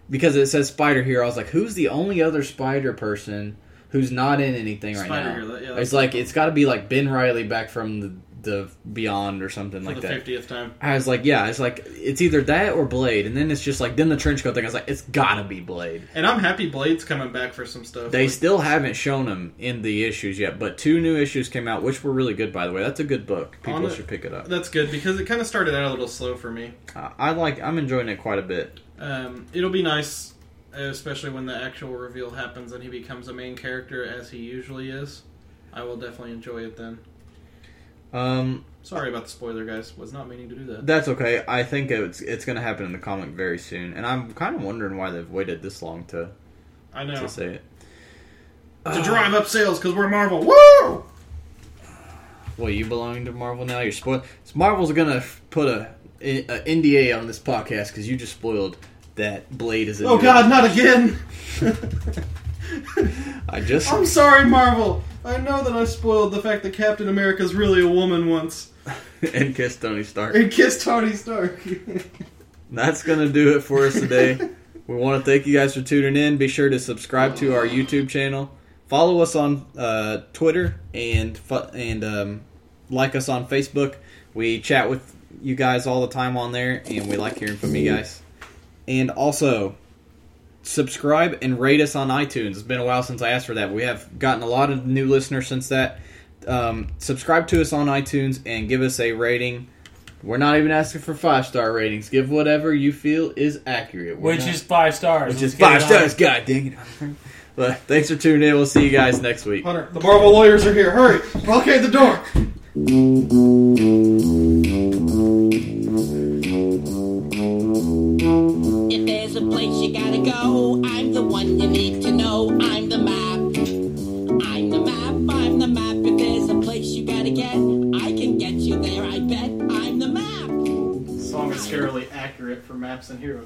because it says Spider here. I was like, who's the only other Spider person who's not in anything right Spider now? Yeah, it's like it's got to be like Ben Reilly back from the the Beyond or something for like the that. fiftieth time. I was like, yeah, it's like it's either that or Blade, and then it's just like then the trench coat thing. I was like, it's gotta be Blade. And I'm happy Blade's coming back for some stuff. They Like, still haven't shown him in the issues yet, but two new issues came out, which were really good, by the way. That's a good book. People On it- should pick it up. that's good because it kind of started out a little slow for me. I, I like. I'm enjoying it quite a bit. Um, it'll be nice, especially when the actual reveal happens and he becomes a main character as he usually is. I will definitely enjoy it then. Um, Sorry about the spoiler, guys. Was not meaning to do that. that's okay. I think it's it's going to happen in the comic very soon, and I'm kind of wondering why they've waited this long to I know. to say it. To drive up sales because we're Marvel. Woo! Well, you belong to Marvel now. You're spoiled. So Marvel's gonna put a, a NDA on this podcast because you just spoiled that Blade is. A Oh God, not again! [LAUGHS] I just I'm sorry, Marvel. I know that I spoiled the fact that Captain America's really a woman once [LAUGHS] and kissed Tony Stark. and kissed Tony Stark. [LAUGHS] That's gonna do it for us today. [LAUGHS] we want to thank you guys for tuning in. Be sure to subscribe to our YouTube channel. Follow us on uh, Twitter and fu- and um, like us on Facebook. We chat with you guys all the time on there, and we like hearing from you guys. And also, subscribe and rate us on iTunes. It's been a while since I asked for that. We have gotten a lot of new listeners since that. Um, subscribe to us on iTunes and give us a rating. We're not even asking for five star ratings. Give whatever you feel is accurate. We're Which not- is five stars. which Let's is five stars. God dang it! [LAUGHS] But thanks for tuning in. We'll see you guys next week. Hunter, the Marvel lawyers are here. Hurry! Blockade the door! [LAUGHS] If there's a place you gotta go, I'm the one you need to know. I'm the map. I'm the map. I'm the map. If there's a place you gotta get, I can get you there. I bet. I'm the map. Song is scarily accurate for maps and hero.